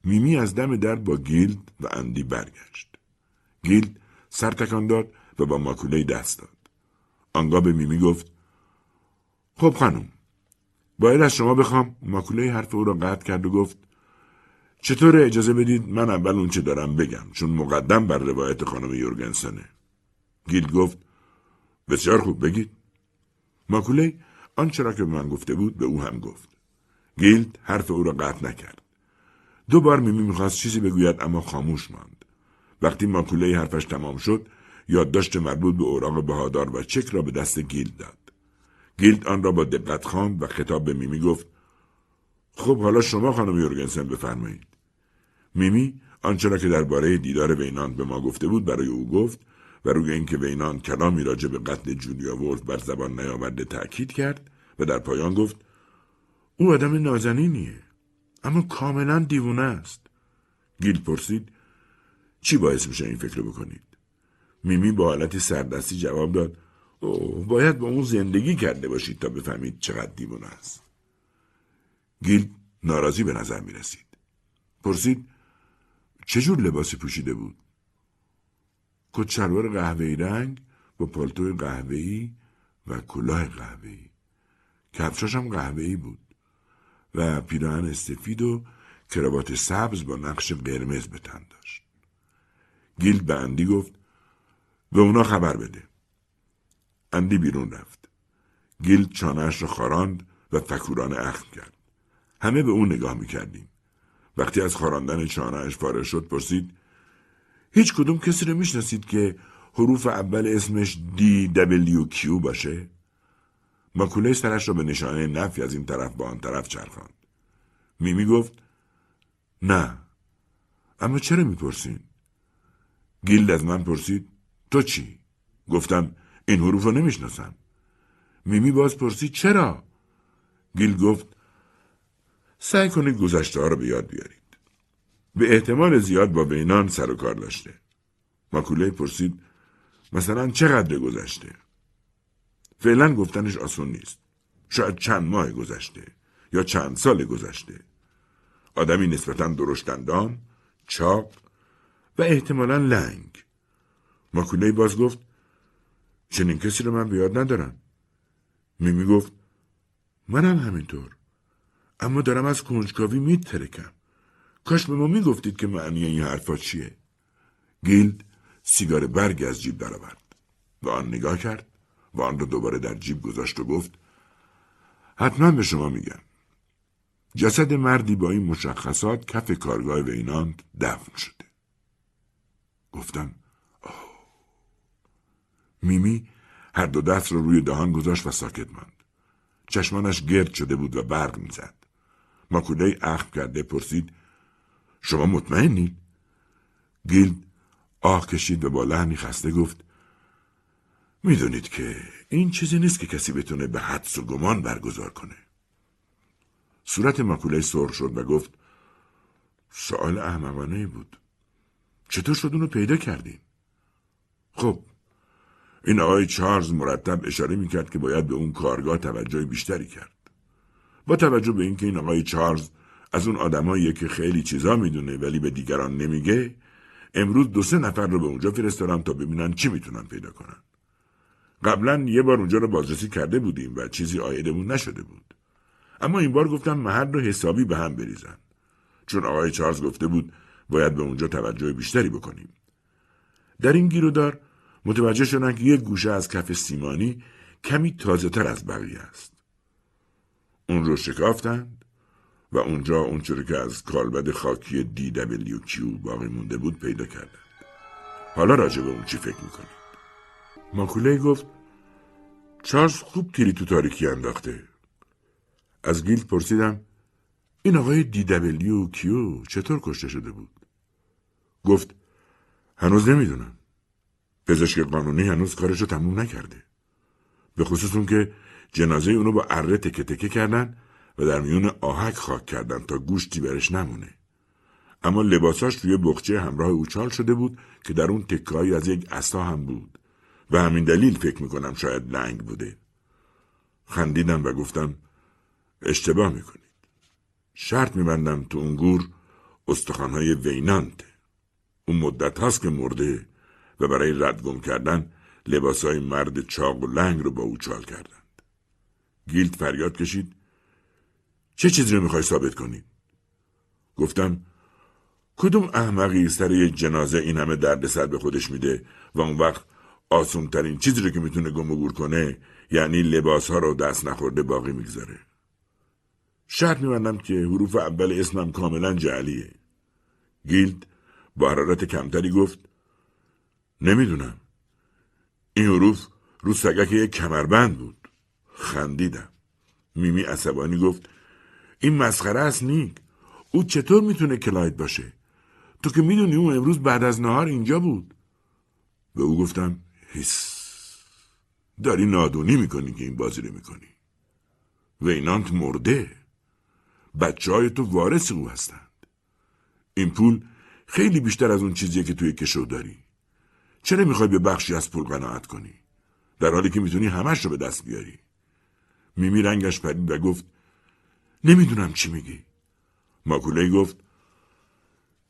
Speaker 1: میمی از دم در با گیلد و اندی برگشت. گیلد سر تکان داد و با ماکولی دست داد. آنگاه به میمی گفت خب خانم باید از شما بخوام ماکولی حرف او را قطع کرد و گفت چطور اجازه بدید من اول اونچه دارم بگم چون مقدم بر روایت خانم یورگنسنه گیلد گفت بسیار خوب بگید ماکولی آنچه را که به من گفته بود به او هم گفت گیلد حرف او را قطع نکرد. دو بار میمی می‌خواست چیزی بگوید اما خاموش ماند. وقتی ماکولی حرفش تمام شد یادداشت مربوط به اوراق بهادار و چک را به دست گیلد داد. گیلد آن را با دقت خواند و خطاب به میمی گفت خب حالا شما خانم یورگنسن بفرمایید. میمی آنچه را که درباره دیدار وینانت به ما گفته بود برای او گفت و روی اینکه وینانت کلامی راجع به قتل جولیا وولف بر زبان نیاورده تأکید کرد و در پایان گفت او آدم نازنینیه اما کاملا دیوونه است گیلد پرسید چی باعث میشه این فکر بکنید میمی با حالتی سردستی جواب داد اوه باید با اون زندگی کرده باشید تا بفهمید چقدر دیوونه است گیل ناراضی به نظر می رسید. پرسید چه جور لباسی پوشیده بود؟ کت شلوار قهوه‌ای رنگ با پالتو قهوه‌ای و کلاه قهوه‌ای. کفشاش هم قهوه‌ای بود و پیراهن سفید و کراوات سبز با نقش قرمز به تن داشت. گیل به اندی گفت به اونا خبر بده. اندی بیرون رفت. گیلد چانه‌اش را خاراند و فکورانه اخم کرد. همه به اون نگاه می‌کردیم. وقتی از خاراندن چانه‌اش فارغ شد پرسید هیچ کدوم کسی رو می‌شناسید که حروف اول اسمش D W Q باشه؟ ماکولی سرش را به نشانه نفی از این طرف به آن طرف چرخاند. میمی گفت نه. اما چرا می‌پرسین؟ گیلد از من پرسید تو چی؟ گفتم این حروف رو نمی‌شناسم. میمی باز پرسید چرا؟ گیل گفت سعی کنید گذشته ها رو به یاد بیارید. به احتمال زیاد با وینان سر و کار داشته. ماکوله پرسید مثلا چقدر گذشته؟ فعلا گفتنش آسون نیست. شاید چند ماه گذشته یا چند سال گذشته. آدمی نسبتا درشتندان، چاق و احتمالا لنگ. ماکوله باز گفت چنین کسی رو من بیاد ندارم. میمی گفت منم همینطور. اما دارم از کنجکاوی میترکم. کاش به ما می‌گفتید که معنی این حرفا چیه. گیلد سیگار برگ از جیب درآورد و آن نگاه کرد و آن را دوباره در جیب گذاشت و گفت حتما به شما میگم. جسد مردی با این مشخصات کف کارگاه ویناند دفن شده. گفتم آه. میمی هر دو دست را روی دهان گذاشت و ساکت ماند. چشمانش گرد شده بود و برق می‌زد. ماکولای اخم کرده پرسید شما مطمئنید؟ گیلد آه کشید و با لحنی خسته گفت می‌دونید که این چیزی نیست که کسی بتونه به حدس و گمان برگزار کنه. صورت ماکولای سرخ شد و گفت سوال احمقانه بود. چطور شد اونو پیدا کردین؟ خب این آقای چارلز مرتب اشاره می‌کرد که باید به اون کارگاه توجه بیشتری کرد. با توجه به اینکه این آقای چارلز از اون آدماییه که خیلی چیزا می‌دونه ولی به دیگران نمیگه امروز دو سه نفر رو به اونجا فرستادم تا ببینن چی می‌تونن پیدا کنن. قبلا یه بار اونجا رو بازرسی کرده بودیم و چیزی آیدمون نشده بود. اما این بار گفتم محل رو حسابی به هم بریزن. چون آقای چارلز گفته بود باید به اونجا توجه بیشتری بکنیم. در این گیرودار متوجه شدن که یک گوشه از کف سیمانی کمی تازه تر از بقیه است. اون رو شکافتند و اونجا اونچوری که از کالبد خاکی کیو باقی مونده بود پیدا کردند. حالا راجع به اون چی فکر می‌کنید ماکوله گفت چارلز خوب تیری تو تاریکی انداخته. از گیلد پرسیدم این آقای دی دبلیو کیو چطور کشته شده بود؟ گفت هنوز نمی‌دونم. پزشک قانونی هنوز کارشو تموم نکرده. به خصوص اون که جنازه اونو با اره تکه تکه کردن و در میون آهک خاک کردن تا گوشتی برش نمونه. اما لباساش توی بخچه همراه اوچال شده بود که در اون تکایی از یک اسا هم بود. و همین دلیل فکر می‌کنم شاید لنگ بوده خندیدم و گفتم اشتباه می‌کنید شرط میبندم تو اون گور استخوانهای وینانته اون مدت هاست که مرده و برای ردگم کردن لباسهای مرد چاق و لنگ رو با او چال کردند. گیلد فریاد کشید چه چیزی رو می‌خوای ثابت کنید؟ گفتم کدوم احمقی سر یک جنازه این همه دردسر به خودش میده و اون وقت آسون ترین چیزی رو که می‌تونه گم کنه یعنی لباس ها رو دست نخورده باقی می‌گذاره. شرط میبندم که حروف اول اسمم کاملا جعلیه. گیلد با حرارت کمتری گفت نمی‌دونم. این حروف رو سگک یک کمربند بود. خندیدم. میمی عصبانی گفت این مسخره است نیک. او چطور می‌تونه کلاید باشه؟ تو که می‌دونی او امروز بعد از نهار اینجا بود. به او گفتم هیس. داری نادونی می‌کنی که این بازی رو می‌کنی. وینانت مرده. بچه های تو وارث او هستند. این پول خیلی بیشتر از اون چیزیه که توی کشو داری. چرا می‌خوای به بخشی از پول قناعت کنی؟ در حالی که می‌تونی همش رو به دست بیاری. میمی رنگش پرید و گفت نمی‌دونم چی میگی. ماکولی گفت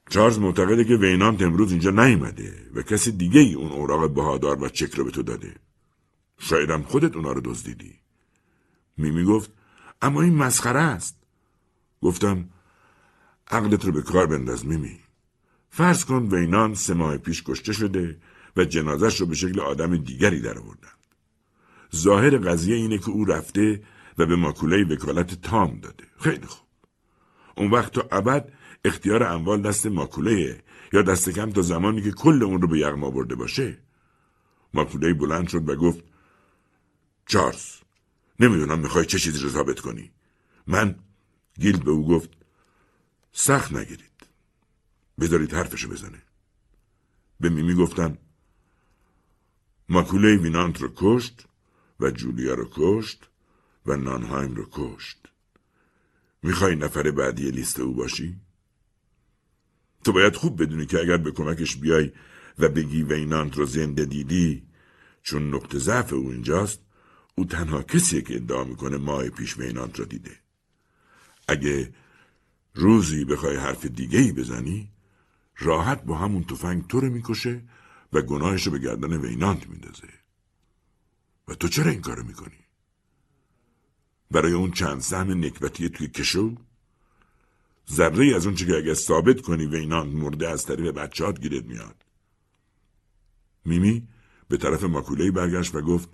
Speaker 1: چارلز معتقده که وینانت امروز اینجا نیومده و کسی دیگه ای اون اوراق بهادار و چک رو به تو داده. شایدم خودت اونا رو دزدیدی. میمی گفت اما این مسخره است. گفتم عقلت رو به کار بنداز میمی. فرض کن وینان سه ماه پیش کشته شده و جنازش رو به شکل آدم دیگری در آوردن. ظاهر قضیه اینه که او رفته و به ماکوله وکالت تام داده. خیلی خوب. اون وقت تا ابد اختیار اموال دست ماکوله یا دست کم تا زمانی که کل اون رو به یغما برده باشه. ماکوله بلند شد و گفت چارلز نمی‌دونم می‌خوای چه چیزی رو ثابت کنی. من گیلد به او گفت سخت نگیرید. بذارید حرفشو بزنه. به میمی گفتم ماکوله وینانت رو کشت و جولیا رو کشت و نانهایم رو کشت. می‌خوای نفر بعدی لیست او باشی؟ تو باید خوب بدونی که اگر به کمکش بیای و بگی وینانت رو زنده دیدی چون نقطه ضعف او اینجاست او تنها کسیه که ادعا می‌کنه ماه پیش وینانت رو دیده. اگه روزی بخوای حرف دیگه ای بزنی راحت با همون تفنگ تو رو می‌کشه و گناهش رو به گردن وینانت میندازه و تو چرا این کارو می‌کنی؟ برای اون چند سهم نکبتی توی کشو؟ ذره از اون که اگه ثابت کنی وینانت مرده از طریق بچهات گیرت میاد. میمی به طرف ماکولهی برگشت و گفت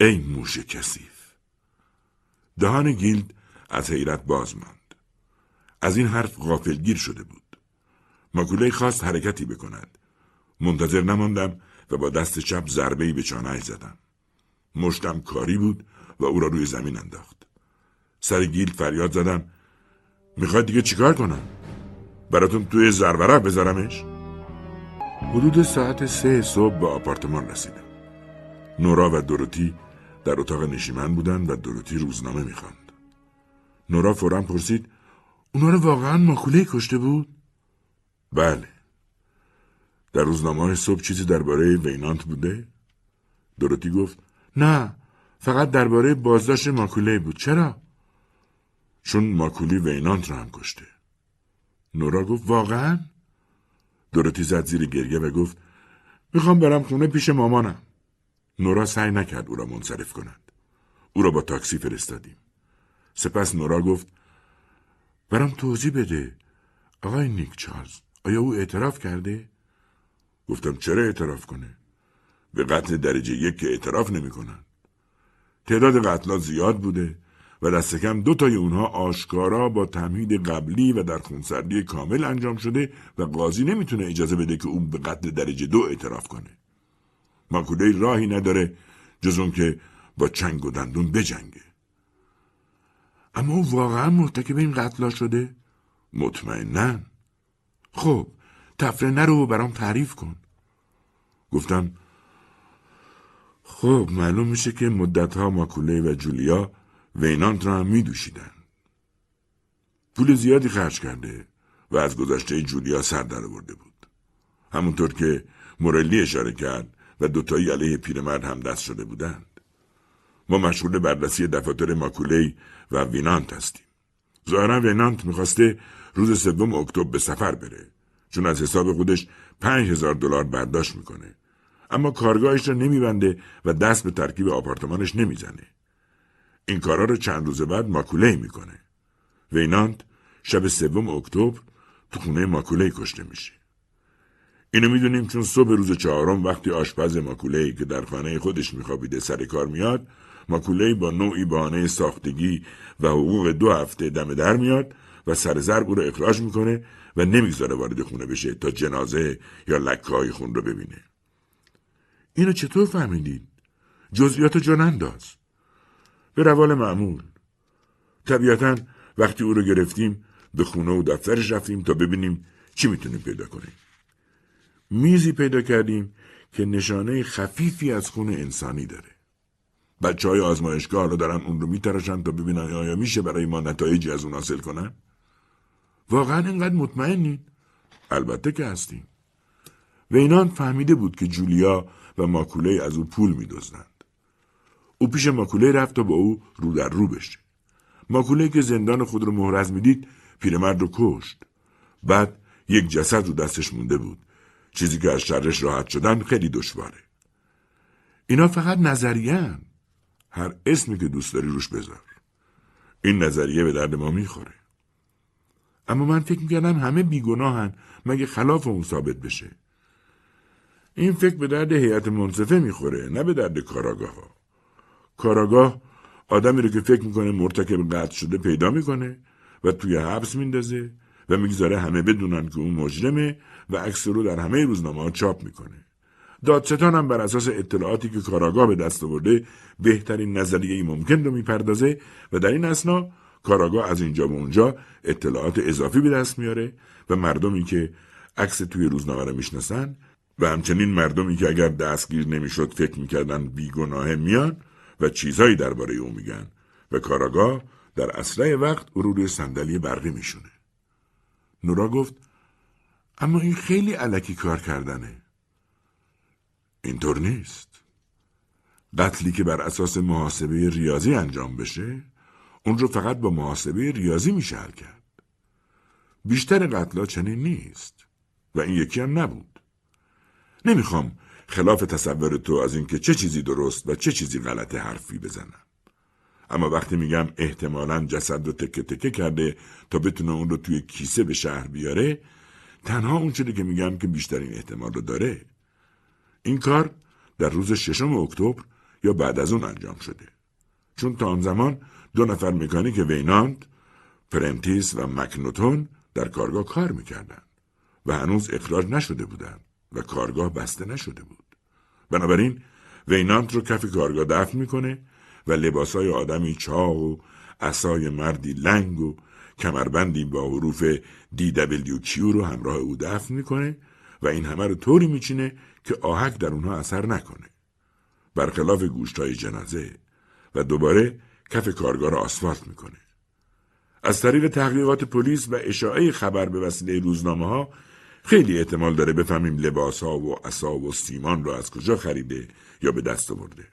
Speaker 1: ای موش کثیف دهان گیلد از حیرت باز ماند. از این حرف غافلگیر شده بود. ماکولهی خواست حرکتی بکند. منتظر نماندم و با دست چپ ضربه‌ای به چانه‌ش زدم. مشتم کاری بود و او را روی زمین انداخت. سر گیلد فریاد زدم. می‌خواد دیگه چیکار کنم؟ براتون توی زرورق بذارمش؟ حدود ساعت سه صبح به آپارتمان رسیدم. نورا و دروتی در اتاق نشیمن بودند و دروتی روزنامه می‌خواند. نورا فورا پرسید اونا رو واقعا ماکوله کشته بود؟ بله. در روزنامه صبح چیزی درباره وینانت بوده؟ دروتی گفت نه فقط درباره بازداشت ماکوله بود. چرا؟ چون ماکولی وینانت را هم کشته نورا گفت واقعا دورتی زد زیر گریه و گفت می‌خوام برم خونه پیش مامانم نورا سعی نکرد او را منصرف کند او را با تاکسی فرستادیم سپس نورا گفت برام توضیح بده آقای نیک چارلز آیا او اعتراف کرده؟ گفتم چرا اعتراف کنه؟ به قتل درجه یک که اعتراف نمی کنن. تعداد قتلات زیاد بوده و دست کم دو تای اونها آشکارا با تمهید قبلی و در خونسردی کامل انجام شده و قاضی نمی‌تونه اجازه بده که اون به قتل درجه دو اعتراف کنه. ماکوله راهی نداره جز اون که با چنگ و دندون بجنگه. اما او واقعا مرتکب این قتلا شده؟ مطمئنا. خب تفره نرو برام تعریف کن. گفتم خب معلوم میشه که مدتها ماکوله و جولیا وینانت را هم می. پول زیادی خرج کرده و از گذشته جولیا سر در برده بود. همونطور که مورلی اشاره کرد و دوتایی علیه پیرمرد هم دست شده بودند. ما مشغول بررسی دفاتر ماکولی و وینانت هستیم. ظاهرا وینانت می‌خواسته روز سوم اکتبر به سفر بره چون از حساب خودش پنج هزار دلار برداشت می‌کنه اما کارگاهش را نمیبنده و دست به ترکیب آپارتمانش نمی‌زنه این کارا رو چند روز بعد ماکوله می‌کنه. وینانت شب سوم اکتبر تو خونه ماکوله کشته میشه. اینو می‌دونیم چون صبح روز چهارم وقتی آشپز ماکوله که در خانه خودش میخوابیده سر کار میاد ماکوله با نوعی بهانه ساختگی و حقوق دو هفته دم در میاد و سر زرگ رو اخراج می‌کنه و نمی‌ذاره وارد خونه بشه تا جنازه یا لکه های خون رو ببینه. اینو چطور فهمیدید؟ جزئیات جان انداز. به روال معمول. طبیعتا وقتی او رو گرفتیم به خونه و دفترش رفتیم تا ببینیم چی می‌تونیم پیدا کنیم. میزی پیدا کردیم که نشانه خفیفی از خون انسانی داره. بچه های آزمایشگاه رو دارن اون رو میتراشن تا ببینن آیا میشه برای ما نتایجی از اون حاصل کنن؟ واقعا اینقدر مطمئنین؟ البته که هستیم. وینان فهمیده بود که جولیا و ماکوله از او پول میدزدند او پیش ماکوله رفت تا با او رو در رو بشه. ماکوله که زندان خود رو مهرز می‌دید پیرمرد رو کشت. بعد یک جسد رو دستش مونده بود. چیزی که از شرش راحت شدن خیلی دشواره. اینا فقط نظریه هر اسمی که دوست داری روش بذار. این نظریه به درد ما می‌خوره. اما من فکر می‌کردم همه بیگناهن مگه خلاف اون ثابت بشه. این فکر به درد هیئت منصفه می‌خوره نه به درد کاراگاه ها. کاراگاه آدمی رو که فکر می‌کنه مرتکب قتل شده پیدا می‌کنه و توی حبس میندازه و می‌گذاره همه بدونن که اون مجرمه و عکس رو در همه روزنامه ها چاپ می‌کنه. دادستان هم بر اساس اطلاعاتی که کاراگاه به دست آورده بهترین نظریه ممکن رو می‌پردازه و در این اسنا کاراگاه از اینجا به اونجا اطلاعات اضافی به دست میاره و مردمی که عکس توی روزنامه رو می‌شناسن و همچنین مردمی که اگر دستگیر نمی‌شد فکر می‌کردن بیگناه میان و چیزهایی درباره او میگن و کاراگاه در اسرع وقت او رو روی صندلی برقی میشونه. نورا گفت اما این خیلی علکی کار کردنه. اینطور نیست. قتلی که بر اساس محاسبه ریاضی انجام بشه اون رو فقط با محاسبه ریاضی میشه حل کرد. بیشتر قتلا چنین نیست و این یکی هم نبود. نمی‌خوام خلاف تصور تو از اینکه چه چیزی درست و چه چیزی غلط حرفی بزنم. اما وقتی میگم احتمالا جسد رو تکه تکه کرده تا بتونه اون رو توی کیسه به شهر بیاره تنها اون چیزی که میگم که بیشترین احتمال رو داره. این کار در روز ششم اکتبر یا بعد از اون انجام شده. چون تا آن زمان دو نفر مکانیک ویناند پرنتیس و مکنوتون در کارگاه کار می‌کردند و هنوز اخراج نشده بودند. و کارگاه بسته نشده بود بنابراین وینانت رو کف کارگاه دفن می‌کنه و لباسای آدمی چاق و عصای مردی لنگ و کمربندی با حروف کیو رو همراه او دفن می‌کنه و این همه رو طوری میچینه که آهک در اونها اثر نکنه. برخلاف گوشتای جنازه و دوباره کف کارگاه را آسفالت می‌کنه. از طریق تحقیقات پلیس و اشاعه خبر به وسیله روزنامه ها خیلی احتمال داره بفهمیم لباس ها و اصا و سیمان را از کجا خریده یا به دست آورده.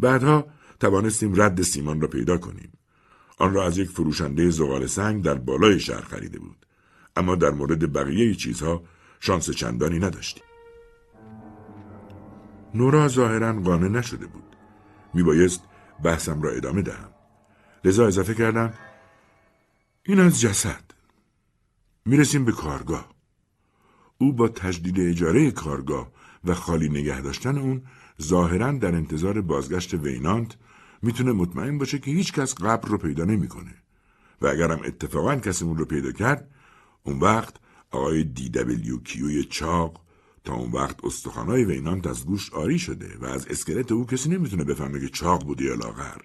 Speaker 1: بعدها توانستیم رد سیمان را پیدا کنیم. آن را از یک فروشنده زغال سنگ در بالای شهر خریده بود. اما در مورد بقیه چیزها شانس چندانی نداشتیم. نورا ظاهرا قانع نشده بود. میبایست بحثم را ادامه دهم. لذا اضافه کردم این از جسد. می‌رسیم به کارگاه. او با تجدید اجاره کارگاه و خالی نگه داشتن اون ظاهرا در انتظار بازگشت وینانت می‌تونه مطمئن باشه که هیچ کس قبر رو پیدا نمی‌کنه. و اگرم اتفاقا کسی اون رو پیدا کرد اون وقت آقای D.W.Q ی چاق تا اون وقت استخوانای وینانت از گوشت عاری شده و از اسکلت او کسی نمی‌تونه بفهمه که چاق بوده یا لاغر.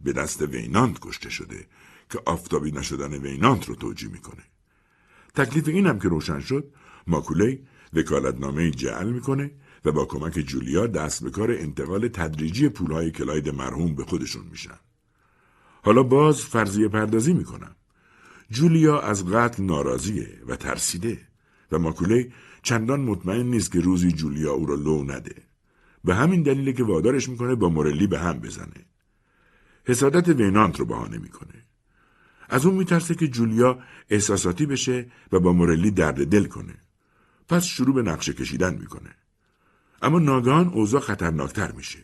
Speaker 1: به دست وینانت کشته شده که آفتابی نشدن وینانت رو توجیه می‌کنه. تکلیف اینم که روشن شد ماکولی وکالتنامه جعل می‌کنه و با کمک جولیا دست به کار انتقال تدریجی پولهای کلاید مرحوم به خودشون میشن. حالا باز فرضیه پردازی می‌کنم. جولیا از قتل ناراضیه و ترسیده و ماکوله چندان مطمئن نیست که روزی جولیا او را لو نده. به همین دلیله که وادارش می‌کنه با مورلی به هم بزنه. حسادت وینانت رو بهانه می‌کنه. از اون میترسه که جولیا احساساتی بشه و با مورلی درد دل کنه. پس شروع به نقشه کشیدن می‌کنه. اما ناگهان اوضاع خطرناکتر میشه.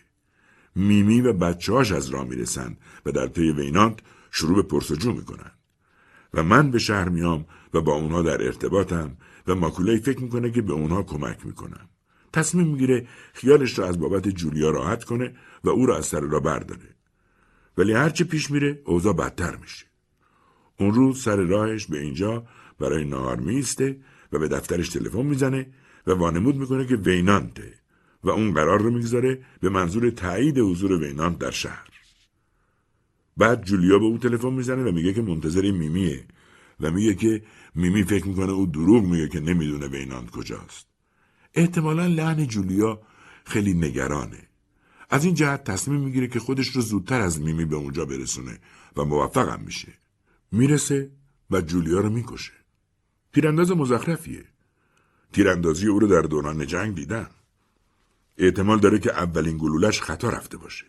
Speaker 1: میمی و بچهاش از راه می‌رسند و در پی وینانت شروع به پرسجو می‌کنن. و من به شهر میام و با اونها در ارتباطم و ماکولای فکر می‌کنه که به اونها کمک می‌کنم. تصمیم می‌گیره خیالش را از بابت جولیا راحت کنه و او را از سر را برداره. ولی هرچه پیش میره اوضاع بدتر میشه. اون روز سر راهش به اینجا برای نهار میسته و به دفترش تلفن می‌زنه و وانمود می‌کنه که وینانته و اون قرار رو می‌گذاره به منظور تایید حضور وینانت در شهر. بعد جولیا به او تلفن می‌زنه و میگه که منتظر میمیه و میگه که میمی فکر می‌کنه او دروغ میگه که نمی‌دونه وینانت کجاست. احتمالا لحن جولیا خیلی نگرانه. از این جهت تصمیم می‌گیره که خودش رو زودتر از میمی به اونجا برسونه و موفقم میشه. می‌رسه و جولیا رو می‌کشه. تیرانداز مزخرفیه. تیراندازی او رو در دوران جنگ دیدن. احتمال داره که اولین گلولش خطا رفته باشه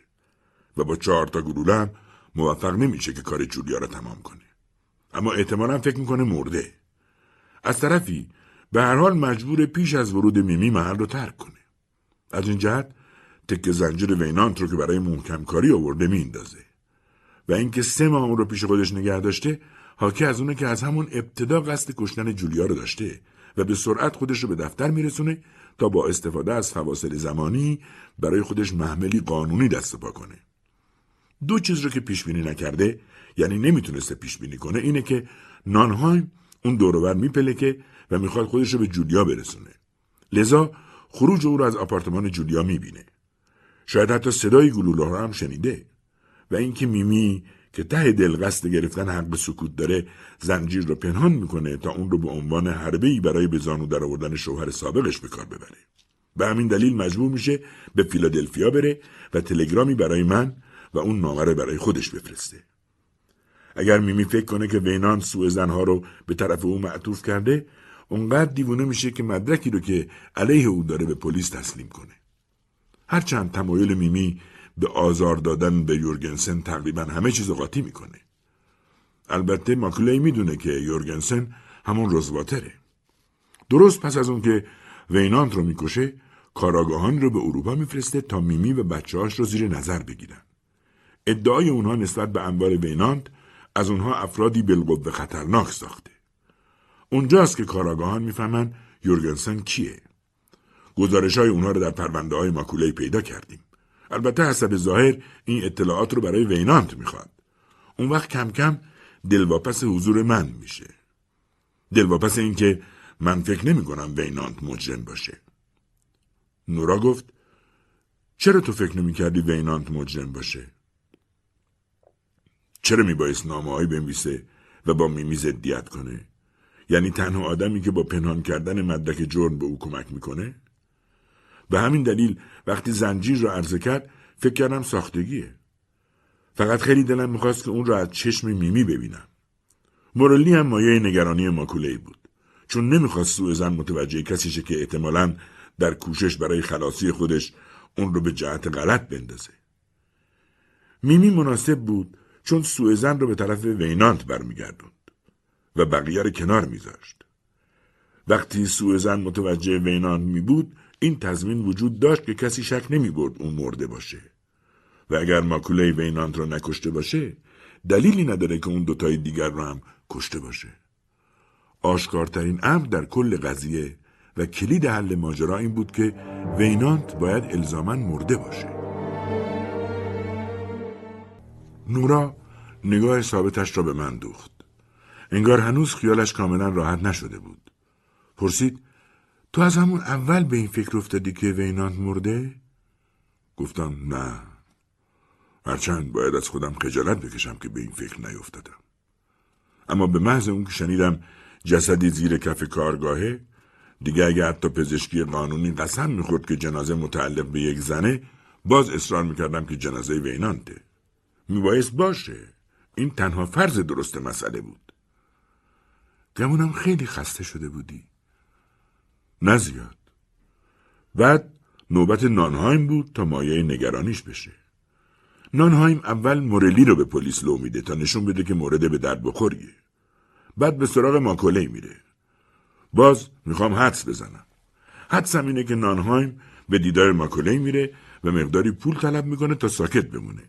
Speaker 1: و با چهار تا گلوله هم موفق نمیشه که کار جولیا را تمام کنه. اما احتمالا فکر می‌کنه مرده. از طرفی به هر حال مجبور پیش از ورود میمی محل رو ترک کنه. از این جهت تک زنجیر وینانت رو که برای محکم کاری آورده میندازه. و اینکه سه ماه اون رو پیش خودش نگه داشته حاکی از اونه که از همون ابتدا قصد کشتن جولیا رو داشته و به سرعت خودش رو به دفتر میرسونه تا با استفاده از فواصل زمانی برای خودش محملی قانونی دست پا کنه. دو چیز رو که پیش بینی نکرده یعنی نمی‌تونسته پیش بینی کنه اینه که نانهایم اون دوروبر میپلکه و می‌خواد خودش رو به جولیا برسونه. لذا خروج او رو از آپارتمان جولیا می‌بینه. شاید حتی صدای گلوله رو هم شنیده و اینکه میمی که ته دل قصد گرفتن حق سکوت داره زنجیر رو پنهان می‌کنه تا اون رو به عنوان حربه ای برای به زانو در آوردن شوهر سابقش به کار ببره. به همین دلیل مجبور میشه به فیلادلفیا بره و تلگرامی برای من و اون نامه برای خودش بفرسته. اگر میمی فکر کنه که وینان سوء زنها رو به طرف او معطوف کرده اونقدر دیوونه میشه که مدرکی رو که علیه او داره به پلیس تسلیم کنه. هرچند تمایل میمی به آزار دادن به یورگنسن تقریبا همه چیز قاطی می‌کنه. البته ماکلی می‌دونه که یورگنسن همون روزواتره. درست پس از اون که وینانت رو می‌کشه کاراگاهان رو به اروپا میفرسته تا میمی و بچههاش رو زیر نظر بگیرن. ادعای اونها نسبت به انبار وینانت از اونها افرادی بالقوه خطرناک ساخته. اونجاست که کاراگاهان می‌فهمن یورگنسن کیه. گزارش های اونها رو در پرونده های ماکوله پیدا کردیم. البته حسب ظاهر این اطلاعات رو برای وینانت می‌خواد. اون وقت کم کم دلواپس حضور من میشه. دلواپس اینکه من فکر نمی کنم وینانت مجرم باشه. نورا گفت چرا تو فکر نمی کردی وینانت مجرم باشه؟ چرا می باعث نامه بنویسه و با میمی زدیت کنه؟ یعنی تنها آدمی که با پنهان کردن مدرک جرم به او کمک می‌کنه؟ به همین دلیل وقتی زنجیر را عرضه کرد فکر کردم ساختگیه. فقط خیلی دلم می‌خواست که اون را از چشم میمی ببینم. مورلی هم مایه نگرانی ماکوله بود. چون نمی‌خواست سوء ظن متوجه کسی شه که احتمالا در کوشش برای خلاصی خودش اون رو به جهت غلط بندازه. میمی مناسب بود چون سوء ظن رو به طرف وینانت برمیگردوند و بقیه رو کنار میذاشت. وقتی سوء ظن متوجه وینانت می بود این تضمین وجود داشت که کسی شک نمی برد اون مرده باشه. و اگر ماکوله وینانت رو نکشته باشه دلیلی نداره که اون دوتای دیگر رو هم کشته باشه. آشکارترین امر در کل قضیه و کلید حل ماجرا این بود که وینانت باید الزاما مرده باشه. نورا نگاه ثابتش را به من دوخت. انگار هنوز خیالش کاملا راحت نشده بود. پرسید تو از همون اول به این فکر افتادی که وینانت مرده؟ گفتم نه. هرچند باید از خودم خجالت بکشم که به این فکر نیفتادم. اما به محض اون که شنیدم جسدی زیر کف کارگاهه دیگه اگه حتی پزشکی قانونی قسم می‌خورد که جنازه متعلق به یک زنه باز اصرار می‌کردم که جنازه وینانته میبایست باشه این تنها فرض درست مسئله بود گمونم خیلی خسته شده بودی نه زیاد. بعد نوبت نانهایم بود تا مایه نگرانیش بشه. نانهایم اول مورلی رو به پلیس لو میده تا نشون بده که مورد به درد بخوریه. بعد به سراغ ماکولی میره. باز می‌خوام حدس بزنم. حدسم اینه که نانهایم به دیدار ماکولی میره و مقداری پول طلب می‌کنه تا ساکت بمونه.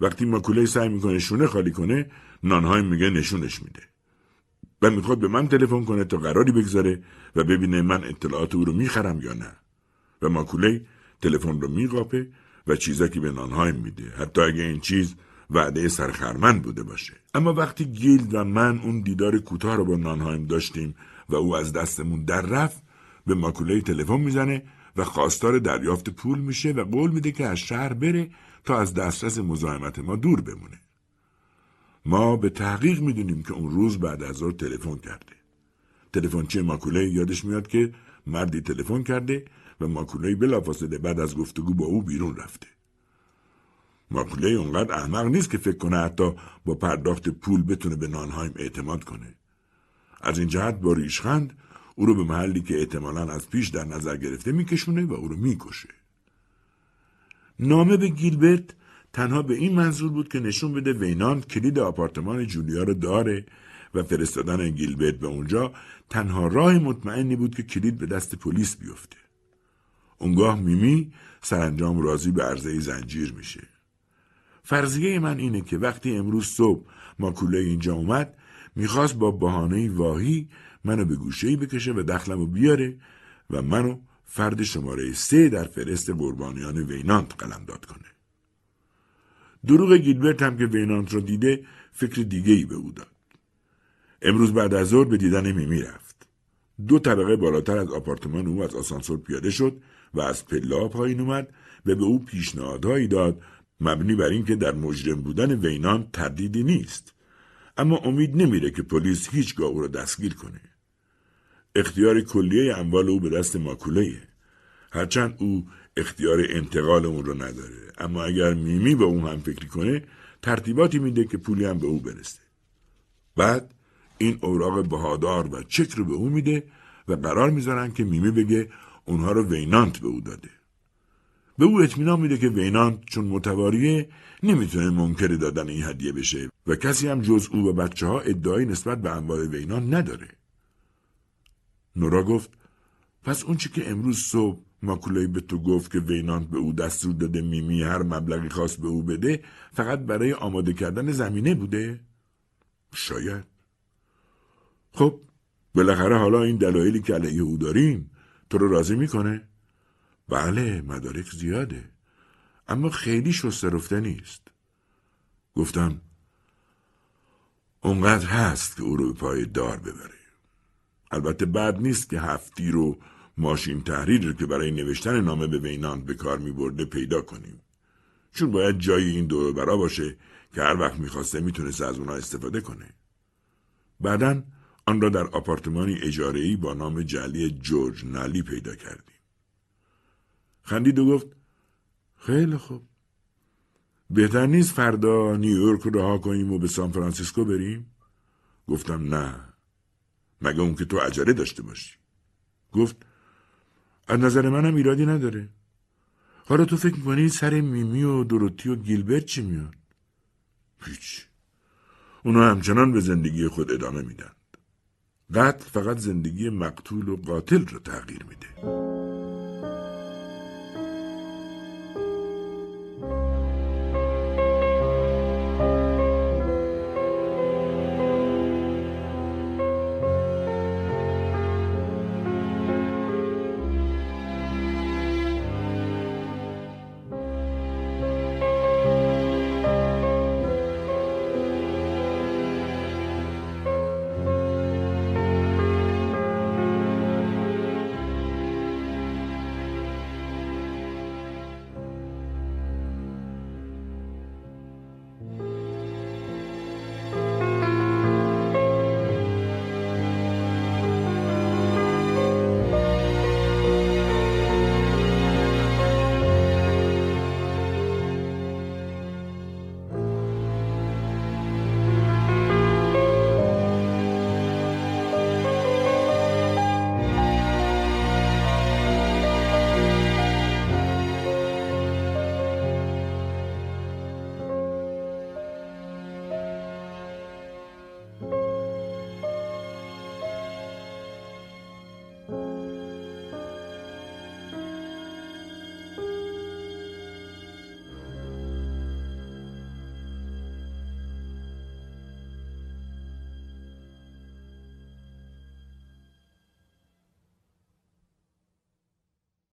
Speaker 1: وقتی ماکولی سعی می‌کنه شونه خالی کنه نانهایم میگه نشونش میده. و می‌خواد به من تلفن کنه تا قراری بگذاره و ببینه من اطلاعات او رو می‌خرم یا نه. و ماکولی تلفن رو میقاپه و چیزکی به نانهایم میده. حتی اگه این چیز وعده سرخرمند بوده باشه. اما وقتی گیلد و من اون دیدار کوتاه رو با نانهایم داشتیم و او از دستمون در رفت به ماکوله تلفن می‌زنه و خواستار دریافت پول میشه و قول میده که از شهر بره تا از دسترس مزاحمت ما دور بمونه. ما به تحقیق می‌دونیم که اون روز بعد از ظهر تلفن کرده تلفنچی ماکوله یادش میاد که مردی تلفن کرده و ماکوله بلافاصله بعد از گفتگو با او بیرون رفته ماکوله اونقدر احمق نیست که فکر کنه حتی با پرداخت پول بتونه به نانهایم اعتماد کنه. از این جهت با ریشخند او رو به محلی که احتمالا از پیش در نظر گرفته میکشونه و او رو می‌کشه. نامه به گیلبرت تنها به این منظور بود که نشون بده ویناند کلید آپارتمان جولیا رو داره و فرستادن گیلبرت به اونجا تنها راه مطمئنی بود که کلید به دست پلیس بیفته. اونگاه میمی سرانجام راضی به عرضه زنجیر میشه. فرضیه من اینه که وقتی امروز صبح ماکوله اینجا اومد می‌خواست با بهانه واهی منو به گوشه بکشه و دخلمو بیاره و منو فرد شماره سه در فهرست قربانیان وینانت قلمداد کنه. دروغ گیلبرت هم که وینانت رو دیده فکر دیگه ای به او داد. امروز بعد از ظهر به دیدن میمی رفت. دو طبقه بالاتر از آپارتمان او از آسانسور پیاده شد و از پله‌ها پایین اومد و به او پیشنهادهایی داد مبنی بر اینکه در مجرم بودن وینانت تردیدی نیست اما امید نمیره که پلیس هیچگاه او را دستگیر کنه اختیار کلیه اموال او به دست ماکوله هرچند او اختیار انتقال اون رو نداره. اما اگر میمی به اون هم فکری کنه ترتیباتی میده که پولی هم به او برسه. بعد این اوراق بهادار و چک رو به او میده و قرار می‌ذارن که میمی بگه اونها رو وینانت به او داده. به او اطمینان میده که وینانت چون متواریه نمی‌تونه منکر دادن این هدیه بشه و کسی هم جز او و بچه ها ادعایی نسبت به اموال وینانت نداره. نورا گفت پس اون که امروز صبح ماکولای به تو گفت که وینانت به او دستور داده میمی هر مبلغی خواست به او بده فقط برای آماده کردن زمینه بوده؟ شاید. خب بالاخره حالا این دلایلی که علیه او داریم تو رو راضی می‌کنه؟ بله مدارک زیاده اما خیلی شسته نیست گفتم اونقدر هست که او رو به پای دار ببره البته بد نیست که هفتی رو ماشین تحریر که برای نوشتن نامه به ویناند به کار می برده پیدا کنیم. چون باید جای این دور برا باشه که هر وقت می‌خواسته می‌تونست از اونا استفاده کنه. بعدا آن را در آپارتمانی اجاره‌ای با نام جلی جورج نالی پیدا کردیم. خندید و گفت خیلی خوب. بهتر نیست فردا نیویورک رو رها کنیم و به سان فرانسیسکو بریم؟ گفتم نه. مگه اون که تو عجله داشته باشی؟ گفت از نظر منم ایرادی نداره. حالا تو فکر می‌کنی سر میمی و دروتی و گیلبرت چی میاد؟ هیچ. اونا همچنان به زندگی خود ادامه میدند قتل فقط زندگی مقتول و قاتل رو تغییر میده.